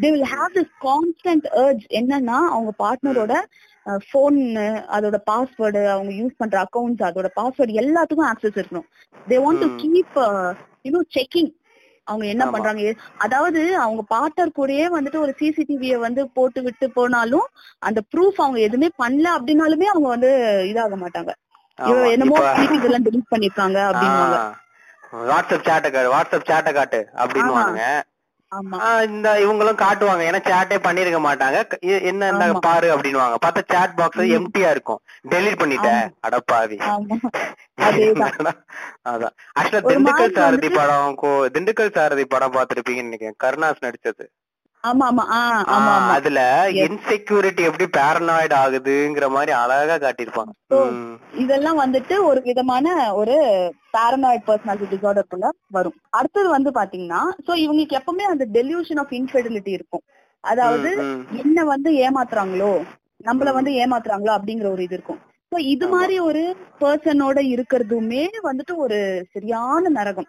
Speaker 3: They will have this constant urge என்னன்னா அவங்க பார்ட்னரோட போன் அதோட பாஸ்வேர்டு அவங்க யூஸ் பண்ற அக்கவுண்ட்ஸ் அதோட பாஸ்வேர்டு எல்லாத்துக்கும் ஆக்சஸ் இருக்கணும். They want to. Keep you know checking அவங்க என்ன. பண்றாங்க? அதாவது அவங்க பார்ட்னர் கூடயே வந்துட்டு ஒரு சிசிடிவிய வந்து போட்டு விட்டு போனாலும் அந்த ப்ரூஃப் அவங்க எதுவுமே பண்ணல அப்படின்னாலுமே அவங்க வந்து இதாக மாட்டாங்க. என்னமோ இதெல்லாம் delete பண்ணிருக்காங்க அப்படின்னுவாங்க.
Speaker 2: ஆ, வாட்ஸ்அப் சேட்டை காட்டு வாட்ஸ்அப் சேட்டை காட்டு ஆ, இந்த இவங்களும் காட்டுவாங்க. ஏன்னா சேட்டே பண்ணிருக்க மாட்டாங்க. என்ன
Speaker 3: ஆமா.
Speaker 2: பாரு அப்படின்னுவாங்க. பார்த்தா சேட் பாக்ஸ். எம்டியா இருக்கும். டெலீட் பண்ணிட்டேன். அடப்பாவி அதான். ஆக்சுவலா திண்டுக்கல் சாரதி படம் கோ- திண்டுக்கல் சாரதி படம் பார்த்திருப்பீங்கன்னு நினைக்கிறேன். கருணாஸ் நடிச்சது. அதுல. இன்செக்யூரிட்டி எப்படி பேரனாய்டு ஆகுதுங்கிற மாதிரி அழகா காட்டியிருப்பாங்க.
Speaker 3: இதெல்லாம் வந்துட்டு ஒரு விதமான ஒரு பாரனாய்ட் பர்சனாலிட்டி டிசார்டருக்குள்ள வரும் அடுத்தது வந்து பாத்தீங்கன்னா சோ இவங்களுக்கு எப்பவுமே அந்த டெலியூஷன் ஆஃப் இன்ஃபெடிலிட்டி இருக்கும் அதாவது. என்ன வந்து ஏமாத்துறாங்களோ நம்மள வந்து ஏமாத்துறாங்களோ அப்படிங்கிற ஒரு இது இருக்கும் சோ இது. மாதிரி ஒரு பர்சனோட இருக்கிறதுமே வந்துட்டு ஒரு சரியான நரகம்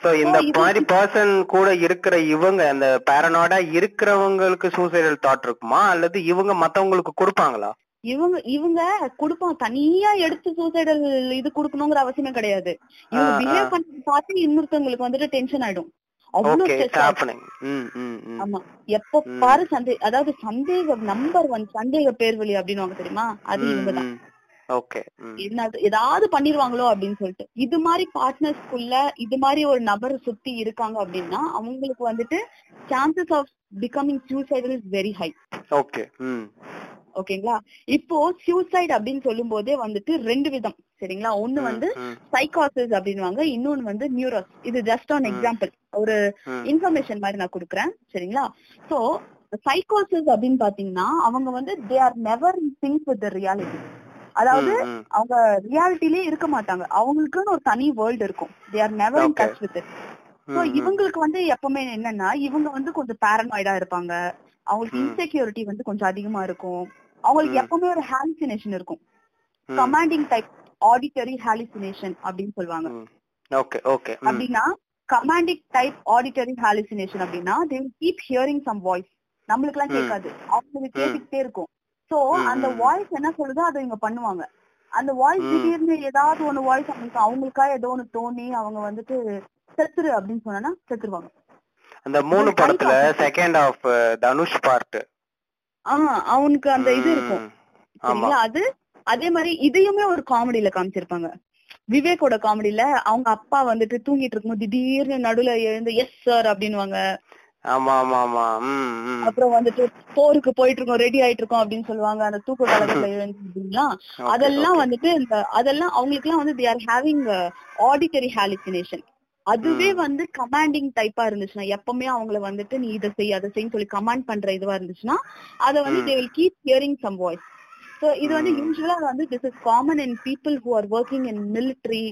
Speaker 2: சோ இந்த மாதிரி பர்சன் கூட இருக்கிற இவங்க அந்த பேரனாய்டா இருக்கிறவங்களுக்கு சூசைடல் தாட் இருக்குமா? அல்லது இவங்க மத்தவங்களுக்கு கொடுப்பாங்களா?
Speaker 3: இவங்க இவங்க குடுப்பம் தனியா எடுத்து சூசைடல் இது குடுக்கணுங்கிற அவசியமே கிடையாது. இவங்க. பிஹேவ் பண்ணி பார்த்து இன்னொருத்தவங்களுக்கு வந்துட்டு டென்ஷன் ஆயிடும். ஆமா. எப்ப. பாரு சந்தே அதாவது சந்தேகம் நம்பர் ஒன் சந்தேக பேர்வழி அப்படின்னு தெரியுமா? அது இவங்கதான்
Speaker 2: ஓகே ம்
Speaker 3: என்ன ஏதாவது பண்ணிருவாங்களோ அப்படின்னு சொல்லிட்டு. இது மாதிரி பார்ட்னர்ஸ்குள்ள இது மாதிரி ஒரு நபர் சுத்தி இருக்காங்க அப்படின்னா அவங்களுக்கு வந்துட்டு chances of becoming suicidal is very high
Speaker 2: okay
Speaker 3: ஓகேங்களா இப்போ சூசைட் அப்படின்னு சொல்லும் போதே வந்துட்டு ரெண்டு விதம் சரிங்களா? ஒண்ணு வந்து
Speaker 2: ம்,
Speaker 3: சைக்காசிஸ் அப்படின்னுவாங்க இன்னொன்னு வந்து நியூரோஸ் இது ஜஸ்ட் ஆன். எக்ஸாம்பிள் ஒரு இன்ஃபர்மேஷன் மாதிரி நான் கொடுக்குறேன் சரிங்களா? சோ சைக்கோசிஸ் அப்படின்னு பாத்தீங்கன்னா அவங்க வந்து they are never sync with reality அதாவது. அவங்க ரியாலிட்டிலே இருக்க மாட்டாங்க அவங்களுக்குன்னு ஒரு தனி வேர்ல்டு இருக்கும் they are never in. Touch with so. இவங்களுக்கு வந்து எப்பவுமே என்னன்னா இவங்க வந்து கொஞ்சம் பேரனாய்டா இருப்பாங்க அவங்களுக்கு. இன்செக்யூரிட்டி வந்து கொஞ்சம் அதிகமா இருக்கும் அவங்களுக்கு. எப்பவுமே ஒரு ஹாலுசினேஷன் இருக்கும் கமாண்டிங் டைப் ஆடிட்டரி ஹாலுசினேஷன் அப்படின்னு சொல்லுவாங்க.
Speaker 2: ஓகே ஓகே
Speaker 3: அப்படின்னா கமாண்டிக் டைப் ஆடிட்டரி ஹாலுசினேஷன் அப்படின்னா they keep hearing some voice நம்மளுக்கு எல்லாம். கேட்காது அவங்களுக்கு கேட்டுக்கிட்டே இருக்கும் சோ அந்த. வாய்ஸ் என்ன சொல்லுதோ அதை இவங்க பண்ணுவாங்க. அந்த வாய்ஸ். திடீர்னு ஏதாவது ஒண்ணு வாய்ஸ் அவங்களுக்கு அவங்களுக்கா ஏதோ ஒண்ணு தோணி அவங்க வந்துட்டு செத்துரு அப்படின்னு சொன்னா செத்துருவாங்க.
Speaker 2: அந்த மூணு படத்துல. செகண்ட் ஆஃப் தனுஷ் பார்ட்
Speaker 3: ஆஹ் அவனுக்கு அந்த இது இருக்கும்.
Speaker 2: ஆமா.
Speaker 3: சரிங்களா? அது அதே மாதிரி இதையுமே ஒரு காமெடியில காமிச்சிருப்பாங்க. விவேக்கோட காமெடியில அவங்க அப்பா வந்துட்டு தூங்கிட்டு இருக்கும்போது திடீர்னு நடுவுல எழுந்து எஸ் சார் அப்படின்னுவாங்க.
Speaker 2: ஆமா ஆமா ஆமா ம் ம்
Speaker 3: அப்புறம் வந்துட்டு போருக்கு போயிட்டு இருக்கோம் ரெடி ஆயிட்டு இருக்கோம் அப்படின்னு சொல்லுவாங்க அந்த தூக்க கலகத்துல அப்படின்னா அதெல்லாம். வந்துட்டு இந்த அதெல்லாம் அவங்களுக்கு எல்லாம் வந்து they are having auditory hallucination அதுவே. வந்து கமாண்டிங் டைப்பா இருந்துச்சுன்னா எப்பவுமே அவங்கள வந்துட்டு நீ இதை செய் அதை செய்ன்னு சொல்லி கமாண்ட் பண்ற இதுவா இருந்துச்சுன்னா அதை வந்து. They will keep hearing some voice so இது வந்து. யூஸ்வலா வந்து this is common in people who are working in military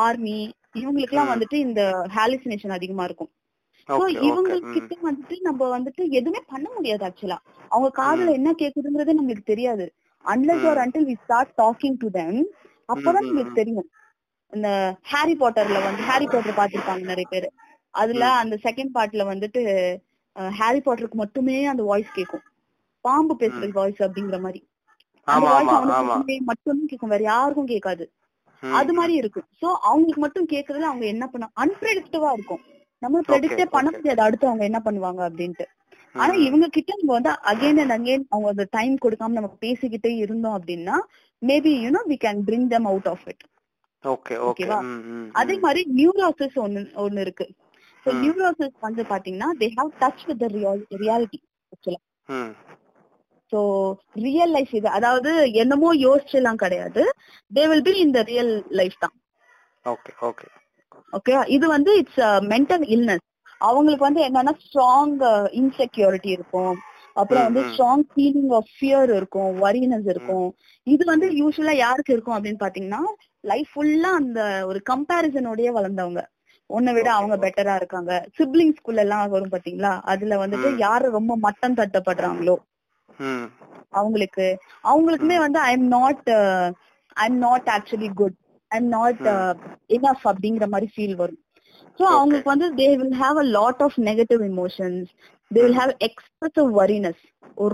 Speaker 3: army இவங்களுக்கு எல்லாம். வந்துட்டு இந்த ஹாலுசினேஷன் அதிகமா இருக்கும் சோ இவங்க கிட்ட வந்துட்டு நம்ம வந்துட்டு எதுவுமே பண்ண முடியாது ஆக்சுவலா அவங்க காதுல என்ன கேக்குதுங்கிறதே நம்மளுக்கு தெரியாது. Unless or. Until we start talking to them அப்பதான் நம்மளுக்கு. தெரியும். இந்த ஹாரி பாட்டர்ல வந்து ஹாரி பாட்டர் பாத்திருப்பாங்க நிறைய பேர். அதுல. அந்த செகண்ட் பார்ட்ல வந்துட்டு ஹாரி பாட்டருக்கு மட்டுமே அந்த வாய்ஸ் கேக்கும். பாம்பு பேசுற வாய்ஸ் அப்படிங்கிற மாதிரி. மட்டுமே கேட்கும் வேற யாருக்கும் கேட்காது. அது மாதிரி இருக்கும். சோ அவங்களுக்கு மட்டும் கேக்குறதுல அவங்க என்ன பண்ண அன்பிரடிக்டிவா இருக்கும். நம்ம ப்ரெடிக்டே பண்ண. முடியாது. அடுத்து அவங்க என்ன பண்ணுவாங்க அப்படின்ட்டு. ஆனா. இவங்க கிட்ட நம்ம வந்து அகைன் அண்ட் அகைன் அவங்க அந்த டைம் கொடுக்காம நம்ம பேசிக்கிட்டே இருந்தோம் அப்படின்னா maybe you know we can bring them out of it
Speaker 2: okay okay
Speaker 3: ஓகேவா? அதே. மாதிரி நியூரோசிஸ் ஒன்னு ஒன்னு இருக்கு. ஸோ. நியூரோசிஸ் வந்து பாத்தீங்கன்னா they have touch with reality ஆக்சுவலா ஸோ ரியல் லைஃப் இது. அதாவது என்னமோ யோசிச்செல்லாம் கிடையாது. தே வில் பி இந்த ரியல் லைஃப் தான்.
Speaker 2: ஓகே ஓகே
Speaker 3: ஓகே இது வந்து இட்ஸ் மென்டல் இல்னஸ் அவங்களுக்கு வந்து என்னன்னா ஸ்ட்ராங் இன்செக்யூரிட்டி இருக்கும். அப்புறம் வந்து. ஸ்ட்ராங் ஃபீலிங் ஆஃப் ஃபியர் இருக்கும் வரினஸ் இருக்கும். இது வந்து யூஸ்வலா யாருக்கு இருக்கும் அப்படின்னு பாத்தீங்கன்னா லைஃப் ஃபுல்லா அந்த ஒரு கம்பாரிசனோடய வளர்ந்தவங்க. உன்னை விட அவங்க. பெட்டரா இருக்காங்க. சிப்ளிங் ஸ்கூல்ல எல்லாம் வரும் பாத்தீங்களா? அதுல வந்துட்டு. யாரு ரொம்ப மட்டம் தட்டப்படுறாங்களோ? அவங்களுக்கு. அவங்களுக்குமே வந்து I am not I am not actually good I am not enough அப்படிங்கிற மாதிரி ஃபீல் வரும். ஸோ. அவங்களுக்கு வந்து they will have a lot of negative emotions they will have expressive worriness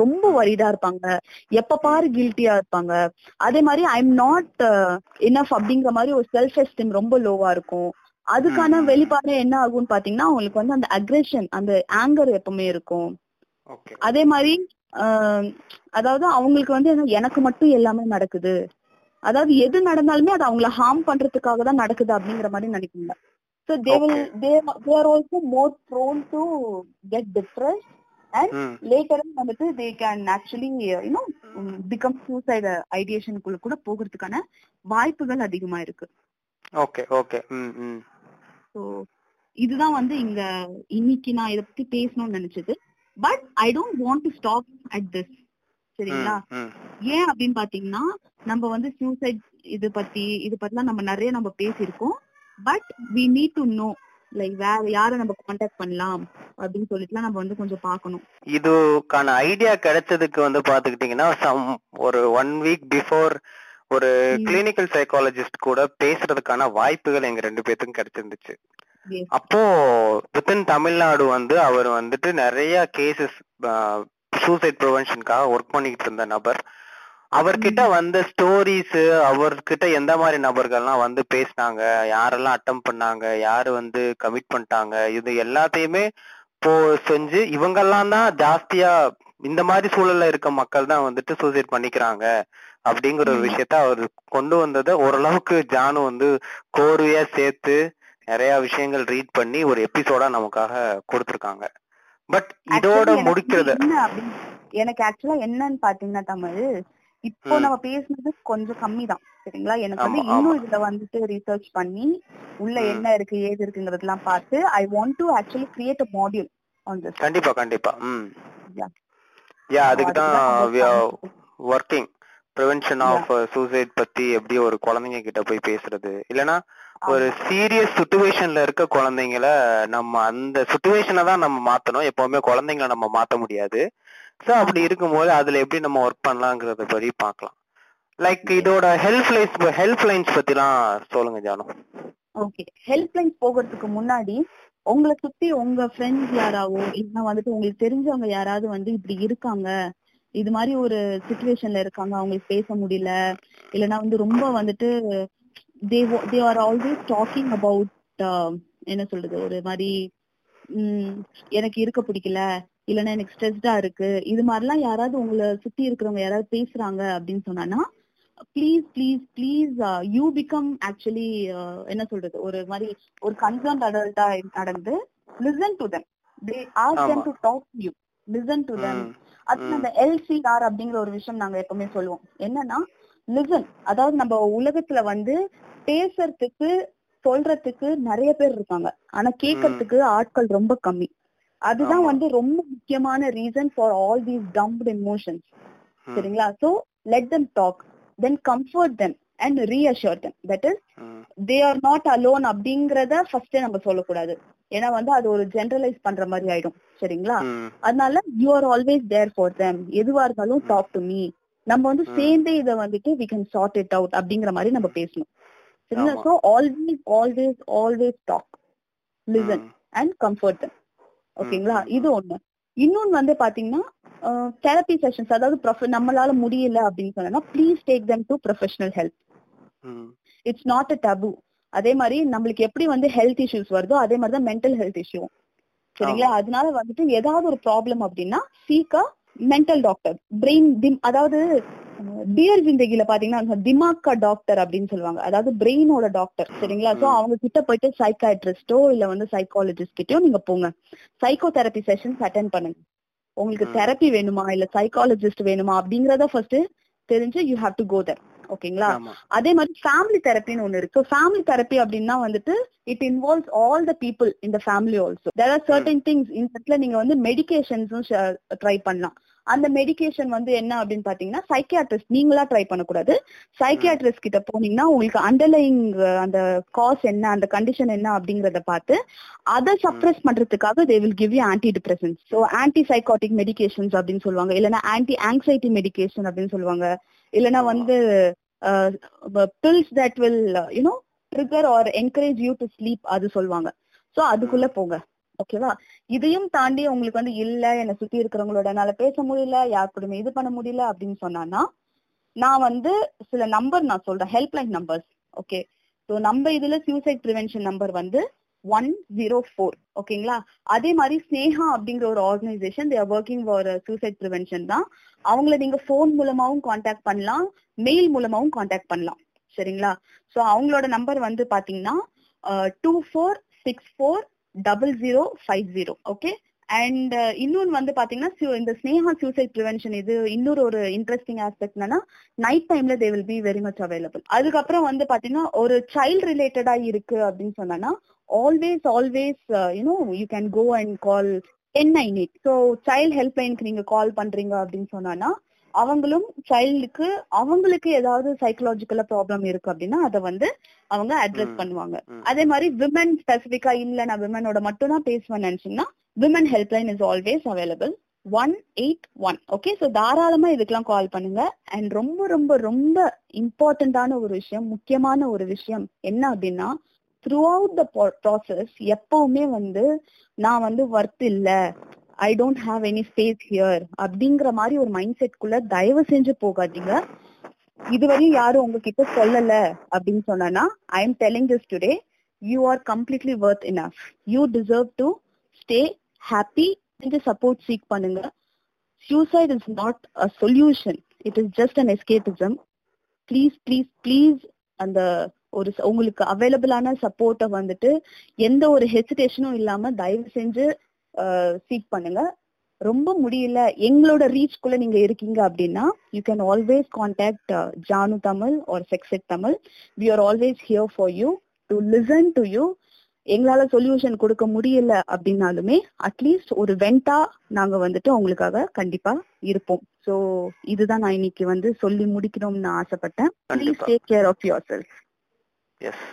Speaker 3: ரொம்ப வரிடா இருப்பாங்க. எப்ப பாரு கில்ட்டியா இருப்பாங்க. அதே மாதிரி ஐ எம் நாட் இனஃப் அப்படிங்கிற மாதிரி ஒரு செல்ஃப் எஸ்டீம் ரொம்ப லோவா இருக்கும். அதுக்கான
Speaker 2: ம்.
Speaker 3: வெளிப்பாடு என்ன ஆகும்னு பாத்தீங்கன்னா அவங்களுக்கு வந்து அந்த அக்ரெஷன் அந்த ஆங்கர் எப்பவுமே இருக்கும். அதே மாதிரி அதாவது அவங்களுக்கு வந்து எனக்கு மட்டும் எல்லாமே நடக்குது. அதாவது எது நடந்தாலுமே அது அவங்கள ஹார்ம் பண்றதுக்காக தான் நடக்குது அப்படிங்கிற மாதிரி நினைப்பாங்க so they will they they are also more prone to get depress and later வந்துட்டு they can actually you know become suicide ஐடியேஷனுக்குள்ள கூட போகிறதுக்கான வாய்ப்புகள் அதிகமா இருக்கு.
Speaker 2: ஓகே ஓகே ம் ம்
Speaker 3: ஸோ இதுதான் வந்து இங்க இன்னைக்கு நான் இதை பத்தி பேசணும்னு நினைச்சது. But I don't want to stop at this சரிங்களா? ஏன் அப்படின்னு பாத்தீங்கன்னா நம்ம வந்து சூசைட் இது பத்தி இது பத்திலாம் நம்ம நிறைய நம்ம பேசியிருக்கோம். But we need to know like வேற யாரை நம்ம காண்டாக்ட் பண்ணலாம் அப்படின்னு சொல்லிட்டுலாம் நம்ம வந்து கொஞ்சம் பார்க்கணும்.
Speaker 2: இதுக்கான ஐடியா கிடைச்சதுக்கு வந்து பாத்துக்கிட்டீங்கன்னா சம் ஒரு ஒன் வீக் பிஃபோர் ஒரு. கிளினிக்கல் சைக்காலஜிஸ்ட் கூட பேசுறதுக்கான வாய்ப்புகள் எங்க ரெண்டு பேத்துக்கும் கிடைச்சிருந்துச்சு. அப்போ வித்தின் தமிழ்நாடு வந்து அவர் வந்துட்டு நிறைய கேசஸ் சூசைட் ப்ரிவென்ஷனுக்காக ஒர்க் பண்ணிக்கிட்டு இருந்த நபர் அவர்கிட்ட வந்த ஸ்டோரிஸ் அவர்கிட்ட எந்த மாதிரி நபர்கள்லாம் வந்து பேசினாங்க யாரெல்லாம் அட்டம் பண்ணாங்க யாரு வந்து கமிட் பண்ணிட்டாங்க இது எல்லாத்தையுமே போ செஞ்சு இவங்கெல்லாம் தான் ஜாஸ்தியா இந்த மாதிரி சூழல்ல இருக்க மக்கள் தான் வந்துட்டு சூசைட் பண்ணிக்கிறாங்க அப்படிங்கிற ஒரு. விஷயத்த அவர் கொண்டு வந்ததை ஓரளவுக்கு ஜானு வந்து கோர்வையா சேர்த்து நிறைய விஷயங்கள் ரீட் பண்ணி ஒரு எபிசோடா நமக்காக கொடுத்திருக்காங்க பட் இதோட முடிக்கிறது
Speaker 3: எனக்கு ஆக்சுவலா என்னன்னு பாத்தீங்கன்னா தமிழ் இப்போ. நம்ம பேசுனது கொஞ்சம் கம்மி தான் சரிங்களா எனக்கு வந்து இன்னும். இதுல வந்துட்டு ரிசர்ச் பண்ணி உள்ள. என்ன இருக்கு ஏது இருக்குங்கிறதெல்லாம் பார்த்து I want to actually create a module on this
Speaker 2: கண்டிப்பா கண்டிப்பா ம். யா அதுக்கு தான் ஒர்க்கிங் ப்ரிவென்ஷன் ஆஃப் சூசைட் பத்தி எப்படி ஒரு குழந்தைங்க கிட்ட போய் பேசுறது இல்லனா ஒரு சீரியஸ் சுச்சுவேஷன்ல இருக்க குழந்தைங்கள நம்ம அந்த சுச்சுவேஷனை தான் நம்ம மாத்தணும். எப்பவுமே குழந்தைங்கள நம்ம மாத்த முடியாது. சோ அப்படி இருக்கும்போது அதுல எப்படி நம்ம ஒர்க் பண்ணலாங்கிறத படி பார்க்கலாம். லைக் இதோட ஹெல்ப் லைன்ஸ் ஹெல்ப் லைன்ஸ் பத்திலாம் சொல்லுங்க ஜானு.
Speaker 3: ஓகே ஹெல்ப் லைன் போகிறதுக்கு முன்னாடி உங்களை சுத்தி உங்க ஃப்ரெண்ட்ஸ் யாராவோ இல்லைன்னா வந்துட்டு உங்களுக்கு தெரிஞ்சவங்க யாராவது வந்து இப்படி இருக்காங்க இது மாதிரி ஒரு சுச்சுவேஷன்ல இருக்காங்க அவங்களுக்கு பேச முடியல இல்லைன்னா வந்து ரொம்ப வந்துட்டு they they are always talking about என்ன சொல்றது ஒரு மாதிரி எனக்கு இருக்க பிடிக்கல இல்லைன்னா எனக்கு ஸ்ட்ரெஸ்டா இருக்கு இது மாதிரிலாம் யாராவது உங்களை சுத்தி இருக்கிறவங்க யாராவது பேசுறாங்க அப்படின்னு சொன்னான்னா please please please you become actually என்ன சொல்றது ஒரு மாதிரி ஒரு கன்சர்ன் அடல்ட்டா நடந்து listen to them they ask them. To talk you listen to them அது. அந்த எல்சிஆர் அப்படிங்கிற ஒரு விஷயம் நாங்க எப்பவுமே சொல்லுவோம் என்னன்னா லிசன் அதாவது நம்ம உலகத்துல வந்து பேசுறதுக்கு சொல்றதுக்கு நிறைய பேர் இருக்காங்க. ஆனா கேட்கறதுக்கு ஆட்கள் ரொம்ப கம்மி. அதுதான். வந்து ரொம்ப முக்கியமான reason for all these dumped emotions. சரிங்களா? So let them talk then comfort them and reassure them that is they are not alone அப்படிங்கறத ஃபர்ஸ்டே நம்ம சொல்லக்கூடாது. ஏன்னா வந்து அது ஒரு ஜெனரலைஸ் பண்ற மாதிரி ஆயிடும். சரிங்களா? அதனால you are always there for them எதுவா இருந்தாலும் டாக் டு மீ நம்ம வந்து. சேர்ந்தே இத வந்துட்டு we can sort it out அப்படிங்கிற மாதிரி நம்ம பேசணும். சரிங்களா. So always always always talk listen. And comfort them ஓகேங்களா. இது ஒண்ணு. இன்னொன்னு வந்து பாத்தீங்கன்னா தெரப்பி செஷன்ஸ் அதாவது நம்மளால முடியல அப்படின்னு சொன்னா please take them to professional help it's not a taboo அதே மாதிரி நம்மளுக்கு எப்படி வந்து ஹெல்த் இஷ்யூஸ் வருதோ அதே மாதிரி தான் மென்டல் ஹெல்த் இஷ்யூ சரிங்களா? அதனால வந்துட்டு ஏதாவது ஒரு ப்ராப்ளம் அப்படின்னா சீக்கா மென்டல் டாக்டர் பிரெயின் டிம் அதாவது டியர் ஜிந்தகில பாத்தீங்கன்னா திமாக்கா டாக்டர் அப்படின்னு சொல்லுவாங்க. அதாவது பிரெயினோட டாக்டர் சரிங்களா? சோ. அவங்க கிட்ட போயிட்டு சைக்காட்ரிஸ்டோ இல்ல வந்து சைக்காலஜிஸ்ட் கிட்டயோ நீங்க போங்க. சைக்கோ தெரப்பி செஷன்ஸ் அட்டென்ட் பண்ணுங்க. உங்களுக்கு. தெரப்பி வேணுமா? இல்ல சைக்காலஜிஸ்ட் வேணுமா? அப்படிங்கறத ஃபர்ஸ்ட் தெரிஞ்சு you have to go there ஓகேங்களா அதே மாதிரி ஃபேமிலி தெரப்பின்னு ஒண்ணு இருக்கு. ஃபேமிலி தெரப்பி அப்படின்னா வந்துட்டு it involves all the people இந்த family also there are certain things இந்த இடத்துல நீங்க வந்து மெடிகேஷன்ஸும் ட்ரை பண்ணலாம். அந்த மெடிகேஷன் வந்து என்ன அப்படின்னு பாத்தீங்கன்னா சைக்கியாட்ரிஸ்ட் நீங்களா ட்ரை பண்ணக்கூடாது. சைக்கியாட்ரிஸ்ட் கிட்ட போனீங்கன்னா உங்களுக்கு அண்டர்லைங் அந்த காஸ் என்ன அந்த கண்டிஷன் என்ன அப்படிங்கறத பார்த்து அதை சப்ரஸ் பண்றதுக்காக they will give you antidepressants so antipsychotic medications அப்படின்னு சொல்லுவாங்க. இல்லைன்னா ஆன்டி ஆங்ஸைட்டி மெடிகேஷன் அப்படின்னு சொல்லுவாங்க. இல்லைன்னா. வந்து pills that will you know trigger or encourage you to sleep அது சொல்லுவாங்க. சோ அதுக்குள்ள போங்க. ஓகேவா இதையும் தாண்டி உங்களுக்கு வந்து இல்ல என்னை சுத்தி இருக்கிறவங்களோட என்னால பேச முடியல யார் கூடயுமே இது பண்ண முடியல அப்படின்னு சொன்னான்னா நான் வந்து சில நம்பர் நான் சொல்றேன். ஹெல்ப்லைன் நம்பர்ஸ் ஓகே ஸோ நம்ம இதுல சூசைட் ப்ரிவென்ஷன் நம்பர் வந்து ஒன் ஜீரோ ஃபோர் ஓகேங்களா அதே மாதிரி ஸ்னேகா அப்படிங்கிற ஒரு organisation they're working for suicide prevention தான். அவங்கள நீங்க ஃபோன் மூலமாவும் காண்டாக்ட் பண்ணலாம் மெயில் மூலமாவும் காண்டாக்ட் பண்ணலாம். சரிங்களா? சோ அவங்களோட நம்பர் வந்து பாத்தீங்கன்னா two four six four double zero five zero okay and இன்னொன்னு வந்து பாத்தீங்கன்னா இந்த ஸ்னேகா சூசைட் ப்ரிவென்ஷன் இது இன்னொரு ஒரு இன்ட்ரெஸ்டிங் ஆஸ்பெக்ட் என்னன்னா நைட் டைம்ல they will be very much available அதுக்கப்புறம் வந்து பாத்தீங்கன்னா ஒரு சைல்ட் ரிலேட்டடா இருக்கு அப்படின்னு சொன்னா always always you know you can go and call ten nine eight so child ஹெல்ப்லைனுக்கு நீங்க கால் பண்றீங்க அப்படின்னு சொன்னா அவங்களும் சைல்டுக்கு அவங்களுக்கு ஏதாவது சைக்கலாஜிக்கலா ப்ராப்ளம் இருக்கு அப்படின்னா அதை வந்து அவங்க அட்ரஸ். பண்ணுவாங்க. அதே மாதிரி விமன் ஸ்பெசிபிக்கா இல்ல நான் விமனோட மட்டும் தான் பேசுவேன் நினைச்சீங்கன்னா women helpline is always available one eight one okay so தாராளமா இதுக்கெல்லாம் கால் பண்ணுங்க. அண்ட் ரொம்ப ரொம்ப ரொம்ப இம்பார்ட்டன்டான ஒரு விஷயம் முக்கியமான ஒரு விஷயம் என்ன அப்படின்னா த்ரூ அவுட் த ப்ராசஸ் எப்பவுமே வந்து நான் வந்து ஒர்த் இல்ல. I don't have any space here அப்படிங்கிற மாதிரி ஒரு மைண்ட் செட்குள்ள தயவு செஞ்சு போகாதீங்க. இதுவரையும் யாரும் உங்ககிட்ட சொல்லல அப்படின்னு சொன்னா I am telling this today you are completely worth enough you deserve to stay happy support seek பண்ணுங்க. Suicide is not a solution it is just an escapism please please please அந்த ஒரு உங்களுக்கு அவைலபிளான சப்போர்ட்டை வந்துட்டு எந்த ஒரு ஹெசிடேஷனும் இல்லாம தயவு செஞ்சு சீக் பண்ணுங்க. ரொம்ப முடியல. எங்களோட ரீச்குள்ள நீங்க இருக்கீங்க அப்படின்னா you can always contact Janu Tamil or sexed Tamil. We are always here for you to listen to you எங்களால சொல்யூஷன் கொடுக்க முடியல அப்படின்னாலுமே அட்லீஸ்ட் ஒரு வெண்டா நாங்க வந்துட்டு உங்களுக்காக கண்டிப்பா இருப்போம். சோ இதுதான் நான் இன்னைக்கு வந்து சொல்லி முடிக்கணும்னு ஆசைப்பட்டேன். Please. Take care of yourself
Speaker 2: yes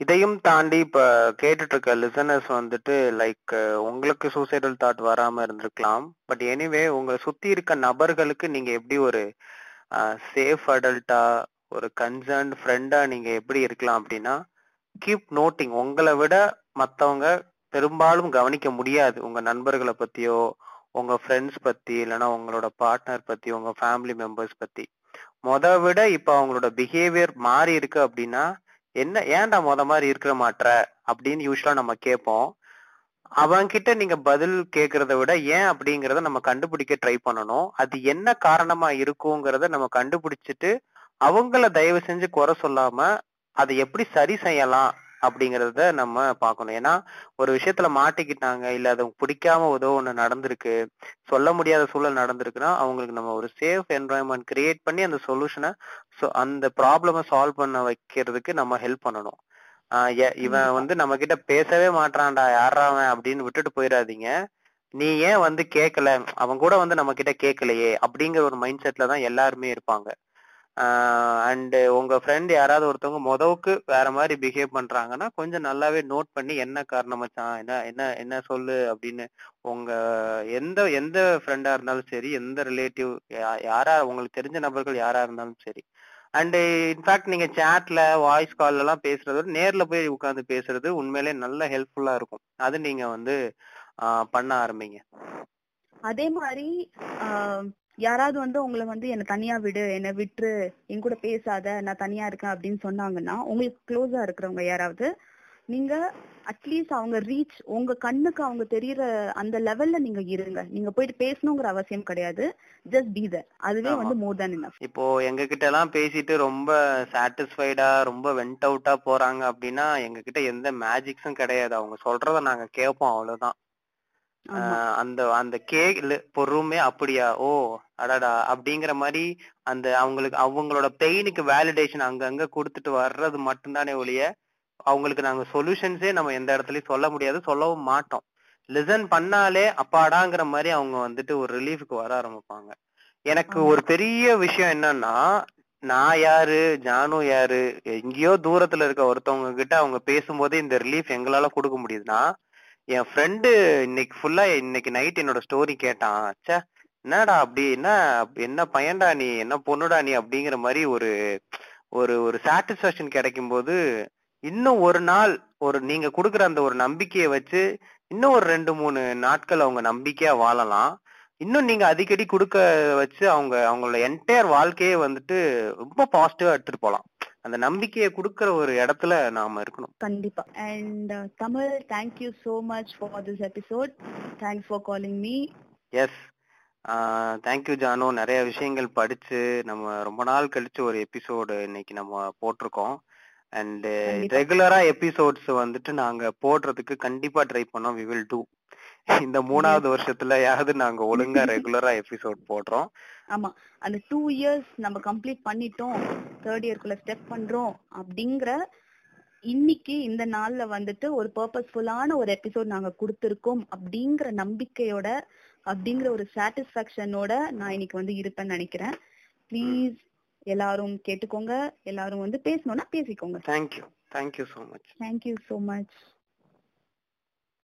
Speaker 2: இதையும் தாண்டி இப்ப கேட்டுட்டு இருக்க லிசனர்ஸ் வந்துட்டு லைக் உங்களுக்கு சூசைடல் தாட் வராம இருந்திருக்கலாம். பட் எனிவே உங்களை சுத்தி இருக்க நபர்களுக்கு நீங்க எப்படி ஒரு சேஃப் அடல்ட்டா ஒரு கன்சர்ன் ஃப்ரெண்டா நீங்க எப்படி இருக்கலாம் அப்படின்னா கீப் நோட்டிங் உங்களை விட மத்தவங்க பெரும்பாலும் கவனிக்க முடியாது. உங்க நண்பர்களை பத்தியோ உங்க ஃப்ரெண்ட்ஸ் பத்தி இல்லைன்னா உங்களோட பார்ட்னர் பத்தி உங்க ஃபேமிலி மெம்பர்ஸ் பத்தி. மொத விட இப்ப அவங்களோட பிஹேவியர் மாறி இருக்கு அப்படின்னா என்ன ஏன்டா முத மாதிரி இருக்கிற மாட்டுற அப்படின்னு யூஸ்வலா நம்ம கேட்போம் அவன்கிட்ட நீங்க பதில் கேட்கறத விட ஏன் அப்படிங்கறத நம்ம கண்டுபிடிக்க ட்ரை பண்ணணும். அது என்ன காரணமா இருக்குங்கிறத நம்ம கண்டுபிடிச்சிட்டு அவங்கள தயவு செஞ்சு குறை சொல்லாம அதை எப்படி சரி செய்யலாம் அப்படிங்கறத நம்ம பார்க்கணும். ஏன்னா ஒரு விஷயத்துல மாட்டிக்கிட்டாங்க இல்ல அது பிடிக்காம ஏதோ ஒண்ணு நடந்திருக்கு சொல்ல முடியாத சூழல் நடந்திருக்குன்னா அவங்களுக்கு நம்ம ஒரு சேஃப் என்வாயன்மெண்ட் கிரியேட் பண்ணி அந்த சொல்யூஷனை அந்த ப்ராப்ளம சால்வ் பண்ண வைக்கிறதுக்கு நம்ம ஹெல்ப் பண்ணணும். இவன் வந்து நம்ம கிட்ட பேசவே மாட்றான்டா யாரா அவன் அப்படின்னு விட்டுட்டு போயிடாதீங்க. நீ ஏன் வந்து கேட்கல அவன் கூட வந்து நம்ம கிட்ட கேட்கலையே அப்படிங்கிற ஒரு மைண்ட் செட்ல தான் எல்லாருமே இருப்பாங்க. அண்ட் உங்க ஃப்ரெண்ட் யாராவது ஒருத்தவங்க மொதவுக்கு வேற மாதிரி பிஹேவ் பண்றாங்கன்னா கொஞ்சம் நல்லாவே நோட் பண்ணி என்ன காரணம் மச்சான்? என்ன என்ன என்ன சொல்லு அப்படின்னு உங்க எந்த எந்த ஃப்ரெண்டா இருந்தாலும் சரி எந்த ரிலேட்டிவ் யாரா உங்களுக்கு தெரிஞ்ச நபர்கள் யாரா இருந்தாலும் சரி. அண்ட் இன்ஃபேக்ட் நீங்க சேட்ல வாய்ஸ் கால்ல எல்லாம் பேசுறத விட நேர்ல போய் உட்காந்து பேசுறது உண்மையிலே நல்ல ஹெல்ப்ஃபுல்லா இருக்கும். அது நீங்க வந்து பண்ண ஆரம்பிங்க.
Speaker 3: அதே மாதிரி யாராவது வந்து உங்களை வந்து என்ன தனியா விடு என்ன விட்டுரு என் கூட பேசாத நான் தனியா இருக்கேன் அப்படின்னு சொன்னாங்கன்னா உங்களுக்கு க்ளோஸா இருக்கிறவங்க யாராவது நீங்க அட்லீஸ்ட் அவங்க ரீச் உங்க கண்ணுக்கு அவங்க தெரியற அந்த லெவல்ல நீங்க இருங்க. நீங்க போயிட்டு பேசணுங்கிற அவசியம் கிடையாது. ஜஸ்ட் பி தர் அதுவே. வந்து மோர் தேன் இனஃப்
Speaker 2: இப்போ எங்க கிட்ட எல்லாம் பேசிட்டு ரொம்ப சாட்டிஸ்ஃபைடா ரொம்ப வெண்ட் அவுட்டா போறாங்க அப்படின்னா எங்க கிட்ட எந்த மேஜிக்ஸும் கிடையாது. அவங்க சொல்றத நாங்க கேட்போம் அவ்வளவுதான். அந்த அந்த கே பொறுமே அப்படியா? ஓ அடடா அப்படிங்கிற மாதிரி அந்த அவங்களுக்கு அவங்களோட பெயினுக்கு வேலிடேஷன் அங்கங்க கொடுத்துட்டு வர்றது மட்டும்தானே ஒழிய அவங்களுக்கு நாங்க சொல்யூஷன்ஸே நம்ம எந்த இடத்துலயும் சொல்ல முடியாது சொல்லவும் மாட்டோம். லிசன் பண்ணாலே அப்பாடாங்கிற மாதிரி அவங்க வந்துட்டு ஒரு ரிலீஃப்க்கு வர ஆரம்பிப்பாங்க. எனக்கு. ஒரு பெரிய விஷயம் என்னன்னா நான் யாரு ஜானு யாரு எங்கேயோ தூரத்துல இருக்க ஒருத்தவங்க கிட்ட அவங்க பேசும்போதே இந்த ரிலீஃப் எங்களால கொடுக்க முடியுதுன்னா என் ஃப்ரெண்டு இன்னைக்கு ஃபுல்லா இன்னைக்கு நைட் என்னோட ஸ்டோரி கேட்டான். ச்சே என்னடா அப்படி என்ன என்ன பையன்டா நீ என்ன பொண்ணுடா நீ அப்படிங்கிற மாதிரி ஒரு ஒரு ஒரு சாட்டிஸ்ஃபேக்ஷன் கிடைக்கும் போது இன்னும் ஒரு நாள் ஒரு நீங்க கொடுக்குற அந்த ஒரு நம்பிக்கையை வச்சு இன்னும் ஒரு ரெண்டு மூணு நாட்கள் அவங்க நம்பிக்கையா வாழலாம். இன்னும் நீங்க அடிக்கடி கொடுக்க வச்சு அவங்க அவங்களோட என்டையர் வாழ்க்கையே வந்துட்டு ரொம்ப பாசிட்டிவா எடுத்துட்டு போகலாம் அந்த நம்பிக்கையை கொடுக்கற ஒரு இடத்துல நாம இருக்கணும்.
Speaker 3: கண்டிப்பா. And Tamil thank you so much for this episode thanks for calling me
Speaker 2: yes thank you Janu நிறைய விஷயங்கள் படிச்சு நம்ம ரொம்ப நாள் கழிச்சு ஒரு எபிசோடு இன்னைக்கு நம்ம போட்டிருக்கோம். அண்ட். ரெகுலரா எபிசோட்ஸ் வந்துட்டு நாங்க போடுறதுக்கு கண்டிப்பா ட்ரை பண்ணோம். வி வில் டூ இந்த மூணாவது வருஷத்துலயாவது நாங்க ஒழுங்கா ரெகுலரா எபிசோட் போடுறோம்.
Speaker 3: ஆமா. அந்த டூ இயர்ஸ் நம்ம கம்ப்ளீட் பண்ணிட்டோம். தேர்ட் இயர்க்குள்ள ஸ்டெப் பண்றோம் அப்படிங்கிற இன்னைக்கு இந்த நாள்ல வந்துட்டு ஒரு பர்பஸ்ஃபுல்லான ஒரு எபிசோட் நாங்க கொடுத்திருக்கோம் அப்படிங்கிற நம்பிக்கையோட அப்படிங்கிற ஒரு சாட்டிஸ்பாக்சனோட நான் இன்னைக்கு வந்து இருப்பேன்னு நினைக்கிறேன். ப்ளீஸ் எல்லாரும் கேட்டுக்கோங்க. எல்லாரும் வந்து பேசணும்னா பேசிக்கோங்க.
Speaker 2: Thank you thank you so much
Speaker 3: thank you so much